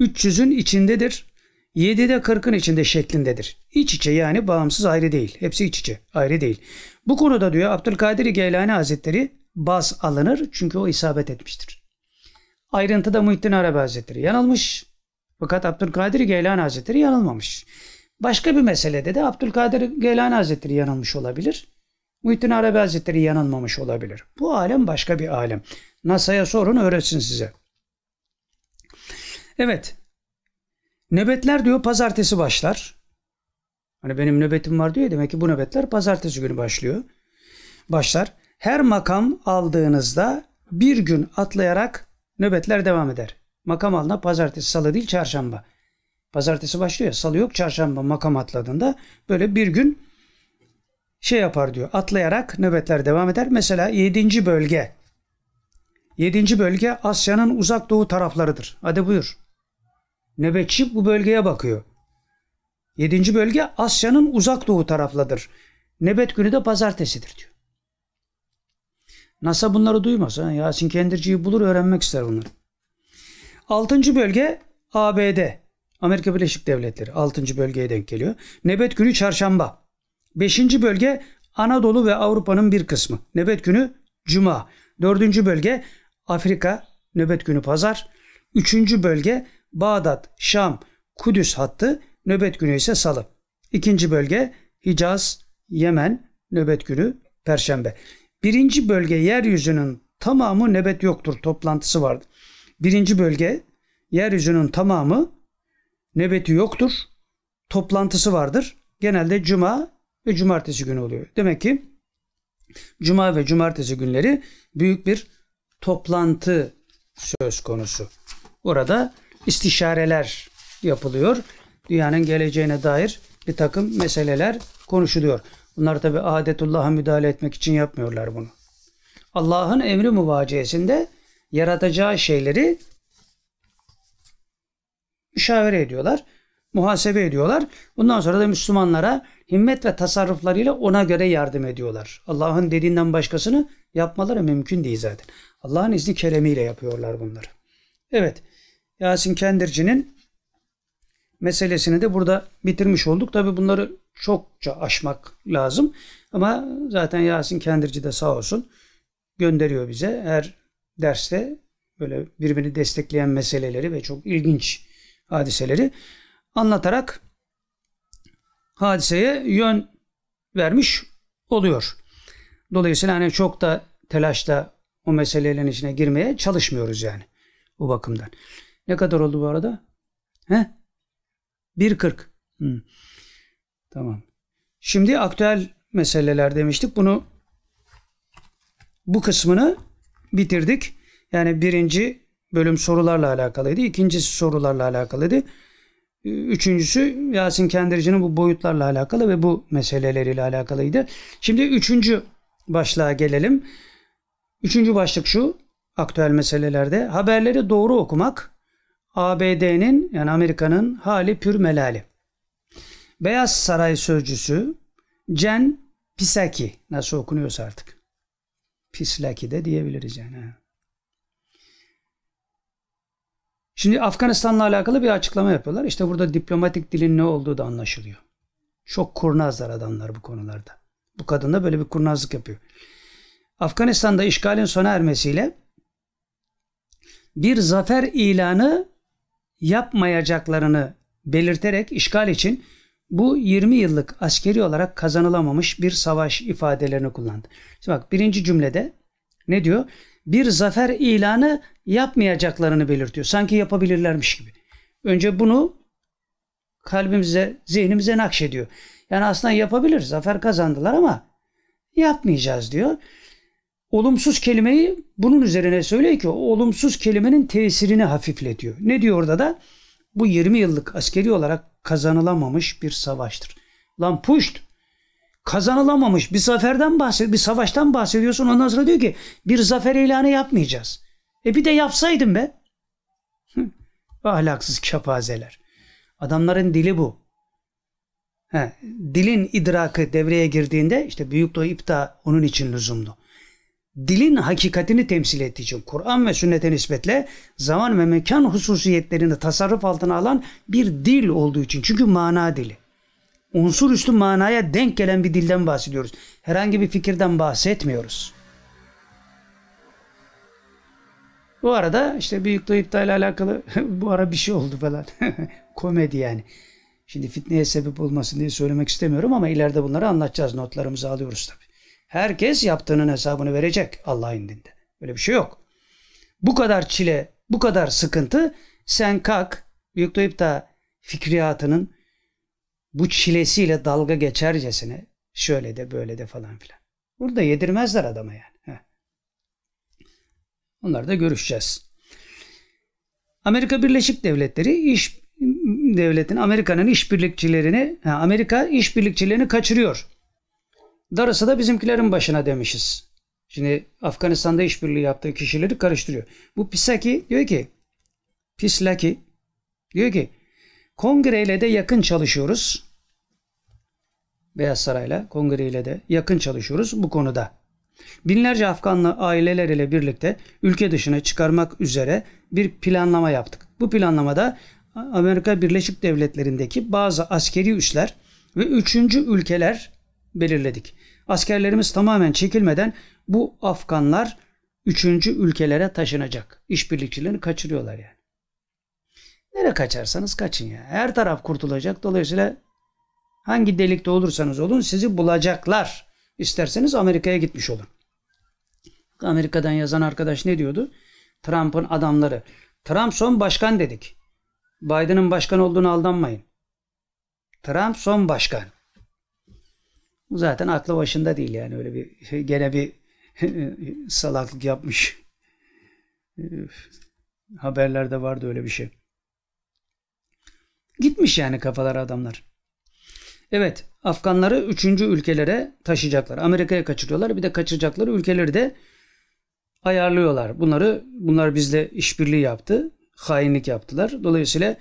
300'ün içindedir. 7 de 40'ın içinde şeklindedir. İç içe yani bağımsız ayrı değil. Hepsi iç içe ayrı değil. Bu konuda diyor Abdülkadir Geylani Hazretleri baz alınır çünkü o isabet etmiştir. Ayrıntıda Muhittin Arabi Hazretleri yanılmış. Fakat Abdülkadir Geylani Hazretleri yanılmamış. Başka bir meselede de Abdülkadir Geylani Hazretleri yanılmış olabilir. Muhittin Arabi Hazretleri yanılmamış olabilir. Bu alem başka bir alem. NASA'ya sorun öğretsin size. Evet. Nöbetler diyor pazartesi başlar. Hani benim nöbetim var diyor demek ki bu nöbetler pazartesi günü başlıyor. Başlar. Her makam aldığınızda bir gün atlayarak nöbetler devam eder. Makam aldığında pazartesi, salı değil çarşamba. Pazartesi başlıyor. Salı yok çarşamba makam atladığında böyle bir gün şey yapar diyor. Atlayarak nöbetler devam eder. Mesela 7. bölge. 7. bölge Asya'nın uzak doğu taraflarıdır. Hadi buyur. Nöbetçi bu bölgeye bakıyor. 7. bölge Asya'nın uzak doğu taraflarıdır. Nöbet günü de pazartesidir diyor. NASA bunları duymaz. Ha? Yasin Kendirci'yi bulur öğrenmek ister bunları. 6. bölge ABD. Amerika Birleşik Devletleri 6. bölgeye denk geliyor. Nebet günü çarşamba. 5. bölge Anadolu ve Avrupa'nın bir kısmı. Nebet günü cuma. 4. bölge Afrika. Nöbet günü pazar. 3. bölge Bağdat, Şam, Kudüs hattı. Nöbet günü ise salı. 2. bölge Hicaz, Yemen. Nöbet günü perşembe. Birinci bölge yeryüzünün tamamı nöbet yoktur toplantısı vardı. Birinci bölge yeryüzünün tamamı nöbeti yoktur. Toplantısı vardır. Genelde cuma ve cumartesi günü oluyor. Demek ki cuma ve cumartesi günleri büyük bir toplantı söz konusu. Orada istişareler yapılıyor. Dünyanın geleceğine dair bir takım meseleler konuşuluyor. Bunlar tabi adetullah'a müdahale etmek için yapmıyorlar bunu. Allah'ın emri muvaciyesinde yaratacağı şeyleri müşavere ediyorlar, muhasebe ediyorlar. Bundan sonra da Müslümanlara himmet ve tasarruflarıyla ona göre yardım ediyorlar. Allah'ın dediğinden başkasını yapmaları mümkün değil zaten. Allah'ın izni keremiyle yapıyorlar bunları. Evet, Yasin Kendirci'nin meselesini de burada bitirmiş olduk. Tabi bunları çokça aşmak lazım. Ama zaten Yasin Kendirci de sağ olsun gönderiyor bize. Her derste böyle birbirini destekleyen meseleleri ve çok ilginç hadiseleri anlatarak hadiseye yön vermiş oluyor. Dolayısıyla hani çok da telaşla o meselelerin içine girmeye çalışmıyoruz yani bu bakımdan. Ne kadar oldu bu arada? He? 1.40. Hmm. Tamam. Şimdi aktüel meseleler demiştik. Bunu bu kısmını bitirdik. Yani birinci bölüm sorularla alakalıydı. İkincisi sorularla alakalıydı. Üçüncüsü Yasin Kendirici'nin bu boyutlarla alakalı ve bu meseleleriyle alakalıydı. Şimdi üçüncü başlığa gelelim. Üçüncü başlık şu aktüel meselelerde. Haberleri doğru okumak ABD'nin yani Amerika'nın hali pür melali. Beyaz Saray sözcüsü Jen Psaki nasıl okunuyorsa artık. Pislaki de diyebiliriz yani. Şimdi Afganistan'la alakalı bir açıklama yapıyorlar. İşte burada diplomatik dilin ne olduğu da anlaşılıyor. Çok kurnazlar adamlar bu konularda. Bu kadın da böyle bir kurnazlık yapıyor. Afganistan'da işgalin sona ermesiyle bir zafer ilanı yapmayacaklarını belirterek işgal için bu 20 yıllık askeri olarak kazanılamamış bir savaş ifadelerini kullandı. Şimdi bak birinci cümlede ne diyor? Bir zafer ilanı yapmayacaklarını belirtiyor. Sanki yapabilirlermiş gibi. Önce bunu kalbimize, zihnimize nakşediyor. Yani aslında yapabilir. Zafer kazandılar ama yapmayacağız diyor. Olumsuz kelimeyi bunun üzerine söylüyor ki olumsuz kelimenin tesirini hafifletiyor. Ne diyor orada da? Bu 20 yıllık askeri olarak kazanılamamış bir savaştır. Lan puşt! Kazanılamamış bir zaferden bahsediyor, bir savaştan bahsediyorsun. Ondan sonra diyor ki bir zafer ilanı yapmayacağız. E bir de yapsaydın be. Ahlaksız kepazeler. Adamların dili bu. He, dilin idrakı devreye girdiğinde işte büyük doğu ipta onun için lüzumlu dilin hakikatini temsil ettiği için Kur'an ve sünnete nispetle zaman ve mekan hususiyetlerini tasarruf altına alan bir dil olduğu için. Çünkü mana dili. Unsur üstü manaya denk gelen bir dilden bahsediyoruz. Herhangi bir fikirden bahsetmiyoruz. Bu arada işte büyük doğu ile alakalı [laughs] bu ara bir şey oldu falan. [laughs] Komedi yani. Şimdi fitneye sebep olmasın diye söylemek istemiyorum ama ileride bunları anlatacağız. Notlarımızı alıyoruz tabii. Herkes yaptığının hesabını verecek Allah indinde. Öyle bir şey yok. Bu kadar çile, bu kadar sıkıntı sen kalk büyük doyup da fikriyatının bu çilesiyle dalga geçercesine şöyle de böyle de falan filan. Burada yedirmezler adama yani. Heh. Onları da görüşeceğiz. Amerika Birleşik Devletleri iş devletin Amerika'nın işbirlikçilerini Amerika işbirlikçilerini kaçırıyor. Darısı da bizimkilerin başına demişiz. Şimdi Afganistan'da işbirliği yaptığı kişileri karıştırıyor. Bu Pisaki diyor ki Pislaki diyor ki kongreyle de yakın çalışıyoruz. Beyaz Saray'la kongreyle de yakın çalışıyoruz bu konuda. Binlerce Afganlı aileler ile birlikte ülke dışına çıkarmak üzere bir planlama yaptık. Bu planlamada Amerika Birleşik Devletleri'ndeki bazı askeri üsler ve üçüncü ülkeler belirledik. Askerlerimiz tamamen çekilmeden bu Afganlar üçüncü ülkelere taşınacak. İşbirlikçilerini kaçırıyorlar yani. Nereye kaçarsanız kaçın ya. Her taraf kurtulacak. Dolayısıyla hangi delikte olursanız olun sizi bulacaklar. İsterseniz Amerika'ya gitmiş olun. Amerika'dan yazan arkadaş ne diyordu? Trump'ın adamları Trump son başkan dedik. Biden'ın başkan olduğunu aldanmayın. Trump son başkan. Zaten aklı başında değil yani öyle bir gene bir [laughs] salaklık yapmış. Haberlerde vardı öyle bir şey. Gitmiş yani kafalar adamlar. Evet Afganları üçüncü ülkelere taşıyacaklar. Amerika'ya kaçırıyorlar. Bir de kaçıracakları ülkeleri de ayarlıyorlar. Bunları bunlar bizle işbirliği yaptı. Hainlik yaptılar. Dolayısıyla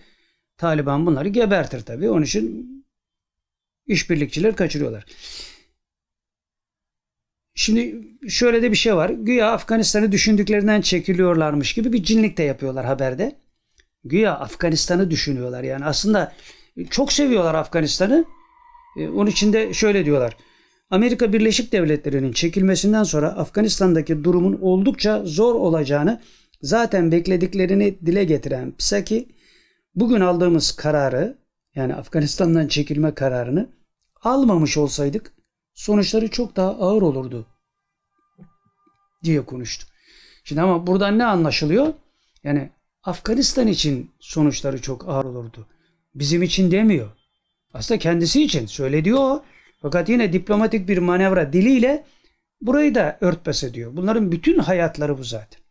Taliban bunları gebertir tabii. Onun için işbirlikçiler kaçırıyorlar. Şimdi şöyle de bir şey var. Güya Afganistan'ı düşündüklerinden çekiliyorlarmış gibi bir cinlik de yapıyorlar haberde. Güya Afganistan'ı düşünüyorlar. Yani aslında çok seviyorlar Afganistan'ı. E, onun için de şöyle diyorlar. Amerika Birleşik Devletleri'nin çekilmesinden sonra Afganistan'daki durumun oldukça zor olacağını zaten beklediklerini dile getiren Psaki bugün aldığımız kararı yani Afganistan'dan çekilme kararını almamış olsaydık sonuçları çok daha ağır olurdu diye konuştu. Şimdi ama buradan ne anlaşılıyor? Yani Afganistan için sonuçları çok ağır olurdu. Bizim için demiyor. Aslında kendisi için söylediği o. Fakat yine diplomatik bir manevra diliyle burayı da örtbas ediyor. Bunların bütün hayatları bu zaten.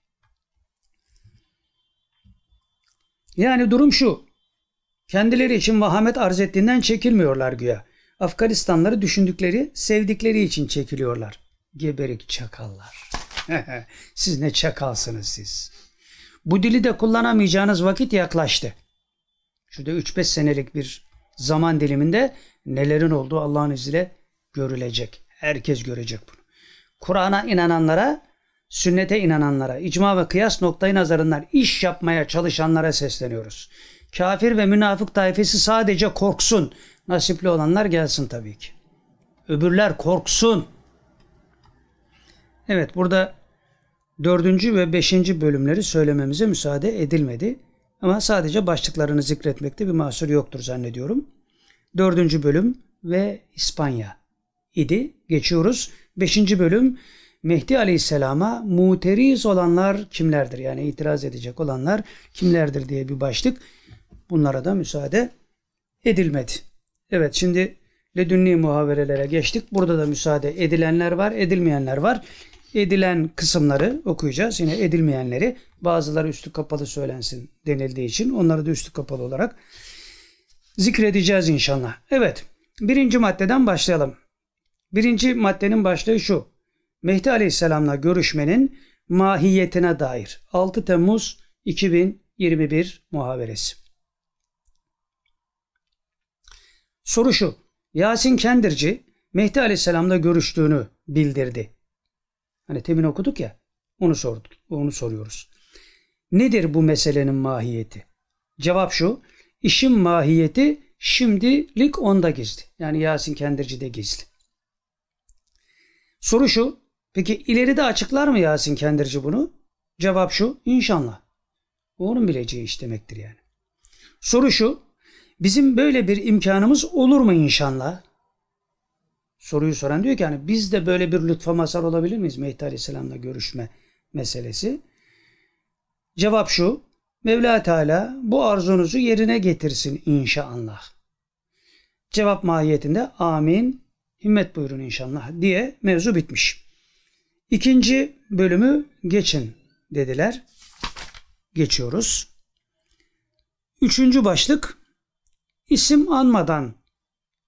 Yani durum şu. Kendileri için vahamet arz ettiğinden çekilmiyorlar güya. Afganistanları düşündükleri, sevdikleri için çekiliyorlar. Geberik çakallar. [laughs] siz ne çakalsınız siz. Bu dili de kullanamayacağınız vakit yaklaştı. Şurada 3-5 senelik bir zaman diliminde nelerin olduğu Allah'ın izniyle görülecek. Herkes görecek bunu. Kur'an'a inananlara, sünnete inananlara, icma ve kıyas noktayı nazarından iş yapmaya çalışanlara sesleniyoruz. Kafir ve münafık tayfesi sadece korksun. Nasipli olanlar gelsin tabii ki. Öbürler korksun. Evet burada dördüncü ve beşinci bölümleri söylememize müsaade edilmedi. Ama sadece başlıklarını zikretmekte bir mahsur yoktur zannediyorum. Dördüncü bölüm ve İspanya idi. Geçiyoruz. Beşinci bölüm Mehdi Aleyhisselam'a muteriz olanlar kimlerdir? Yani itiraz edecek olanlar kimlerdir diye bir başlık. Bunlara da müsaade edilmedi. Evet şimdi ledünni muhaverelere geçtik. Burada da müsaade edilenler var, edilmeyenler var. Edilen kısımları okuyacağız. Yine edilmeyenleri bazıları üstü kapalı söylensin denildiği için onları da üstü kapalı olarak zikredeceğiz inşallah. Evet birinci maddeden başlayalım. Birinci maddenin başlığı şu. Mehdi Aleyhisselam'la görüşmenin mahiyetine dair 6 Temmuz 2021 muhaberesi. Soru şu. Yasin Kendirci Mehdi Aleyhisselam'la görüştüğünü bildirdi. Hani temin okuduk ya. Onu sorduk. Onu soruyoruz. Nedir bu meselenin mahiyeti? Cevap şu. İşin mahiyeti şimdilik onda gizli. Yani Yasin Kendirci'de gizli. Soru şu. Peki ileride açıklar mı Yasin Kendirci bunu? Cevap şu. İnşallah. Onun bileceği iş demektir yani. Soru şu. Bizim böyle bir imkanımız olur mu inşallah? Soruyu soran diyor ki yani biz de böyle bir lütfa mazhar olabilir miyiz Mehdi Aleyhisselam'la görüşme meselesi? Cevap şu. Mevla Teala bu arzunuzu yerine getirsin inşallah. Cevap mahiyetinde amin himmet buyurun inşallah diye mevzu bitmiş. İkinci bölümü geçin dediler. Geçiyoruz. Üçüncü başlık isim anmadan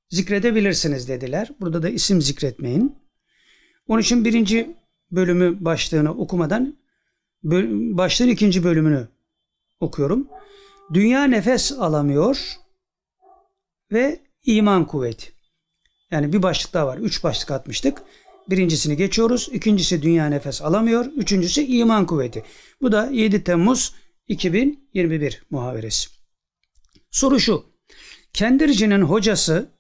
zikredebilirsiniz dediler. Burada da isim zikretmeyin. Onun için birinci bölümü başlığını okumadan başlığın ikinci bölümünü okuyorum. Dünya nefes alamıyor ve iman kuvveti. Yani bir başlık daha var. Üç başlık atmıştık. Birincisini geçiyoruz. İkincisi dünya nefes alamıyor. Üçüncüsü iman kuvveti. Bu da 7 Temmuz 2021 muhaberesi. Soru şu. Kendirci'nin hocası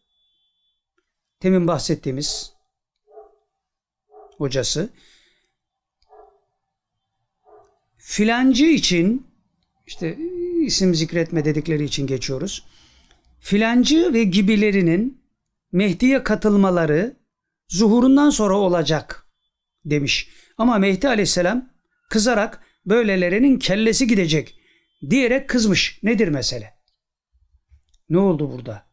temin bahsettiğimiz hocası filancı için işte isim zikretme dedikleri için geçiyoruz. Filancı ve gibilerinin Mehdi'ye katılmaları zuhurundan sonra olacak demiş. Ama Mehdi aleyhisselam kızarak böylelerinin kellesi gidecek. diyerek kızmış. Nedir mesele? Ne oldu burada?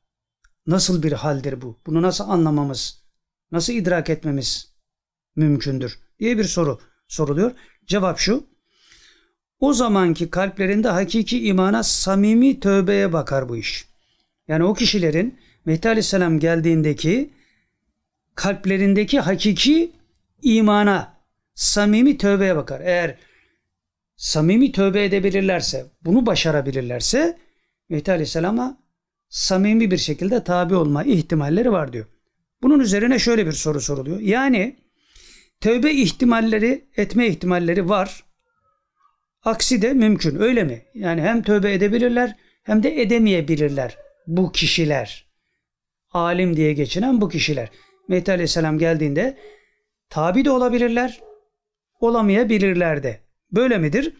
Nasıl bir haldir bu? Bunu nasıl anlamamız, nasıl idrak etmemiz mümkündür diye bir soru soruluyor. Cevap şu. O zamanki kalplerinde hakiki imana, samimi tövbeye bakar bu iş. Yani o kişilerin Mehdi Aleyhisselam geldiğindeki kalplerindeki hakiki imana, samimi tövbeye bakar. Eğer samimi tövbe edebilirlerse, bunu başarabilirlerse Mehdi Aleyhisselam'a samimi bir şekilde tabi olma ihtimalleri var diyor. Bunun üzerine şöyle bir soru soruluyor. Yani tövbe ihtimalleri, etme ihtimalleri var. Aksi de mümkün öyle mi? Yani hem tövbe edebilirler hem de edemeyebilirler bu kişiler. Alim diye geçinen bu kişiler. Mehdi Aleyhisselam geldiğinde tabi de olabilirler, olamayabilirler de. Böyle midir?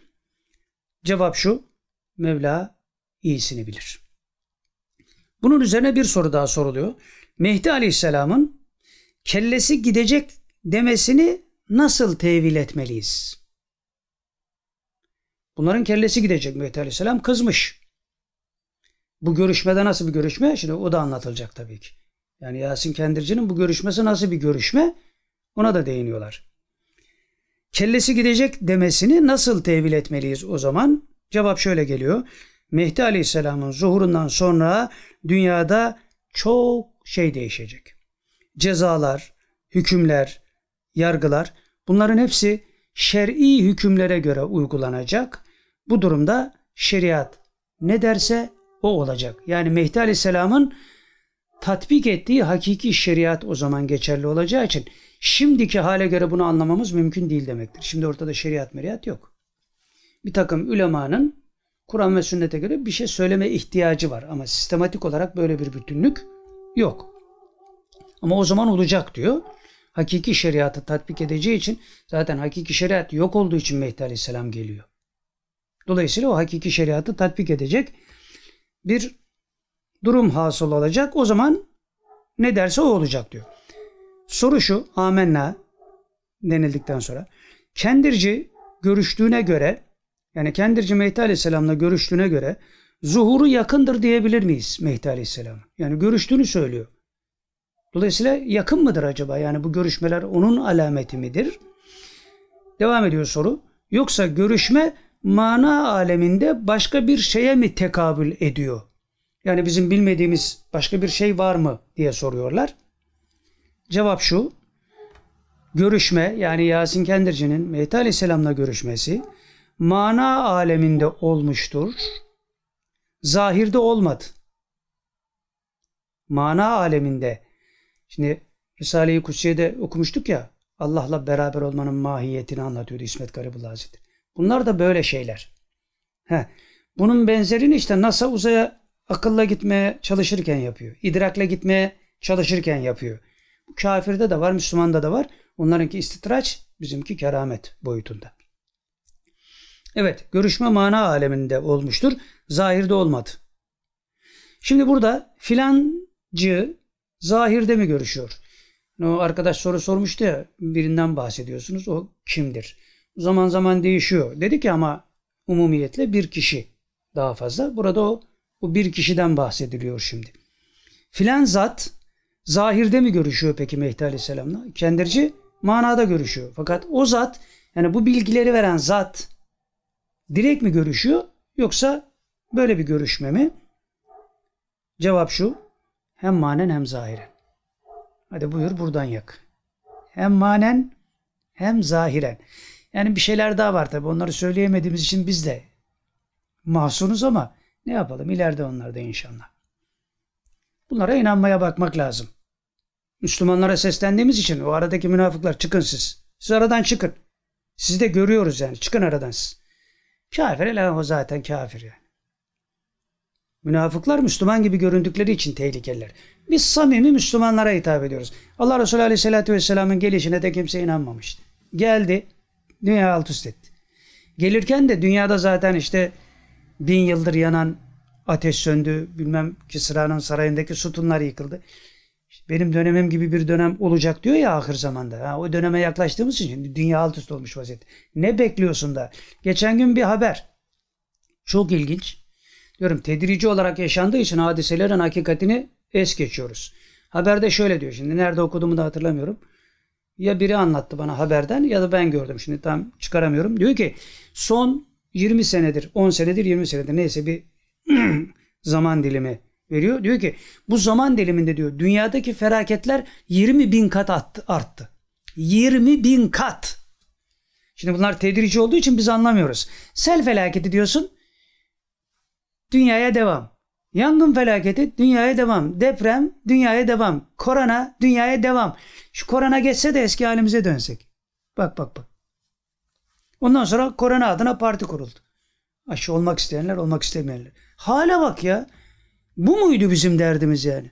Cevap şu, Mevla iyisini bilir. Bunun üzerine bir soru daha soruluyor. Mehdi Aleyhisselam'ın kellesi gidecek demesini nasıl tevil etmeliyiz? Bunların kellesi gidecek Mehdi Aleyhisselam kızmış. Bu görüşmede nasıl bir görüşme? Şimdi o da anlatılacak tabii ki. Yani Yasin Kendirci'nin bu görüşmesi nasıl bir görüşme? Ona da değiniyorlar. Kellesi gidecek demesini nasıl tevil etmeliyiz o zaman? Cevap şöyle geliyor. Mehdi Aleyhisselam'ın zuhurundan sonra dünyada çok şey değişecek. Cezalar, hükümler, yargılar bunların hepsi şer'i hükümlere göre uygulanacak. Bu durumda şeriat ne derse o olacak. Yani Mehdi Aleyhisselam'ın tatbik ettiği hakiki şeriat o zaman geçerli olacağı için şimdiki hale göre bunu anlamamız mümkün değil demektir. Şimdi ortada şeriat meriyat yok. Bir takım ulemanın Kur'an ve sünnete göre bir şey söyleme ihtiyacı var ama sistematik olarak böyle bir bütünlük yok. Ama o zaman olacak diyor. Hakiki şeriatı tatbik edeceği için zaten hakiki şeriat yok olduğu için Mehdi Aleyhisselam geliyor. Dolayısıyla o hakiki şeriatı tatbik edecek bir durum hasıl olacak. O zaman ne derse o olacak diyor. Soru şu amenna denildikten sonra kendirci görüştüğüne göre yani kendirci Mehdi Aleyhisselam'la görüştüğüne göre zuhuru yakındır diyebilir miyiz Mehdi Aleyhisselam? Yani görüştüğünü söylüyor. Dolayısıyla yakın mıdır acaba? Yani bu görüşmeler onun alameti midir? Devam ediyor soru. Yoksa görüşme mana aleminde başka bir şeye mi tekabül ediyor? Yani bizim bilmediğimiz başka bir şey var mı diye soruyorlar. Cevap şu. Görüşme yani Yasin Kendirci'nin Mehdi Aleyhisselam'la görüşmesi mana aleminde olmuştur. Zahirde olmadı. Mana aleminde. Şimdi Risale-i Kutsiye'de okumuştuk ya Allah'la beraber olmanın mahiyetini anlatıyordu İsmet Garibullah Hazretleri. Bunlar da böyle şeyler. Heh. Bunun benzerini işte NASA uzaya akılla gitmeye çalışırken yapıyor. İdrakla gitmeye çalışırken yapıyor. Bu kafirde de var, Müslümanda da var. Onlarınki istitraç, bizimki keramet boyutunda. Evet, görüşme mana aleminde olmuştur. Zahirde olmadı. Şimdi burada filancı zahirde mi görüşüyor? O arkadaş soru sormuştu ya, birinden bahsediyorsunuz. O kimdir? Zaman zaman değişiyor. Dedi ki ama umumiyetle bir kişi daha fazla. Burada o bu bir kişiden bahsediliyor şimdi. Filan zat zahirde mi görüşüyor peki Mehdi Aleyhisselam'la? Kendirci manada görüşüyor. Fakat o zat yani bu bilgileri veren zat direkt mi görüşüyor yoksa böyle bir görüşme mi? Cevap şu. Hem manen hem zahiren. Hadi buyur buradan yak. Hem manen hem zahiren. Yani bir şeyler daha var tabi. Onları söyleyemediğimiz için biz de mahsunuz ama ne yapalım ileride onlar da inşallah. Bunlara inanmaya bakmak lazım. Müslümanlara seslendiğimiz için o aradaki münafıklar çıkın siz. Siz aradan çıkın. Sizi de görüyoruz yani. Çıkın aradan siz. Kafir lan o zaten kafir yani. Münafıklar Müslüman gibi göründükleri için tehlikeliler. Biz samimi Müslümanlara hitap ediyoruz. Allah Resulü Aleyhisselatü Vesselam'ın gelişine de kimse inanmamıştı. Geldi, dünya alt üst etti. Gelirken de dünyada zaten işte bin yıldır yanan ateş söndü. Bilmem Kisra'nın sarayındaki sütunlar yıkıldı. Benim dönemim gibi bir dönem olacak diyor ya ahir zamanda. Ha, o döneme yaklaştığımız için dünya alt üst olmuş vaziyette. Ne bekliyorsun da? Geçen gün bir haber. Çok ilginç. Diyorum tedrici olarak yaşandığı için hadiselerin hakikatini es geçiyoruz. Haberde şöyle diyor şimdi nerede okuduğumu da hatırlamıyorum. Ya biri anlattı bana haberden ya da ben gördüm şimdi tam çıkaramıyorum. Diyor ki son 20 senedir 10 senedir 20 senedir neyse bir [clears throat] zaman dilimi veriyor. Diyor ki bu zaman diliminde diyor dünyadaki felaketler 20 bin kat arttı. 20 bin kat. Şimdi bunlar tedrici olduğu için biz anlamıyoruz. Sel felaketi diyorsun dünyaya devam. Yangın felaketi dünyaya devam. Deprem dünyaya devam. Korona dünyaya devam. Şu korona geçse de eski halimize dönsek. Bak bak bak. Ondan sonra korona adına parti kuruldu. Aşı olmak isteyenler olmak istemeyenler. Hala bak ya. Bu muydu bizim derdimiz yani?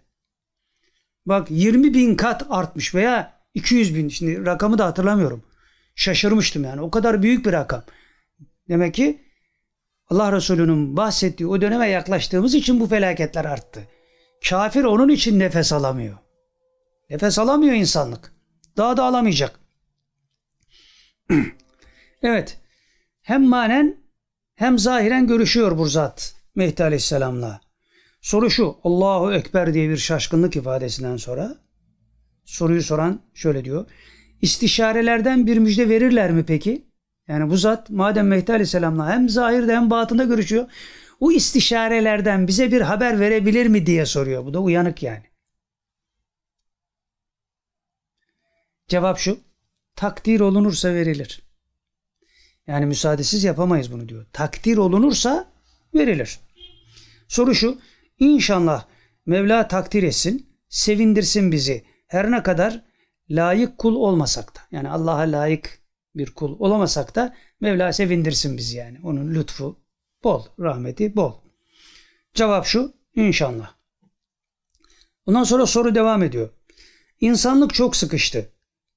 Bak 20 bin kat artmış veya 200 bin. Şimdi rakamı da hatırlamıyorum. Şaşırmıştım yani. O kadar büyük bir rakam. Demek ki Allah Resulü'nün bahsettiği o döneme yaklaştığımız için bu felaketler arttı. Kafir onun için nefes alamıyor. Nefes alamıyor insanlık. Daha da alamayacak. [clears throat] evet. Hem manen hem zahiren görüşüyor bu zat Mehdi Aleyhisselam'la. Soru şu. Allahu Ekber diye bir şaşkınlık ifadesinden sonra soruyu soran şöyle diyor. İstişarelerden bir müjde verirler mi peki? Yani bu zat madem Mehdi Aleyhisselam'la hem zahirde hem batında görüşüyor. O istişarelerden bize bir haber verebilir mi diye soruyor. Bu da uyanık yani. Cevap şu. Takdir olunursa verilir. Yani müsaadesiz yapamayız bunu diyor. Takdir olunursa verilir. Soru şu. İnşallah Mevla takdir etsin, sevindirsin bizi. Her ne kadar layık kul olmasak da. Yani Allah'a layık bir kul olamasak da Mevla sevindirsin bizi yani. Onun lütfu bol, rahmeti bol. Cevap şu, inşallah. Ondan sonra soru devam ediyor. İnsanlık çok sıkıştı.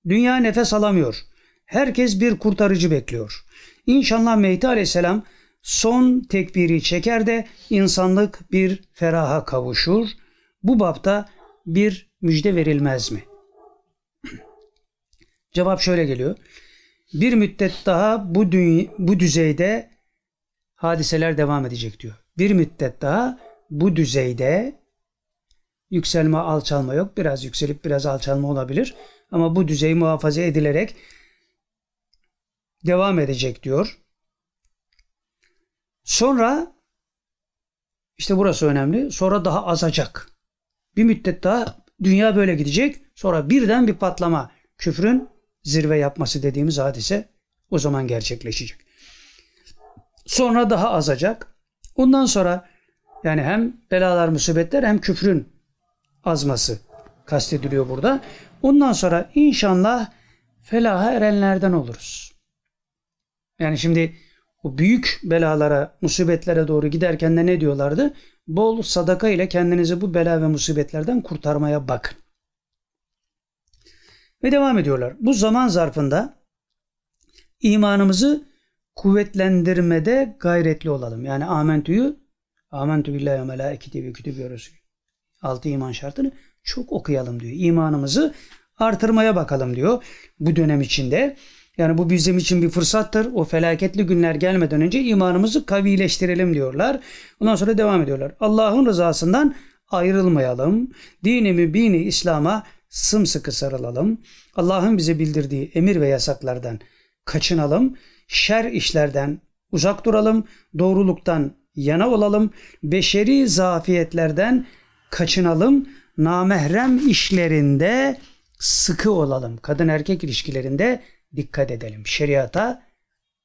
Dünya nefes alamıyor. Herkes bir kurtarıcı bekliyor. İnşallah Mehdi Aleyhisselam son tekbiri çeker de insanlık bir feraha kavuşur. Bu bapta bir müjde verilmez mi? [clears throat] Cevap şöyle geliyor. Bir müddet daha bu, dünya, bu düzeyde hadiseler devam edecek diyor. Bir müddet daha bu düzeyde yükselme alçalma yok. Biraz yükselip biraz alçalma olabilir. Ama bu düzey muhafaza edilerek devam edecek diyor. Sonra işte burası önemli. Sonra daha azacak. Bir müddet daha dünya böyle gidecek. Sonra birden bir patlama. Küfrün zirve yapması dediğimiz hadise o zaman gerçekleşecek. Sonra daha azacak. Ondan sonra yani hem belalar, musibetler hem küfrün azması kastediliyor burada. Ondan sonra inşallah felaha erenlerden oluruz. Yani şimdi o büyük belalara, musibetlere doğru giderken de ne diyorlardı? Bol sadaka ile kendinizi bu bela ve musibetlerden kurtarmaya bakın. Ve devam ediyorlar. Bu zaman zarfında imanımızı kuvvetlendirmede gayretli olalım. Yani amentüyü amentü billahi ve melaiketi ve kütübü ve altı iman şartını çok okuyalım diyor. İmanımızı artırmaya bakalım diyor bu dönem içinde. Yani bu bizim için bir fırsattır. O felaketli günler gelmeden önce imanımızı kavileştirelim diyorlar. Ondan sonra devam ediyorlar. Allah'ın rızasından ayrılmayalım. Dini mübini İslam'a sımsıkı sarılalım. Allah'ın bize bildirdiği emir ve yasaklardan kaçınalım. Şer işlerden uzak duralım. Doğruluktan yana olalım. Beşeri zafiyetlerden kaçınalım. Namehrem işlerinde sıkı olalım. Kadın erkek ilişkilerinde dikkat edelim. Şeriata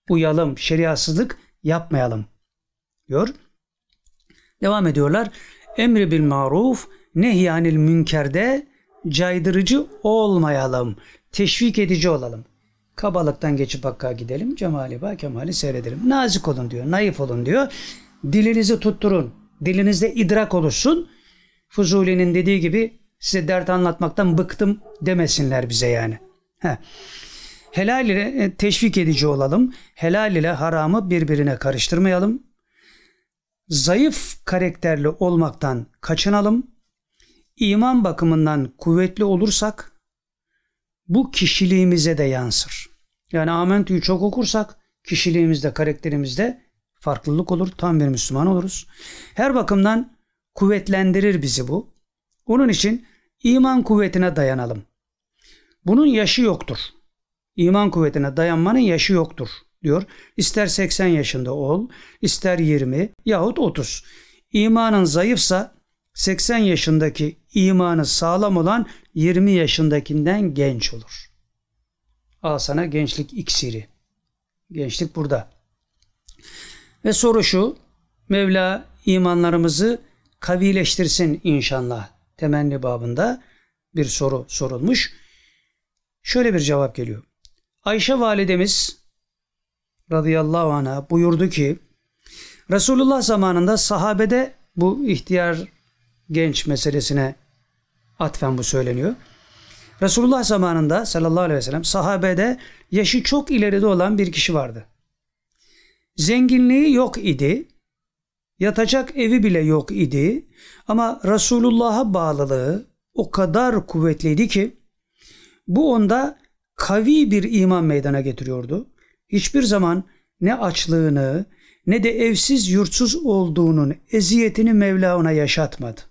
uyalım. Şeriatsızlık yapmayalım. Diyor. Devam ediyorlar. Emri bil maruf nehyanil münkerde caydırıcı olmayalım. Teşvik edici olalım. Kabalıktan geçip hakka gidelim. Cemali ba kemali seyredelim. Nazik olun diyor. Naif olun diyor. Dilinizi tutturun. Dilinizde idrak oluşsun. Fuzuli'nin dediği gibi size dert anlatmaktan bıktım demesinler bize yani. Heh. Helal ile e, teşvik edici olalım. Helal ile haramı birbirine karıştırmayalım. Zayıf karakterli olmaktan kaçınalım iman bakımından kuvvetli olursak bu kişiliğimize de yansır. Yani amentüyü çok okursak kişiliğimizde, karakterimizde farklılık olur. Tam bir Müslüman oluruz. Her bakımdan kuvvetlendirir bizi bu. Onun için iman kuvvetine dayanalım. Bunun yaşı yoktur. İman kuvvetine dayanmanın yaşı yoktur diyor. İster 80 yaşında ol, ister 20 yahut 30. İmanın zayıfsa 80 yaşındaki imanı sağlam olan 20 yaşındakinden genç olur. Al sana gençlik iksiri. Gençlik burada. Ve soru şu. Mevla imanlarımızı kavileştirsin inşallah. Temenni babında bir soru sorulmuş. Şöyle bir cevap geliyor. Ayşe validemiz radıyallahu anh'a buyurdu ki Resulullah zamanında sahabede bu ihtiyar genç meselesine atfen bu söyleniyor. Resulullah zamanında sallallahu aleyhi ve sellem sahabede yaşı çok ileride olan bir kişi vardı. Zenginliği yok idi. Yatacak evi bile yok idi. Ama Resulullah'a bağlılığı o kadar kuvvetliydi ki bu onda kavi bir iman meydana getiriyordu. Hiçbir zaman ne açlığını ne de evsiz yurtsuz olduğunun eziyetini Mevla ona yaşatmadı.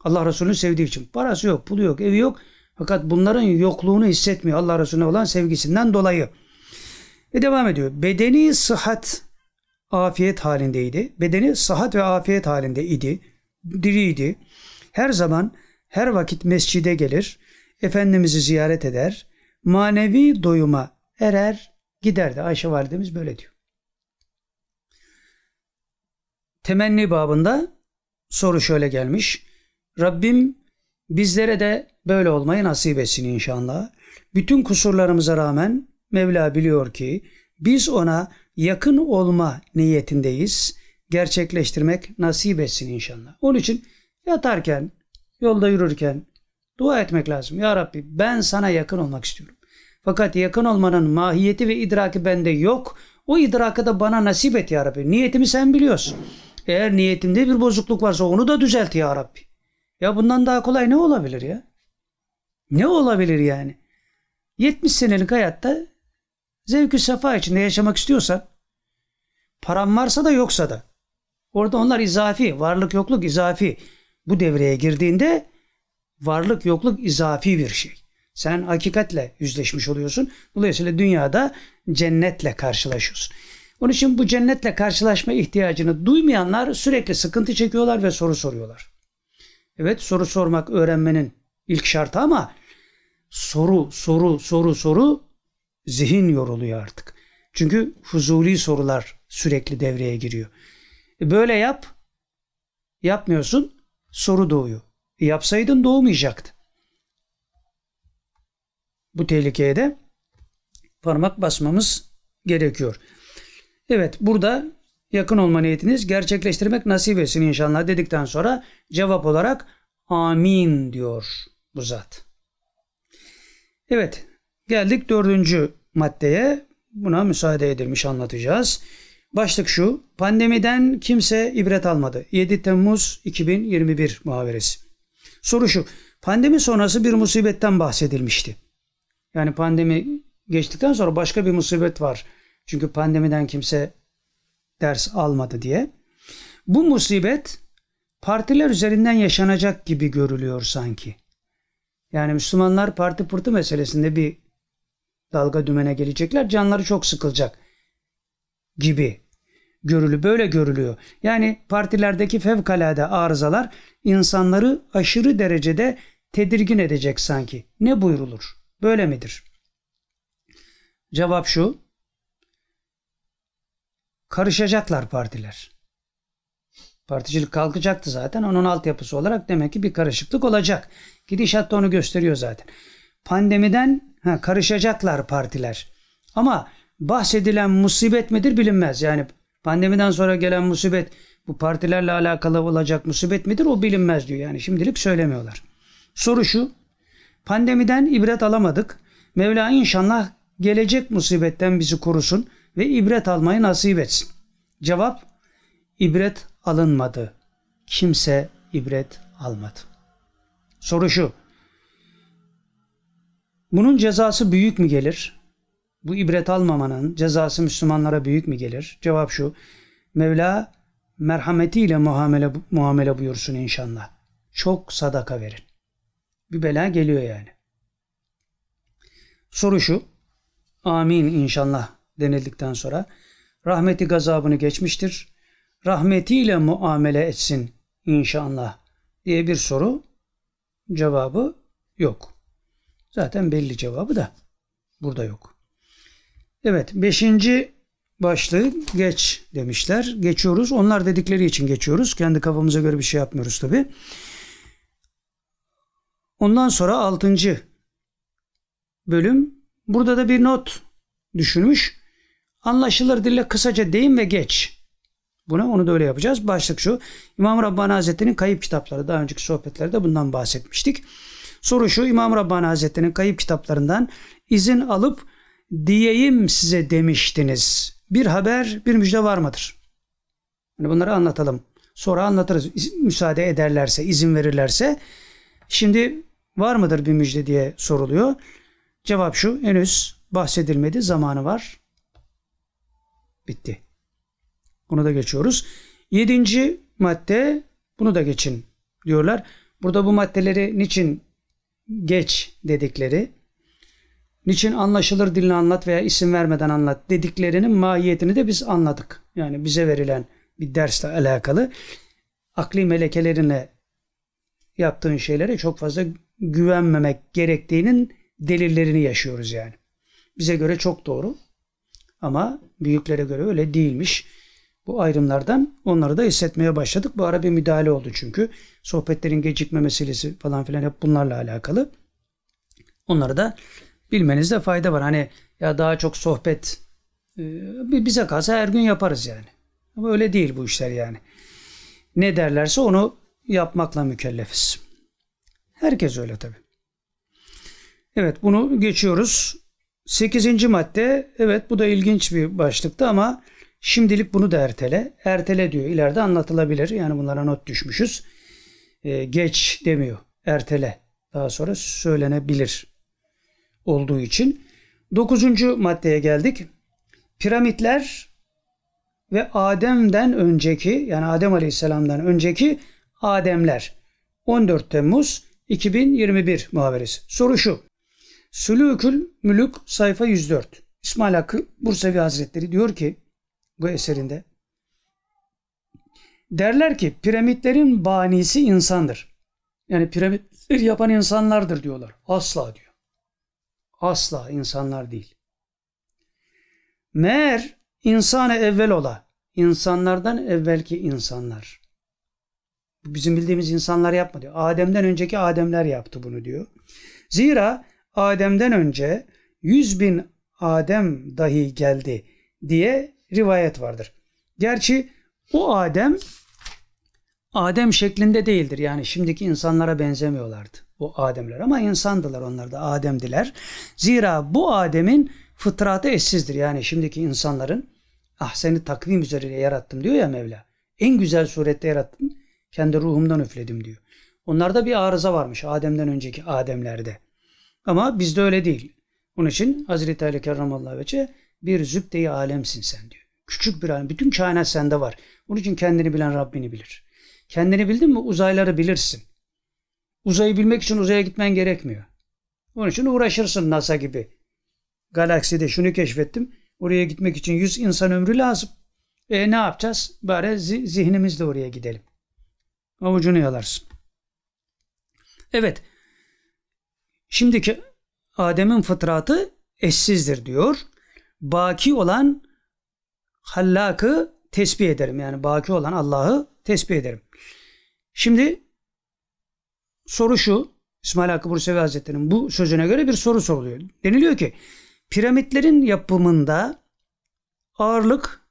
Allah Resulü'nü sevdiği için. Parası yok, pulu yok, evi yok. Fakat bunların yokluğunu hissetmiyor Allah Resulüne olan sevgisinden dolayı. Ve devam ediyor. Bedeni sıhhat, afiyet halindeydi. Bedeni sıhhat ve afiyet halinde idi. Diriydi. Her zaman, her vakit mescide gelir. Efendimiz'i ziyaret eder. Manevi doyuma erer, giderdi. Ayşe validemiz böyle diyor. Temenni babında soru şöyle gelmiş. Rabbim bizlere de böyle olmayı nasip etsin inşallah. Bütün kusurlarımıza rağmen Mevla biliyor ki biz ona yakın olma niyetindeyiz. Gerçekleştirmek nasip etsin inşallah. Onun için yatarken, yolda yürürken dua etmek lazım. Ya Rabbi ben sana yakın olmak istiyorum. Fakat yakın olmanın mahiyeti ve idraki bende yok. O idrakı da bana nasip et ya Rabbi. Niyetimi sen biliyorsun. Eğer niyetimde bir bozukluk varsa onu da düzelt ya Rabbi. Ya bundan daha kolay ne olabilir ya? Ne olabilir yani? 70 senelik hayatta zevkü sefa içinde yaşamak istiyorsan param varsa da yoksa da orada onlar izafi, varlık yokluk izafi. Bu devreye girdiğinde varlık yokluk izafi bir şey. Sen hakikatle yüzleşmiş oluyorsun. Dolayısıyla dünyada cennetle karşılaşıyorsun. Onun için bu cennetle karşılaşma ihtiyacını duymayanlar sürekli sıkıntı çekiyorlar ve soru soruyorlar. Evet soru sormak öğrenmenin ilk şartı ama soru, soru, soru, soru zihin yoruluyor artık. Çünkü fuzuli sorular sürekli devreye giriyor. E böyle yap, yapmıyorsun, soru doğuyor. Yapsaydın doğmayacaktı. Bu tehlikeye de parmak basmamız gerekiyor. Evet burada yakın olma niyetiniz gerçekleştirmek nasip etsin inşallah dedikten sonra cevap olarak amin diyor bu zat. Evet geldik dördüncü maddeye buna müsaade edilmiş anlatacağız. Başlık şu pandemiden kimse ibret almadı 7 Temmuz 2021 muhaberesi. Soru şu pandemi sonrası bir musibetten bahsedilmişti. Yani pandemi geçtikten sonra başka bir musibet var. Çünkü pandemiden kimse ders almadı diye. Bu musibet partiler üzerinden yaşanacak gibi görülüyor sanki. Yani Müslümanlar parti pırtı meselesinde bir dalga dümene gelecekler. Canları çok sıkılacak gibi görülü böyle görülüyor. Yani partilerdeki fevkalade arızalar insanları aşırı derecede tedirgin edecek sanki. Ne buyrulur? Böyle midir? Cevap şu. Karışacaklar partiler. Particilik kalkacaktı zaten. Onun altyapısı olarak demek ki bir karışıklık olacak. Gidişat da onu gösteriyor zaten. Pandemiden ha, karışacaklar partiler. Ama bahsedilen musibet midir bilinmez. Yani pandemiden sonra gelen musibet bu partilerle alakalı olacak musibet midir o bilinmez diyor. Yani şimdilik söylemiyorlar. Soru şu. Pandemiden ibret alamadık. Mevla inşallah gelecek musibetten bizi korusun ve ibret almayı nasip etsin. Cevap ibret alınmadı. Kimse ibret almadı. Soru şu. Bunun cezası büyük mü gelir? Bu ibret almamanın cezası Müslümanlara büyük mü gelir? Cevap şu. Mevla merhametiyle muamele, muamele buyursun inşallah. Çok sadaka verin. Bir bela geliyor yani. Soru şu. Amin inşallah denildikten sonra rahmeti gazabını geçmiştir. Rahmetiyle muamele etsin inşallah diye bir soru cevabı yok. Zaten belli cevabı da burada yok. Evet beşinci başlığı geç demişler. Geçiyoruz. Onlar dedikleri için geçiyoruz. Kendi kafamıza göre bir şey yapmıyoruz tabi. Ondan sonra altıncı bölüm. Burada da bir not düşünmüş. Anlaşılır dille kısaca deyim ve geç. Buna onu da öyle yapacağız. Başlık şu. İmam Rabbani Hazretleri'nin kayıp kitapları. Daha önceki sohbetlerde bundan bahsetmiştik. Soru şu. İmam Rabbani Hazretleri'nin kayıp kitaplarından izin alıp diyeyim size demiştiniz. Bir haber, bir müjde var mıdır? Yani bunları anlatalım. Sonra anlatırız. Müsaade ederlerse, izin verirlerse. Şimdi var mıdır bir müjde diye soruluyor. Cevap şu. Henüz bahsedilmedi. Zamanı var. Bitti. Bunu da geçiyoruz. Yedinci madde bunu da geçin diyorlar. Burada bu maddeleri niçin geç dedikleri, niçin anlaşılır dilini anlat veya isim vermeden anlat dediklerinin mahiyetini de biz anladık. Yani bize verilen bir dersle alakalı akli melekelerine yaptığın şeylere çok fazla güvenmemek gerektiğinin delillerini yaşıyoruz yani. Bize göre çok doğru ama büyüklere göre öyle değilmiş. Bu ayrımlardan onları da hissetmeye başladık. Bu ara bir müdahale oldu çünkü. Sohbetlerin gecikme meselesi falan filan hep bunlarla alakalı. Onları da bilmenizde fayda var. Hani ya daha çok sohbet e, bize kalsa her gün yaparız yani. Ama öyle değil bu işler yani. Ne derlerse onu yapmakla mükellefiz. Herkes öyle tabi. Evet bunu geçiyoruz. Sekizinci madde evet bu da ilginç bir başlıktı ama şimdilik bunu da ertele. Ertele diyor ileride anlatılabilir. Yani bunlara not düşmüşüz. Ee, geç demiyor. Ertele. Daha sonra söylenebilir olduğu için. Dokuzuncu maddeye geldik. Piramitler ve Adem'den önceki yani Adem Aleyhisselam'dan önceki Ademler. 14 Temmuz 2021 muhaberesi. Soru şu. Sülükül Mülük sayfa 104. İsmail Hakkı Bursevi Hazretleri diyor ki bu eserinde derler ki piramitlerin banisi insandır. Yani piramitleri yapan insanlardır diyorlar. Asla diyor. Asla insanlar değil. Meğer insana evvel ola, insanlardan evvelki insanlar. Bizim bildiğimiz insanlar yapmadı. Adem'den önceki Ademler yaptı bunu diyor. Zira Adem'den önce yüz bin Adem dahi geldi diye rivayet vardır. Gerçi o Adem Adem şeklinde değildir. Yani şimdiki insanlara benzemiyorlardı o Ademler ama insandılar onlar da Ademdiler. Zira bu Adem'in fıtratı eşsizdir. Yani şimdiki insanların ah seni takvim üzerine yarattım diyor ya Mevla. En güzel surette yarattım. Kendi ruhumdan üfledim diyor. Onlarda bir arıza varmış Adem'den önceki Ademlerde. Ama bizde öyle değil. Onun için Hazreti Ali Kerramallahu Veçe bir zübde-i alemsin sen diyor. Küçük bir alem. Bütün kainat sende var. Onun için kendini bilen Rabbini bilir. Kendini bildin mi uzayları bilirsin. Uzayı bilmek için uzaya gitmen gerekmiyor. Onun için uğraşırsın NASA gibi. Galakside şunu keşfettim. Oraya gitmek için 100 insan ömrü lazım. E ne yapacağız? Bari zihnimizle oraya gidelim. Avucunu yalarsın. Evet. Şimdiki Adem'in fıtratı eşsizdir diyor. Baki olan hallakı tesbih ederim. Yani baki olan Allah'ı tesbih ederim. Şimdi soru şu. İsmail Hakkı Bursevi Hazretleri'nin bu sözüne göre bir soru soruluyor. Deniliyor ki piramitlerin yapımında ağırlık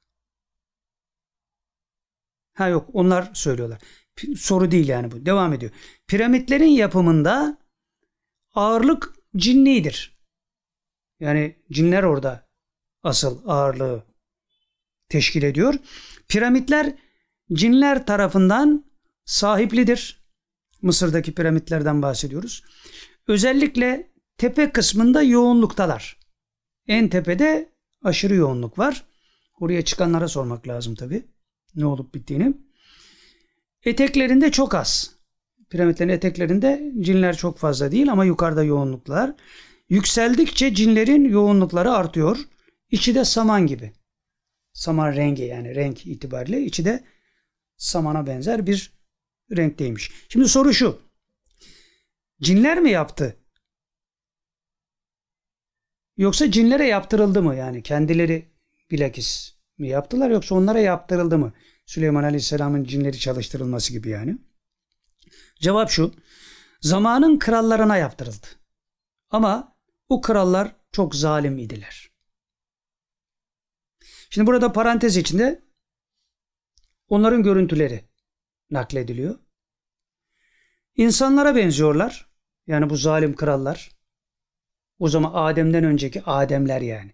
ha yok onlar söylüyorlar. Soru değil yani bu. Devam ediyor. Piramitlerin yapımında ağırlık cinnidir. Yani cinler orada asıl ağırlığı teşkil ediyor. Piramitler cinler tarafından sahiplidir. Mısır'daki piramitlerden bahsediyoruz. Özellikle tepe kısmında yoğunluktalar. En tepede aşırı yoğunluk var. Oraya çıkanlara sormak lazım tabi. Ne olup bittiğini. Eteklerinde çok az. Piramitlerin eteklerinde cinler çok fazla değil ama yukarıda yoğunluklar. Yükseldikçe cinlerin yoğunlukları artıyor. İçi de saman gibi. Saman rengi yani renk itibariyle içi de samana benzer bir renkteymiş. Şimdi soru şu. Cinler mi yaptı? Yoksa cinlere yaptırıldı mı? Yani kendileri bilakis mi yaptılar yoksa onlara yaptırıldı mı? Süleyman Aleyhisselam'ın cinleri çalıştırılması gibi yani. Cevap şu. Zamanın krallarına yaptırıldı. Ama o krallar çok zalim idiler. Şimdi burada parantez içinde onların görüntüleri naklediliyor. İnsanlara benziyorlar. Yani bu zalim krallar. O zaman Adem'den önceki Ademler yani.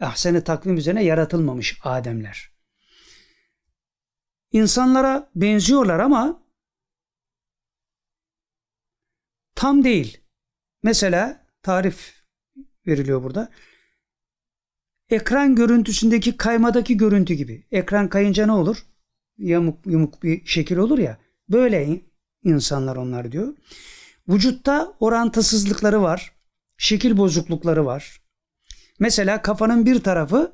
Ahsen-i takvim üzerine yaratılmamış Ademler. İnsanlara benziyorlar ama tam değil. Mesela tarif veriliyor burada. Ekran görüntüsündeki kaymadaki görüntü gibi. Ekran kayınca ne olur? Yamuk yumuk bir şekil olur ya. Böyle insanlar onlar diyor. Vücutta orantısızlıkları var. Şekil bozuklukları var. Mesela kafanın bir tarafı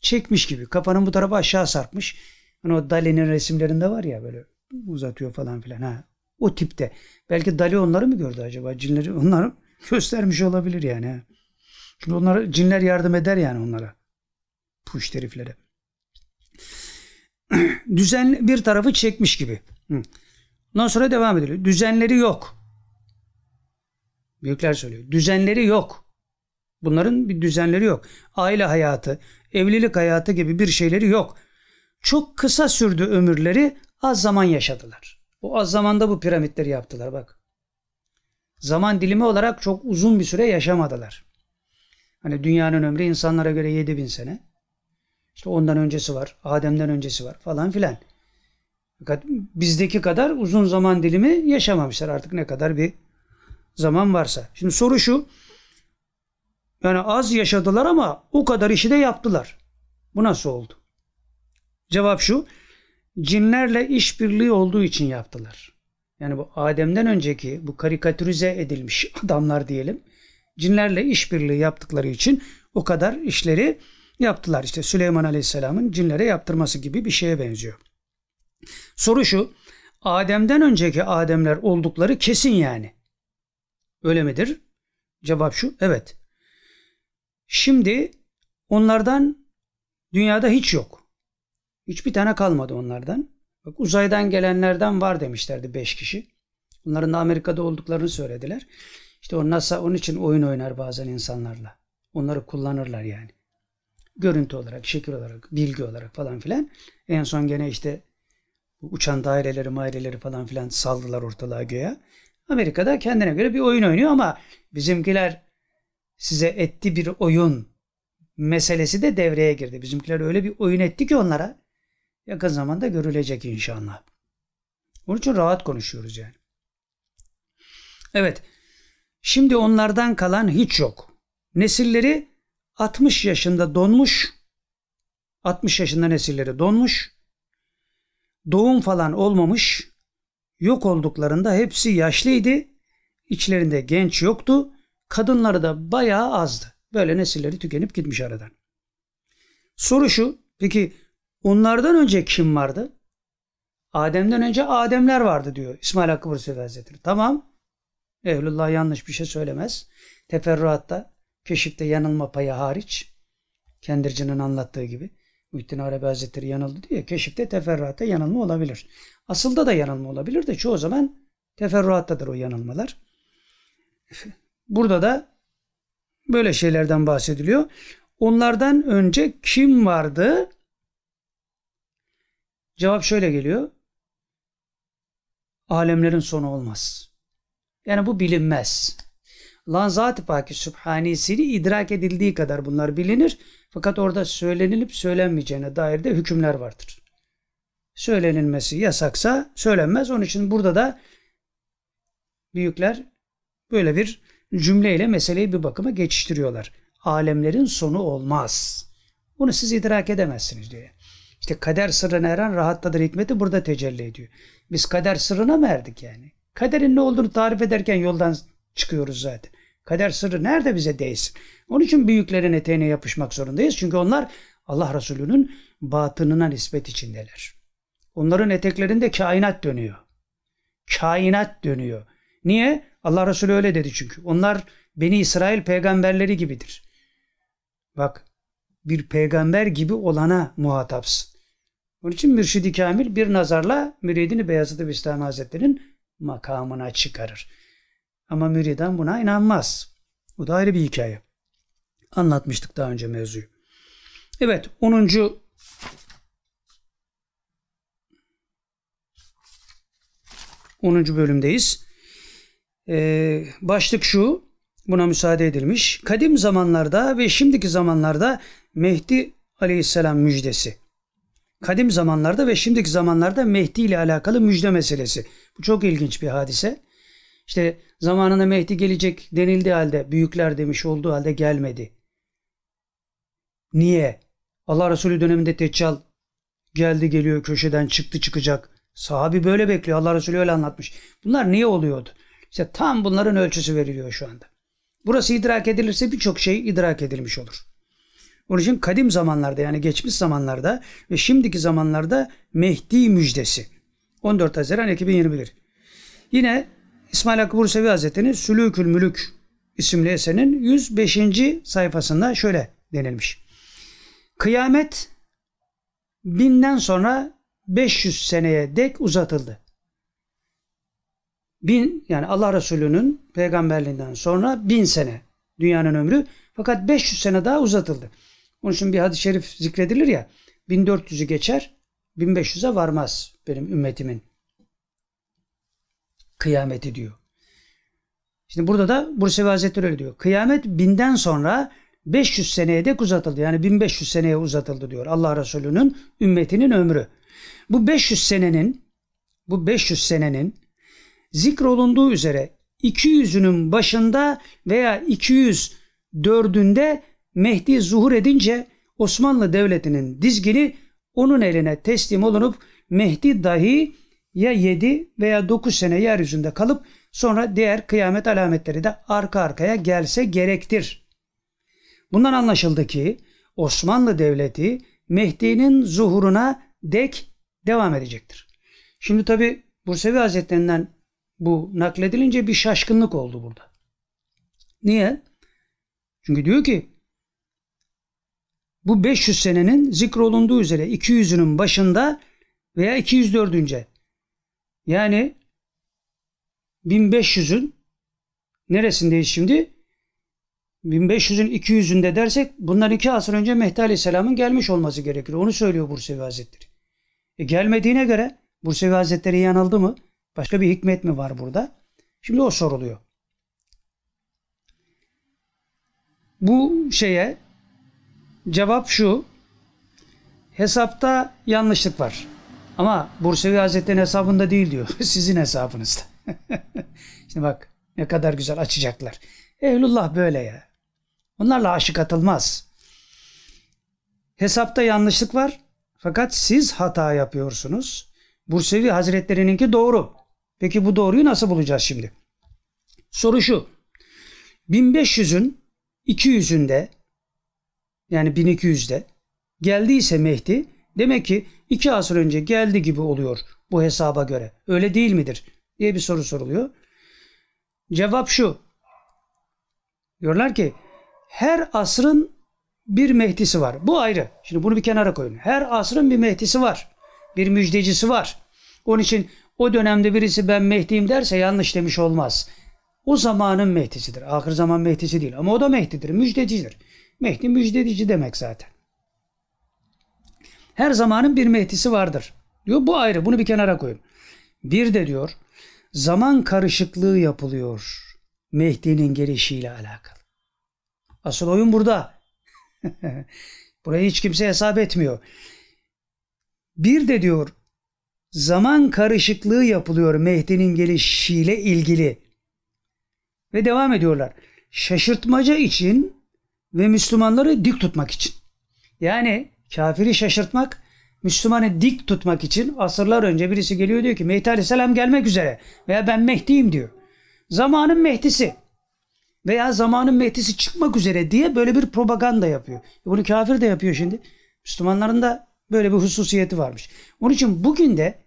çekmiş gibi. Kafanın bu tarafı aşağı sarkmış. Hani o Dali'nin resimlerinde var ya böyle uzatıyor falan filan. Ha. O tipte. Belki Dali onları mı gördü acaba? Cinleri onları göstermiş olabilir yani. Şimdi onlara cinler yardım eder yani onlara. Puş heriflere. [clears throat] Düzen bir tarafı çekmiş gibi. Ondan sonra devam ediliyor. Düzenleri yok. Büyükler söylüyor. Düzenleri yok. Bunların bir düzenleri yok. Aile hayatı, evlilik hayatı gibi bir şeyleri yok. Çok kısa sürdü ömürleri, az zaman yaşadılar. O az zamanda bu piramitleri yaptılar bak. Zaman dilimi olarak çok uzun bir süre yaşamadılar. Hani dünyanın ömrü insanlara göre 7000 sene. İşte ondan öncesi var, Adem'den öncesi var falan filan. Fakat bizdeki kadar uzun zaman dilimi yaşamamışlar artık ne kadar bir zaman varsa. Şimdi soru şu. Yani az yaşadılar ama o kadar işi de yaptılar. Bu nasıl oldu? Cevap şu. Cinlerle işbirliği olduğu için yaptılar. Yani bu Adem'den önceki bu karikatürize edilmiş [laughs] adamlar diyelim. Cinlerle işbirliği yaptıkları için o kadar işleri yaptılar. İşte Süleyman Aleyhisselam'ın cinlere yaptırması gibi bir şeye benziyor. Soru şu. Adem'den önceki Ademler oldukları kesin yani. Öyle midir? Cevap şu. Evet. Şimdi onlardan dünyada hiç yok. Hiçbir tane kalmadı onlardan. Bak uzaydan gelenlerden var demişlerdi beş kişi. Onların da Amerika'da olduklarını söylediler. İşte o NASA onun için oyun oynar bazen insanlarla. Onları kullanırlar yani. Görüntü olarak, şekil olarak, bilgi olarak falan filan. En son gene işte uçan daireleri, maireleri falan filan saldılar ortalığa göğe. Amerika'da kendine göre bir oyun oynuyor ama bizimkiler size etti bir oyun meselesi de devreye girdi. Bizimkiler öyle bir oyun etti ki onlara yakın zamanda görülecek inşallah. Onun için rahat konuşuyoruz yani. Evet. Şimdi onlardan kalan hiç yok. Nesilleri 60 yaşında donmuş. 60 yaşında nesilleri donmuş. Doğum falan olmamış. Yok olduklarında hepsi yaşlıydı. İçlerinde genç yoktu. Kadınları da bayağı azdı. Böyle nesilleri tükenip gitmiş aradan. Soru şu. Peki onlardan önce kim vardı? Adem'den önce Ademler vardı diyor İsmail Hakkı Bursevi Hazretleri. Tamam. Ehlullah yanlış bir şey söylemez. Teferruatta, keşifte yanılma payı hariç. Kendircinin anlattığı gibi. Muhittin Arabi Hazretleri yanıldı diye keşifte teferruatta yanılma olabilir. Asılda da yanılma olabilir de çoğu zaman teferruattadır o yanılmalar. Burada da böyle şeylerden bahsediliyor. Onlardan önce kim vardı? Cevap şöyle geliyor. Alemlerin sonu olmaz. Yani bu bilinmez. Lan zat-ı paki sübhanesini idrak edildiği kadar bunlar bilinir. Fakat orada söylenilip söylenmeyeceğine dair de hükümler vardır. Söylenilmesi yasaksa söylenmez. Onun için burada da büyükler böyle bir cümleyle meseleyi bir bakıma geçiştiriyorlar. alemlerin sonu olmaz. Bunu siz idrak edemezsiniz diyor. İşte kader sırrına eren rahattadır hikmeti burada tecelli ediyor. Biz kader sırrına mı erdik yani? Kaderin ne olduğunu tarif ederken yoldan çıkıyoruz zaten. Kader sırrı nerede bize değsin? Onun için büyüklerin eteğine yapışmak zorundayız. Çünkü onlar Allah Resulü'nün batınına nispet içindeler. Onların eteklerinde kainat dönüyor. Kainat dönüyor. Niye? Allah Resulü öyle dedi çünkü. Onlar Beni İsrail peygamberleri gibidir. Bak bir peygamber gibi olana muhatapsın. Onun için Mürşidi Kamil bir nazarla müridini Beyazıt Bistami Hazretleri'nin makamına çıkarır. Ama müridan buna inanmaz. Bu da ayrı bir hikaye. Anlatmıştık daha önce mevzuyu. Evet 10. 10. bölümdeyiz. Ee, başlık şu, buna müsaade edilmiş. Kadim zamanlarda ve şimdiki zamanlarda Mehdi Aleyhisselam müjdesi. Kadim zamanlarda ve şimdiki zamanlarda Mehdi ile alakalı müjde meselesi. Bu çok ilginç bir hadise. İşte zamanında Mehdi gelecek denildiği halde, büyükler demiş olduğu halde gelmedi. Niye? Allah Resulü döneminde Deccal geldi geliyor köşeden çıktı çıkacak. Sahabi böyle bekliyor. Allah Resulü öyle anlatmış. Bunlar niye oluyordu? İşte tam bunların ölçüsü veriliyor şu anda. Burası idrak edilirse birçok şey idrak edilmiş olur. Onun için kadim zamanlarda yani geçmiş zamanlarda ve şimdiki zamanlarda Mehdi müjdesi. 14 Haziran 2021. Yine İsmail Hakkı Bursevi Hazretleri'nin Sülükül Mülük isimli eserinin 105. sayfasında şöyle denilmiş. Kıyamet binden sonra 500 seneye dek uzatıldı. Bin yani Allah Resulü'nün peygamberliğinden sonra bin sene dünyanın ömrü fakat 500 sene daha uzatıldı. Onun için bir hadis-i şerif zikredilir ya 1400'ü geçer 1500'e varmaz benim ümmetimin kıyameti diyor. Şimdi burada da Bursevi Hazretleri öyle diyor. Kıyamet binden sonra 500 seneye dek uzatıldı. Yani 1500 seneye uzatıldı diyor Allah Resulü'nün ümmetinin ömrü. Bu 500 senenin bu 500 senenin zikrolunduğu üzere 200'ünün başında veya 204'ünde Mehdi zuhur edince Osmanlı Devleti'nin dizgini onun eline teslim olunup Mehdi dahi ya 7 veya 9 sene yeryüzünde kalıp sonra diğer kıyamet alametleri de arka arkaya gelse gerektir. Bundan anlaşıldı ki Osmanlı Devleti Mehdi'nin zuhuruna dek devam edecektir. Şimdi tabi Bursevi Hazretlerinden bu nakledilince bir şaşkınlık oldu burada. Niye? Çünkü diyor ki bu 500 senenin zikrolunduğu üzere 200'ünün başında veya 204. Yani 1500'ün neresindeyiz şimdi? 1500'ün 200'ünde dersek bundan iki asır önce Mehdi Aleyhisselam'ın gelmiş olması gerekir. Onu söylüyor Bursevi Hazretleri. E gelmediğine göre Bursevi Hazretleri yanıldı mı? Başka bir hikmet mi var burada? Şimdi o soruluyor. Bu şeye cevap şu. Hesapta yanlışlık var. Ama Bursevi Hazretleri'nin hesabında değil diyor. [laughs] Sizin hesabınızda. [laughs] Şimdi bak ne kadar güzel açacaklar. Ehlullah böyle ya. Onlarla aşık atılmaz. Hesapta yanlışlık var. Fakat siz hata yapıyorsunuz. Bursevi Hazretlerininki doğru. Peki bu doğruyu nasıl bulacağız şimdi? Soru şu. 1500'ün 200'ünde yani 1200'de geldiyse Mehdi demek ki iki asır önce geldi gibi oluyor bu hesaba göre. Öyle değil midir? diye bir soru soruluyor. Cevap şu. Diyorlar ki her asrın bir Mehdisi var. Bu ayrı. Şimdi bunu bir kenara koyun. Her asrın bir Mehdisi var. Bir müjdecisi var. Onun için o dönemde birisi ben Mehdi'yim derse yanlış demiş olmaz. O zamanın Mehdi'sidir. Ahir zaman Mehdi'si değil. Ama o da Mehdi'dir. Müjdecidir. Mehdi müjdedici demek zaten. Her zamanın bir Mehdi'si vardır. Diyor bu ayrı. Bunu bir kenara koyun. Bir de diyor zaman karışıklığı yapılıyor. Mehdi'nin gelişiyle alakalı. Asıl oyun burada. [laughs] Burayı hiç kimse hesap etmiyor. Bir de diyor zaman karışıklığı yapılıyor Mehdi'nin gelişiyle ilgili. Ve devam ediyorlar. Şaşırtmaca için ve Müslümanları dik tutmak için. Yani kafiri şaşırtmak, Müslümanı dik tutmak için asırlar önce birisi geliyor diyor ki Mehdi Aleyhisselam gelmek üzere veya ben Mehdi'yim diyor. Zamanın Mehdi'si veya zamanın Mehdi'si çıkmak üzere diye böyle bir propaganda yapıyor. Bunu kafir de yapıyor şimdi. Müslümanların da böyle bir hususiyeti varmış. Onun için bugün de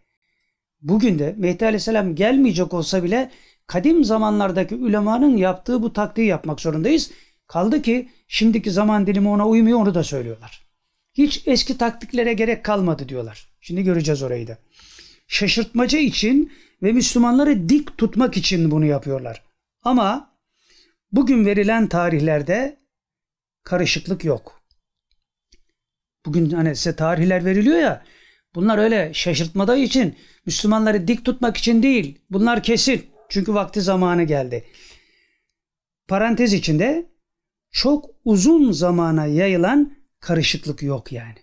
bugün de Mehdi Aleyhisselam gelmeyecek olsa bile kadim zamanlardaki ulemanın yaptığı bu taktiği yapmak zorundayız. Kaldı ki şimdiki zaman dilimi ona uymuyor onu da söylüyorlar. Hiç eski taktiklere gerek kalmadı diyorlar. Şimdi göreceğiz orayı da. Şaşırtmaca için ve Müslümanları dik tutmak için bunu yapıyorlar. Ama bugün verilen tarihlerde karışıklık yok. Bugün hani size tarihler veriliyor ya bunlar öyle şaşırtmada için Müslümanları dik tutmak için değil. Bunlar kesin. Çünkü vakti zamanı geldi. Parantez içinde çok uzun zamana yayılan karışıklık yok yani.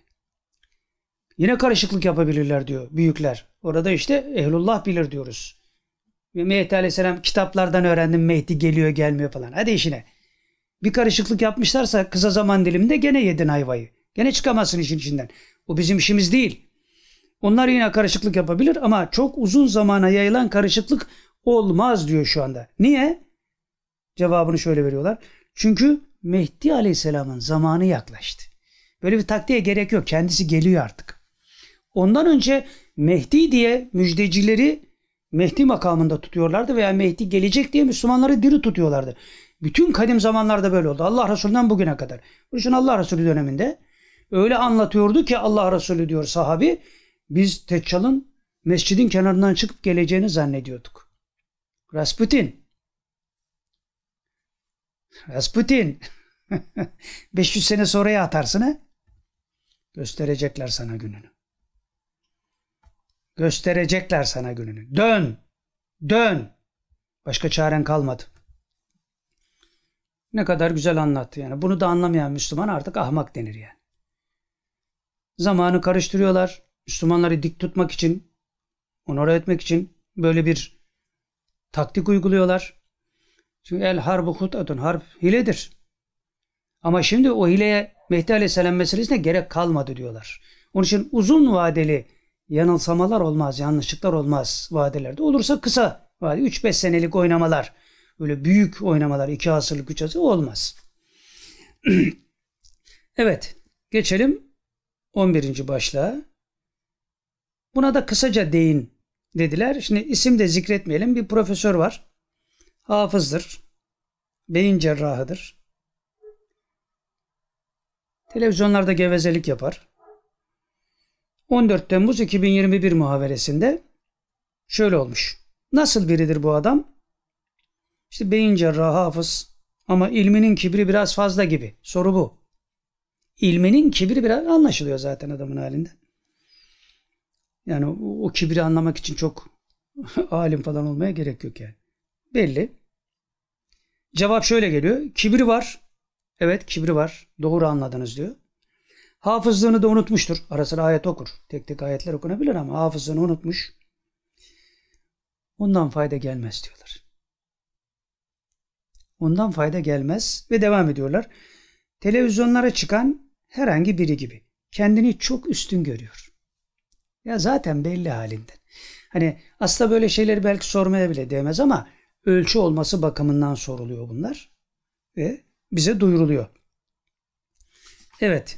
Yine karışıklık yapabilirler diyor büyükler. Orada işte ehlullah bilir diyoruz. Mehdi Aleyhisselam kitaplardan öğrendim Mehdi geliyor gelmiyor falan. Hadi işine. Bir karışıklık yapmışlarsa kısa zaman diliminde gene yedin ayvayı. Gene çıkamazsın işin içinden. O bizim işimiz değil. Onlar yine karışıklık yapabilir ama çok uzun zamana yayılan karışıklık olmaz diyor şu anda. Niye? Cevabını şöyle veriyorlar. Çünkü Mehdi Aleyhisselam'ın zamanı yaklaştı. Böyle bir taktiğe gerek yok. Kendisi geliyor artık. Ondan önce Mehdi diye müjdecileri Mehdi makamında tutuyorlardı veya Mehdi gelecek diye Müslümanları diri tutuyorlardı. Bütün kadim zamanlarda böyle oldu. Allah Resulü'nden bugüne kadar. Bu için Allah Resulü döneminde öyle anlatıyordu ki Allah Resulü diyor sahabi biz Teccal'ın mescidin kenarından çıkıp geleceğini zannediyorduk. Rasputin. Rasputin. [laughs] 500 sene sonraya atarsın ha? Gösterecekler sana gününü. Gösterecekler sana gününü. Dön. Dön. Başka çaren kalmadı. Ne kadar güzel anlattı yani. Bunu da anlamayan Müslüman artık ahmak denir yani. Zamanı karıştırıyorlar. Müslümanları dik tutmak için, onore etmek için böyle bir taktik uyguluyorlar. Çünkü el harbu hutatun. Harp hiledir. Ama şimdi o hileye Mehdi Aleyhisselam meselesine gerek kalmadı diyorlar. Onun için uzun vadeli yanılsamalar olmaz, yanlışlıklar olmaz vadelerde. Olursa kısa vade 3-5 senelik oynamalar, böyle büyük oynamalar, 2 asırlık, 3 asırlık olmaz. [clears throat] evet, geçelim 11. başlığa. Buna da kısaca değin dediler. Şimdi isim de zikretmeyelim. Bir profesör var. Hafızdır. Beyin cerrahıdır. Televizyonlarda gevezelik yapar. 14 Temmuz 2021 muhaberesinde şöyle olmuş. Nasıl biridir bu adam? İşte beyin cerrahı hafız ama ilminin kibri biraz fazla gibi. Soru bu. İlminin kibri biraz anlaşılıyor zaten adamın halinde. Yani o, o kibri anlamak için çok [laughs] alim falan olmaya gerek yok yani. Belli. Cevap şöyle geliyor. Kibri var. Evet kibri var. Doğru anladınız diyor. Hafızlığını da unutmuştur. Ara ayet okur. Tek tek ayetler okunabilir ama hafızlığını unutmuş. Ondan fayda gelmez diyorlar. Ondan fayda gelmez ve devam ediyorlar. Televizyonlara çıkan herhangi biri gibi. Kendini çok üstün görüyor. Ya zaten belli halinden. Hani aslında böyle şeyleri belki sormaya bile değmez ama ölçü olması bakımından soruluyor bunlar. Ve bize duyuruluyor. Evet.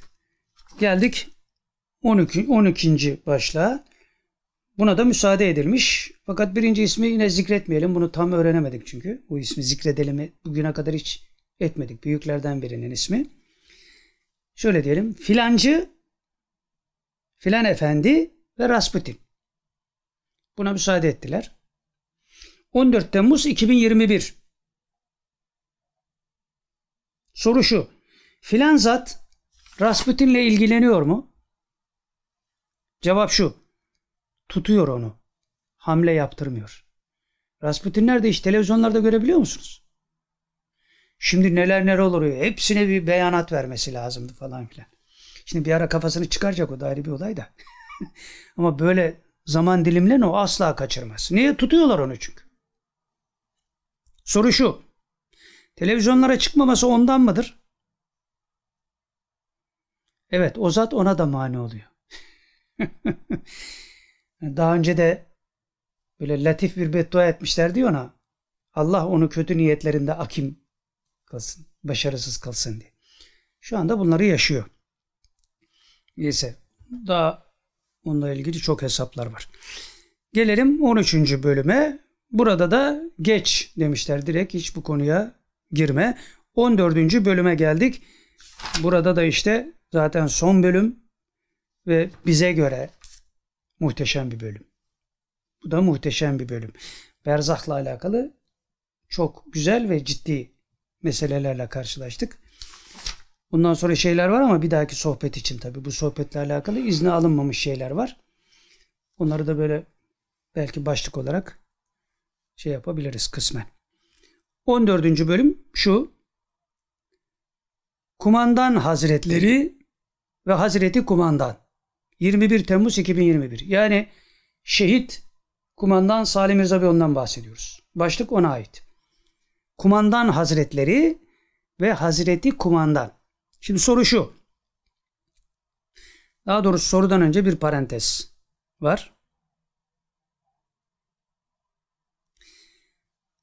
Geldik 12. 12. başlığa. Buna da müsaade edilmiş. Fakat birinci ismi yine zikretmeyelim. Bunu tam öğrenemedik çünkü. Bu ismi zikredelim bugüne kadar hiç etmedik. Büyüklerden birinin ismi. Şöyle diyelim. Filancı, filan efendi ve Rasputin. Buna müsaade ettiler. 14 Temmuz 2021. Soru şu. Filan zat Rasputin'le ilgileniyor mu? Cevap şu. Tutuyor onu. Hamle yaptırmıyor. Rasputin nerede hiç televizyonlarda görebiliyor musunuz? Şimdi neler neler oluyor. Hepsine bir beyanat vermesi lazımdı falan filan. Şimdi bir ara kafasını çıkaracak o da ayrı bir olay da. [laughs] Ama böyle zaman dilimlerini o asla kaçırmaz. Niye? Tutuyorlar onu çünkü. Soru şu. Televizyonlara çıkmaması ondan mıdır? Evet o zat ona da mani oluyor. [laughs] Daha önce de böyle latif bir beddua etmişlerdi ona. Allah onu kötü niyetlerinde akim kılsın, başarısız kılsın diye. Şu anda bunları yaşıyor. Neyse daha onunla ilgili çok hesaplar var. Gelelim 13. bölüme. Burada da geç demişler direkt hiç bu konuya girme. 14. bölüme geldik. Burada da işte zaten son bölüm ve bize göre muhteşem bir bölüm. Bu da muhteşem bir bölüm. Berzahla alakalı çok güzel ve ciddi meselelerle karşılaştık. Bundan sonra şeyler var ama bir dahaki sohbet için tabii bu sohbetle alakalı izni alınmamış şeyler var. Onları da böyle belki başlık olarak şey yapabiliriz kısmen. 14. bölüm şu. Kumandan Hazretleri ve Hazreti Kumandan. 21 Temmuz 2021. Yani şehit Kumandan Salim Mirza Bey'ondan bahsediyoruz. Başlık ona ait. Kumandan Hazretleri ve Hazreti Kumandan. Şimdi soru şu. Daha doğrusu sorudan önce bir parantez var.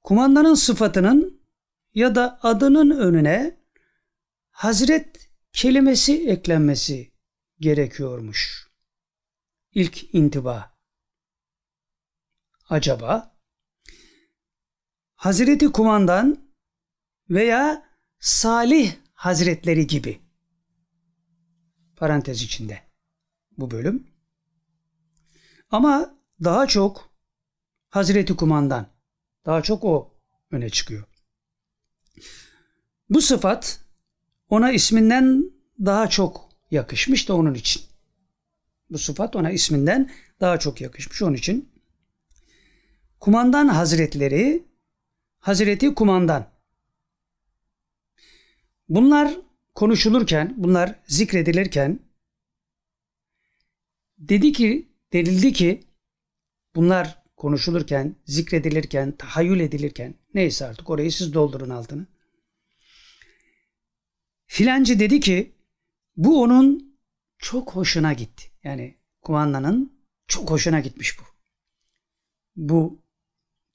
Kumandanın sıfatının ya da adının önüne Hazret kelimesi eklenmesi gerekiyormuş. İlk intiba. Acaba Hazreti Kumandan veya Salih Hazretleri gibi parantez içinde bu bölüm. Ama daha çok Hazreti Kumandan daha çok o öne çıkıyor. Bu sıfat ona isminden daha çok yakışmış da onun için. Bu sıfat ona isminden daha çok yakışmış onun için. Kumandan Hazretleri, Hazreti Kumandan. Bunlar konuşulurken, bunlar zikredilirken dedi ki, denildi ki bunlar konuşulurken, zikredilirken, tahayyül edilirken neyse artık orayı siz doldurun altını. Filancı dedi ki bu onun çok hoşuna gitti. Yani kumandanın çok hoşuna gitmiş bu. Bu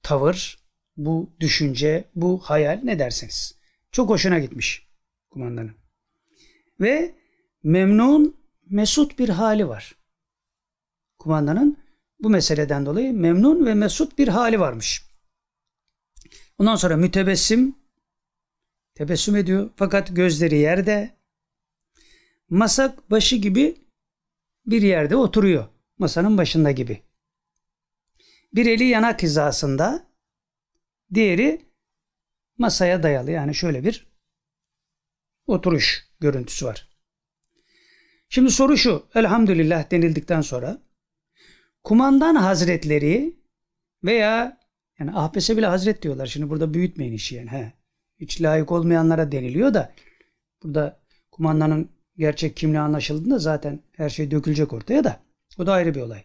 tavır, bu düşünce, bu hayal ne derseniz. Çok hoşuna gitmiş kumandanın. Ve memnun, mesut bir hali var. Kumandanın bu meseleden dolayı memnun ve mesut bir hali varmış. Ondan sonra mütebessim tebessüm ediyor fakat gözleri yerde masak başı gibi bir yerde oturuyor. Masanın başında gibi. Bir eli yanak hizasında, diğeri masaya dayalı. Yani şöyle bir oturuş görüntüsü var. Şimdi soru şu. Elhamdülillah denildikten sonra kumandan hazretleri veya yani ahbese bile hazret diyorlar. Şimdi burada büyütmeyin işi yani. He. Hiç layık olmayanlara deniliyor da burada kumandanın gerçek kimliği anlaşıldığında zaten her şey dökülecek ortaya da. O da ayrı bir olay.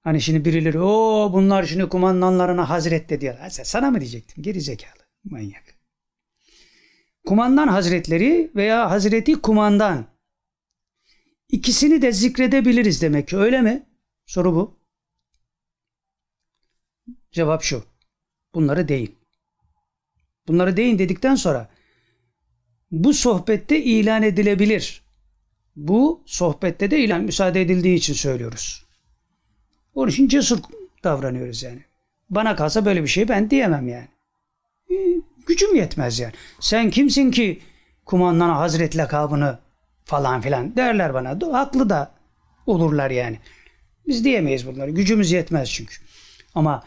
Hani şimdi birileri o bunlar şimdi kumandanlarına hazret de diyorlar. Sana mı diyecektim? Geri zekalı. Manyak. Kumandan hazretleri veya hazreti kumandan. İkisini de zikredebiliriz demek ki öyle mi? Soru bu. Cevap şu. Bunları deyin. Bunları deyin dedikten sonra bu sohbette ilan edilebilir. Bu sohbette de ilan müsaade edildiği için söylüyoruz. Onun için cesur davranıyoruz yani. Bana kalsa böyle bir şey ben diyemem yani. Ee, gücüm yetmez yani. Sen kimsin ki kumandana hazret lakabını falan filan derler bana. Haklı da olurlar yani. Biz diyemeyiz bunları. Gücümüz yetmez çünkü. Ama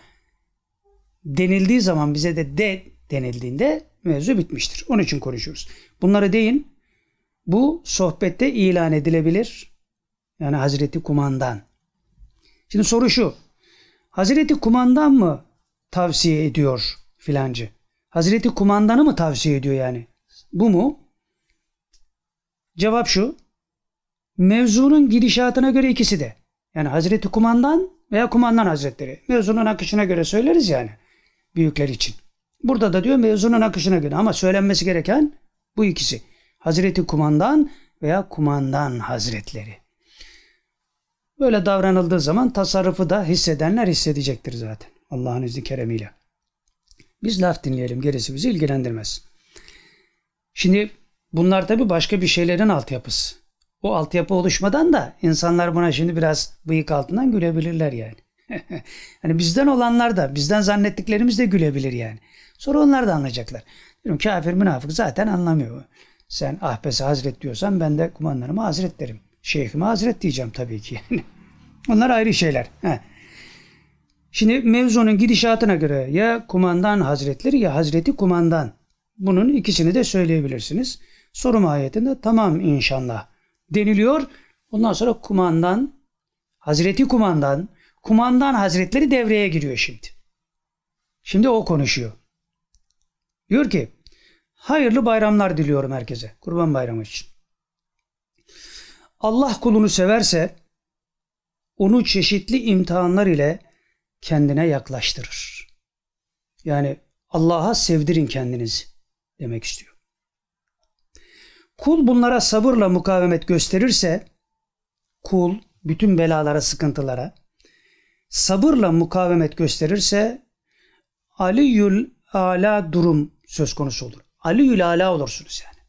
denildiği zaman bize de de denildiğinde mevzu bitmiştir. Onun için konuşuyoruz. Bunları deyin. Bu sohbette ilan edilebilir. Yani Hazreti Kumandan. Şimdi soru şu. Hazreti Kumandan mı tavsiye ediyor filancı? Hazreti Kumandan'ı mı tavsiye ediyor yani? Bu mu? Cevap şu. Mevzunun gidişatına göre ikisi de. Yani Hazreti Kumandan veya Kumandan Hazretleri. Mevzunun akışına göre söyleriz yani. Büyükler için. Burada da diyor mevzunun akışına göre ama söylenmesi gereken bu ikisi. Hazreti Kumandan veya kumandan hazretleri. Böyle davranıldığı zaman tasarrufu da hissedenler hissedecektir zaten. Allah'ın izni keremiyle. Biz laf dinleyelim gerisi bizi ilgilendirmez. Şimdi bunlar tabi başka bir şeylerin altyapısı. O altyapı oluşmadan da insanlar buna şimdi biraz bıyık altından gülebilirler yani. [laughs] hani bizden olanlar da bizden zannettiklerimiz de gülebilir yani. Sonra onlar da anlayacaklar. Diyorum kafir münafık zaten anlamıyor. Sen ahbesi hazret diyorsan ben de kumandanıma hazret derim. Şeyhime hazret diyeceğim tabii ki. Yani. [laughs] Onlar ayrı şeyler. Heh. Şimdi mevzunun gidişatına göre ya kumandan hazretleri ya hazreti kumandan. Bunun ikisini de söyleyebilirsiniz. Soru mahiyetinde tamam inşallah deniliyor. Ondan sonra kumandan, hazreti kumandan, kumandan hazretleri devreye giriyor şimdi. Şimdi o konuşuyor. Diyor ki hayırlı bayramlar diliyorum herkese. Kurban bayramı için. Allah kulunu severse onu çeşitli imtihanlar ile kendine yaklaştırır. Yani Allah'a sevdirin kendinizi demek istiyor. Kul bunlara sabırla mukavemet gösterirse kul bütün belalara, sıkıntılara sabırla mukavemet gösterirse Aliyül Ala durum söz konusu olur. Aliyül Ala olursunuz yani.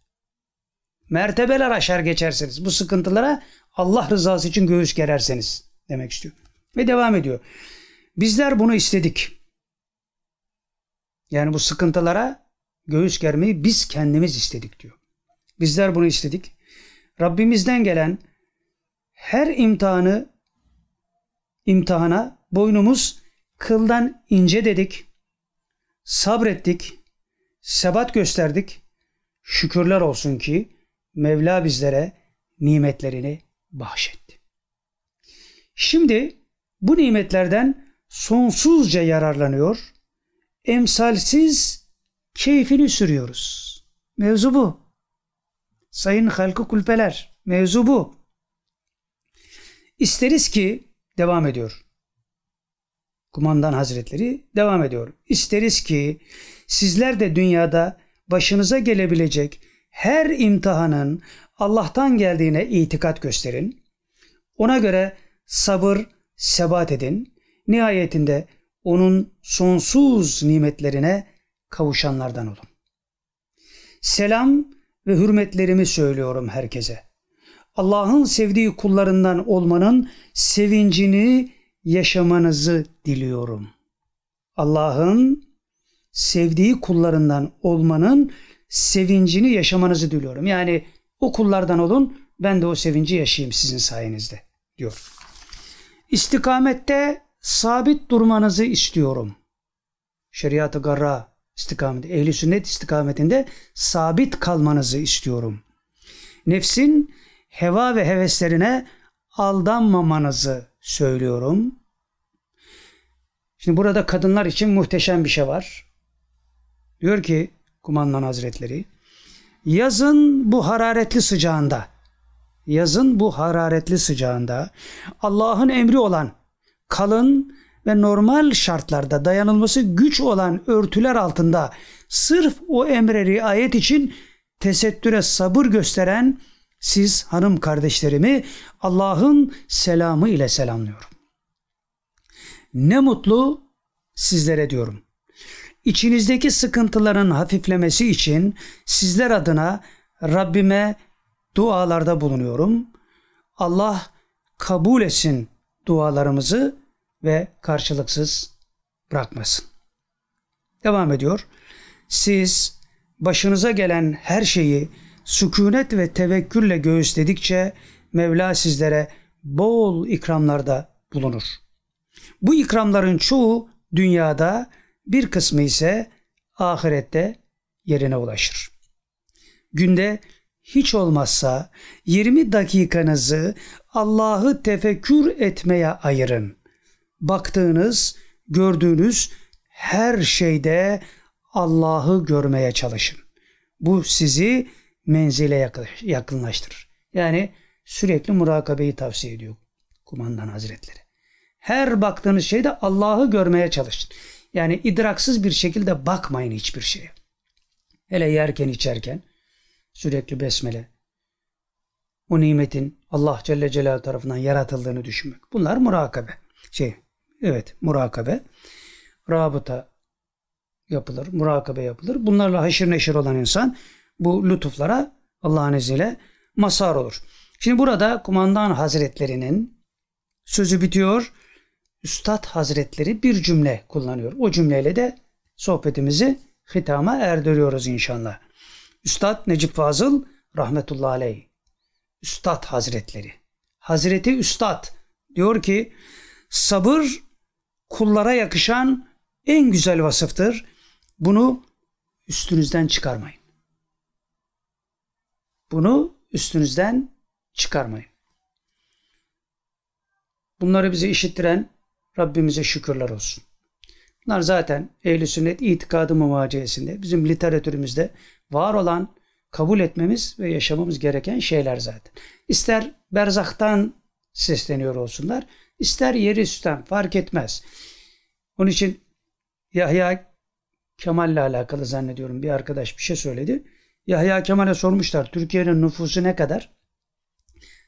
Mertebeler aşar geçerseniz bu sıkıntılara Allah rızası için göğüs gererseniz demek istiyor. Ve devam ediyor. Bizler bunu istedik. Yani bu sıkıntılara göğüs germeyi biz kendimiz istedik diyor. Bizler bunu istedik. Rabbimizden gelen her imtihanı imtihana boynumuz kıldan ince dedik. Sabrettik. Sebat gösterdik. Şükürler olsun ki Mevla bizlere nimetlerini bahşetti. Şimdi bu nimetlerden sonsuzca yararlanıyor. Emsalsiz keyfini sürüyoruz. Mevzu bu. Sayın halkı kulpeler. Mevzu bu. İsteriz ki devam ediyor. Kumandan Hazretleri devam ediyor. İsteriz ki sizler de dünyada başınıza gelebilecek her imtihanın Allah'tan geldiğine itikat gösterin. Ona göre sabır, sebat edin. Nihayetinde onun sonsuz nimetlerine kavuşanlardan olun. Selam ve hürmetlerimi söylüyorum herkese. Allah'ın sevdiği kullarından olmanın sevincini yaşamanızı diliyorum. Allah'ın sevdiği kullarından olmanın sevincini yaşamanızı diliyorum. Yani o kullardan olun ben de o sevinci yaşayayım sizin sayenizde diyor. İstikamette sabit durmanızı istiyorum. Şeriat-ı garra istikameti, ehli sünnet istikametinde sabit kalmanızı istiyorum. Nefsin heva ve heveslerine aldanmamanızı söylüyorum. Şimdi burada kadınlar için muhteşem bir şey var. Diyor ki kumandan hazretleri, yazın bu hararetli sıcağında, yazın bu hararetli sıcağında Allah'ın emri olan kalın ve normal şartlarda dayanılması güç olan örtüler altında sırf o emre riayet için tesettüre sabır gösteren siz hanım kardeşlerimi Allah'ın selamı ile selamlıyorum. Ne mutlu sizlere diyorum. İçinizdeki sıkıntıların hafiflemesi için sizler adına Rabbime dualarda bulunuyorum. Allah kabul etsin dualarımızı ve karşılıksız bırakmasın. Devam ediyor. Siz başınıza gelen her şeyi sükunet ve tevekkülle göğüsledikçe Mevla sizlere bol ikramlarda bulunur. Bu ikramların çoğu dünyada bir kısmı ise ahirette yerine ulaşır. Günde hiç olmazsa 20 dakikanızı Allah'ı tefekkür etmeye ayırın. Baktığınız, gördüğünüz her şeyde Allah'ı görmeye çalışın. Bu sizi menzile yakınlaştırır. Yani sürekli murakabeyi tavsiye ediyor kumandan hazretleri. Her baktığınız şeyde Allah'ı görmeye çalışın. Yani idraksız bir şekilde bakmayın hiçbir şeye. Hele yerken içerken sürekli besmele. o nimetin Allah Celle Celaluhu tarafından yaratıldığını düşünmek. Bunlar murakabe. Şey, evet murakabe. Rabıta yapılır, murakabe yapılır. Bunlarla haşır neşir olan insan bu lütuflara Allah'ın izniyle mazhar olur. Şimdi burada kumandan hazretlerinin sözü bitiyor. Üstad hazretleri bir cümle kullanıyor. O cümleyle de sohbetimizi hitama erdiriyoruz inşallah. Üstad Necip Fazıl rahmetullahi aleyh. Üstad hazretleri. Hazreti Üstad diyor ki sabır kullara yakışan en güzel vasıftır. Bunu üstünüzden çıkarmayın. Bunu üstünüzden çıkarmayın. Bunları bize işittiren Rabbimize şükürler olsun. Bunlar zaten ehl sünnet itikadı muvaciyesinde bizim literatürümüzde var olan kabul etmemiz ve yaşamamız gereken şeyler zaten. İster berzaktan sesleniyor olsunlar, ister yeri üstten fark etmez. Onun için Yahya Kemal'le alakalı zannediyorum bir arkadaş bir şey söyledi. Yahya Kemal'e sormuşlar Türkiye'nin nüfusu ne kadar?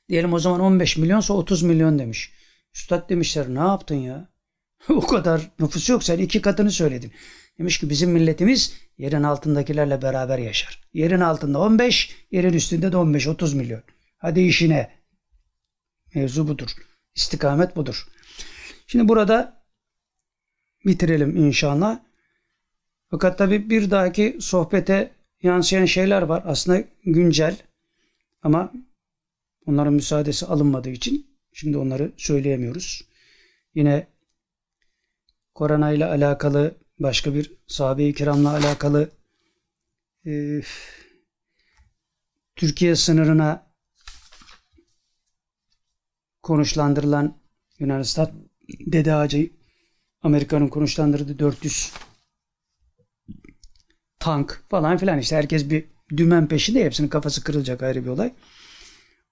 Diyelim o zaman 15 milyonsa 30 milyon demiş. Üstad demişler ne yaptın ya? [laughs] o kadar nüfus yok sen iki katını söyledin. Demiş ki bizim milletimiz yerin altındakilerle beraber yaşar. Yerin altında 15, yerin üstünde de 15-30 milyon. Hadi işine. Mevzu budur. İstikamet budur. Şimdi burada bitirelim inşallah. Fakat tabi bir dahaki sohbete yansıyan şeyler var. Aslında güncel ama onların müsaadesi alınmadığı için şimdi onları söyleyemiyoruz. Yine korona ile alakalı başka bir sahabe-i kiramla alakalı e, Türkiye sınırına konuşlandırılan Yunanistan Dede Ağacı Amerika'nın konuşlandırdığı 400 tank falan filan işte herkes bir dümen peşinde hepsinin kafası kırılacak ayrı bir olay.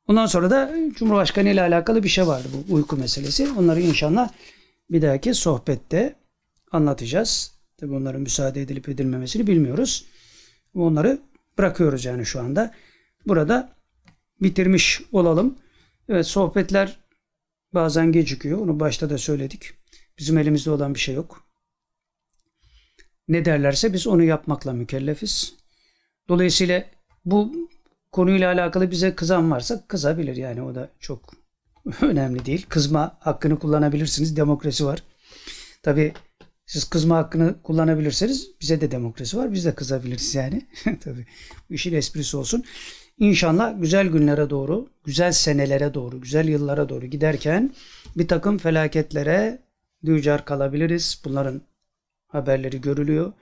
Ondan sonra da Cumhurbaşkanı ile alakalı bir şey vardı bu uyku meselesi. Onları inşallah bir dahaki sohbette anlatacağız. Tabi onların müsaade edilip edilmemesini bilmiyoruz. Onları bırakıyoruz yani şu anda. Burada bitirmiş olalım. Evet sohbetler bazen gecikiyor. Onu başta da söyledik. Bizim elimizde olan bir şey yok. Ne derlerse biz onu yapmakla mükellefiz. Dolayısıyla bu konuyla alakalı bize kızan varsa kızabilir yani o da çok [laughs] önemli değil. Kızma hakkını kullanabilirsiniz. Demokrasi var. Tabi siz kızma hakkını kullanabilirseniz bize de demokrasi var. Biz de kızabiliriz yani. [laughs] Tabii bu işin esprisi olsun. İnşallah güzel günlere doğru, güzel senelere doğru, güzel yıllara doğru giderken bir takım felaketlere dücar kalabiliriz. Bunların haberleri görülüyor.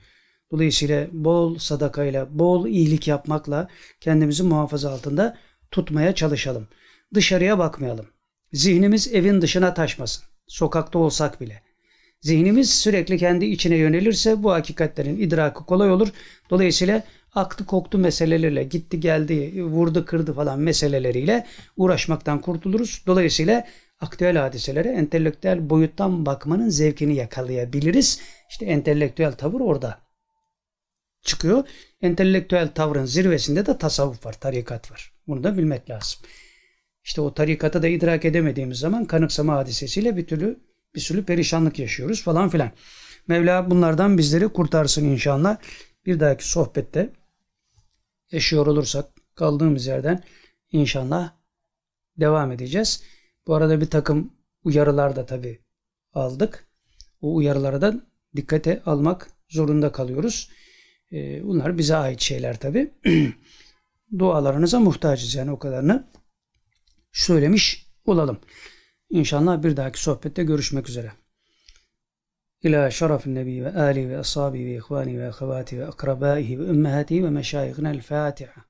Dolayısıyla bol sadakayla, bol iyilik yapmakla kendimizi muhafaza altında tutmaya çalışalım. Dışarıya bakmayalım. Zihnimiz evin dışına taşmasın. Sokakta olsak bile. Zihnimiz sürekli kendi içine yönelirse bu hakikatlerin idrakı kolay olur. Dolayısıyla aktı koktu meselelerle gitti geldi vurdu kırdı falan meseleleriyle uğraşmaktan kurtuluruz. Dolayısıyla aktüel hadiselere entelektüel boyuttan bakmanın zevkini yakalayabiliriz. İşte entelektüel tavır orada çıkıyor. Entelektüel tavrın zirvesinde de tasavvuf var, tarikat var. Bunu da bilmek lazım. İşte o tarikatı da idrak edemediğimiz zaman kanıksama hadisesiyle bir türlü bir sürü perişanlık yaşıyoruz falan filan. Mevla bunlardan bizleri kurtarsın inşallah. Bir dahaki sohbette yaşıyor olursak kaldığımız yerden inşallah devam edeceğiz. Bu arada bir takım uyarılar da tabi aldık. O uyarılara da dikkate almak zorunda kalıyoruz. Ee, bunlar bize ait şeyler tabi. [clears throat] Dualarınıza muhtacız yani o kadarını söylemiş olalım. İnşallah bir dahaki sohbette görüşmek üzere. إلى شرف النبي وآله وأصحابه وإخوانه وأخواته وأقربائه وأمهاته ومشايخنا الفاتحة.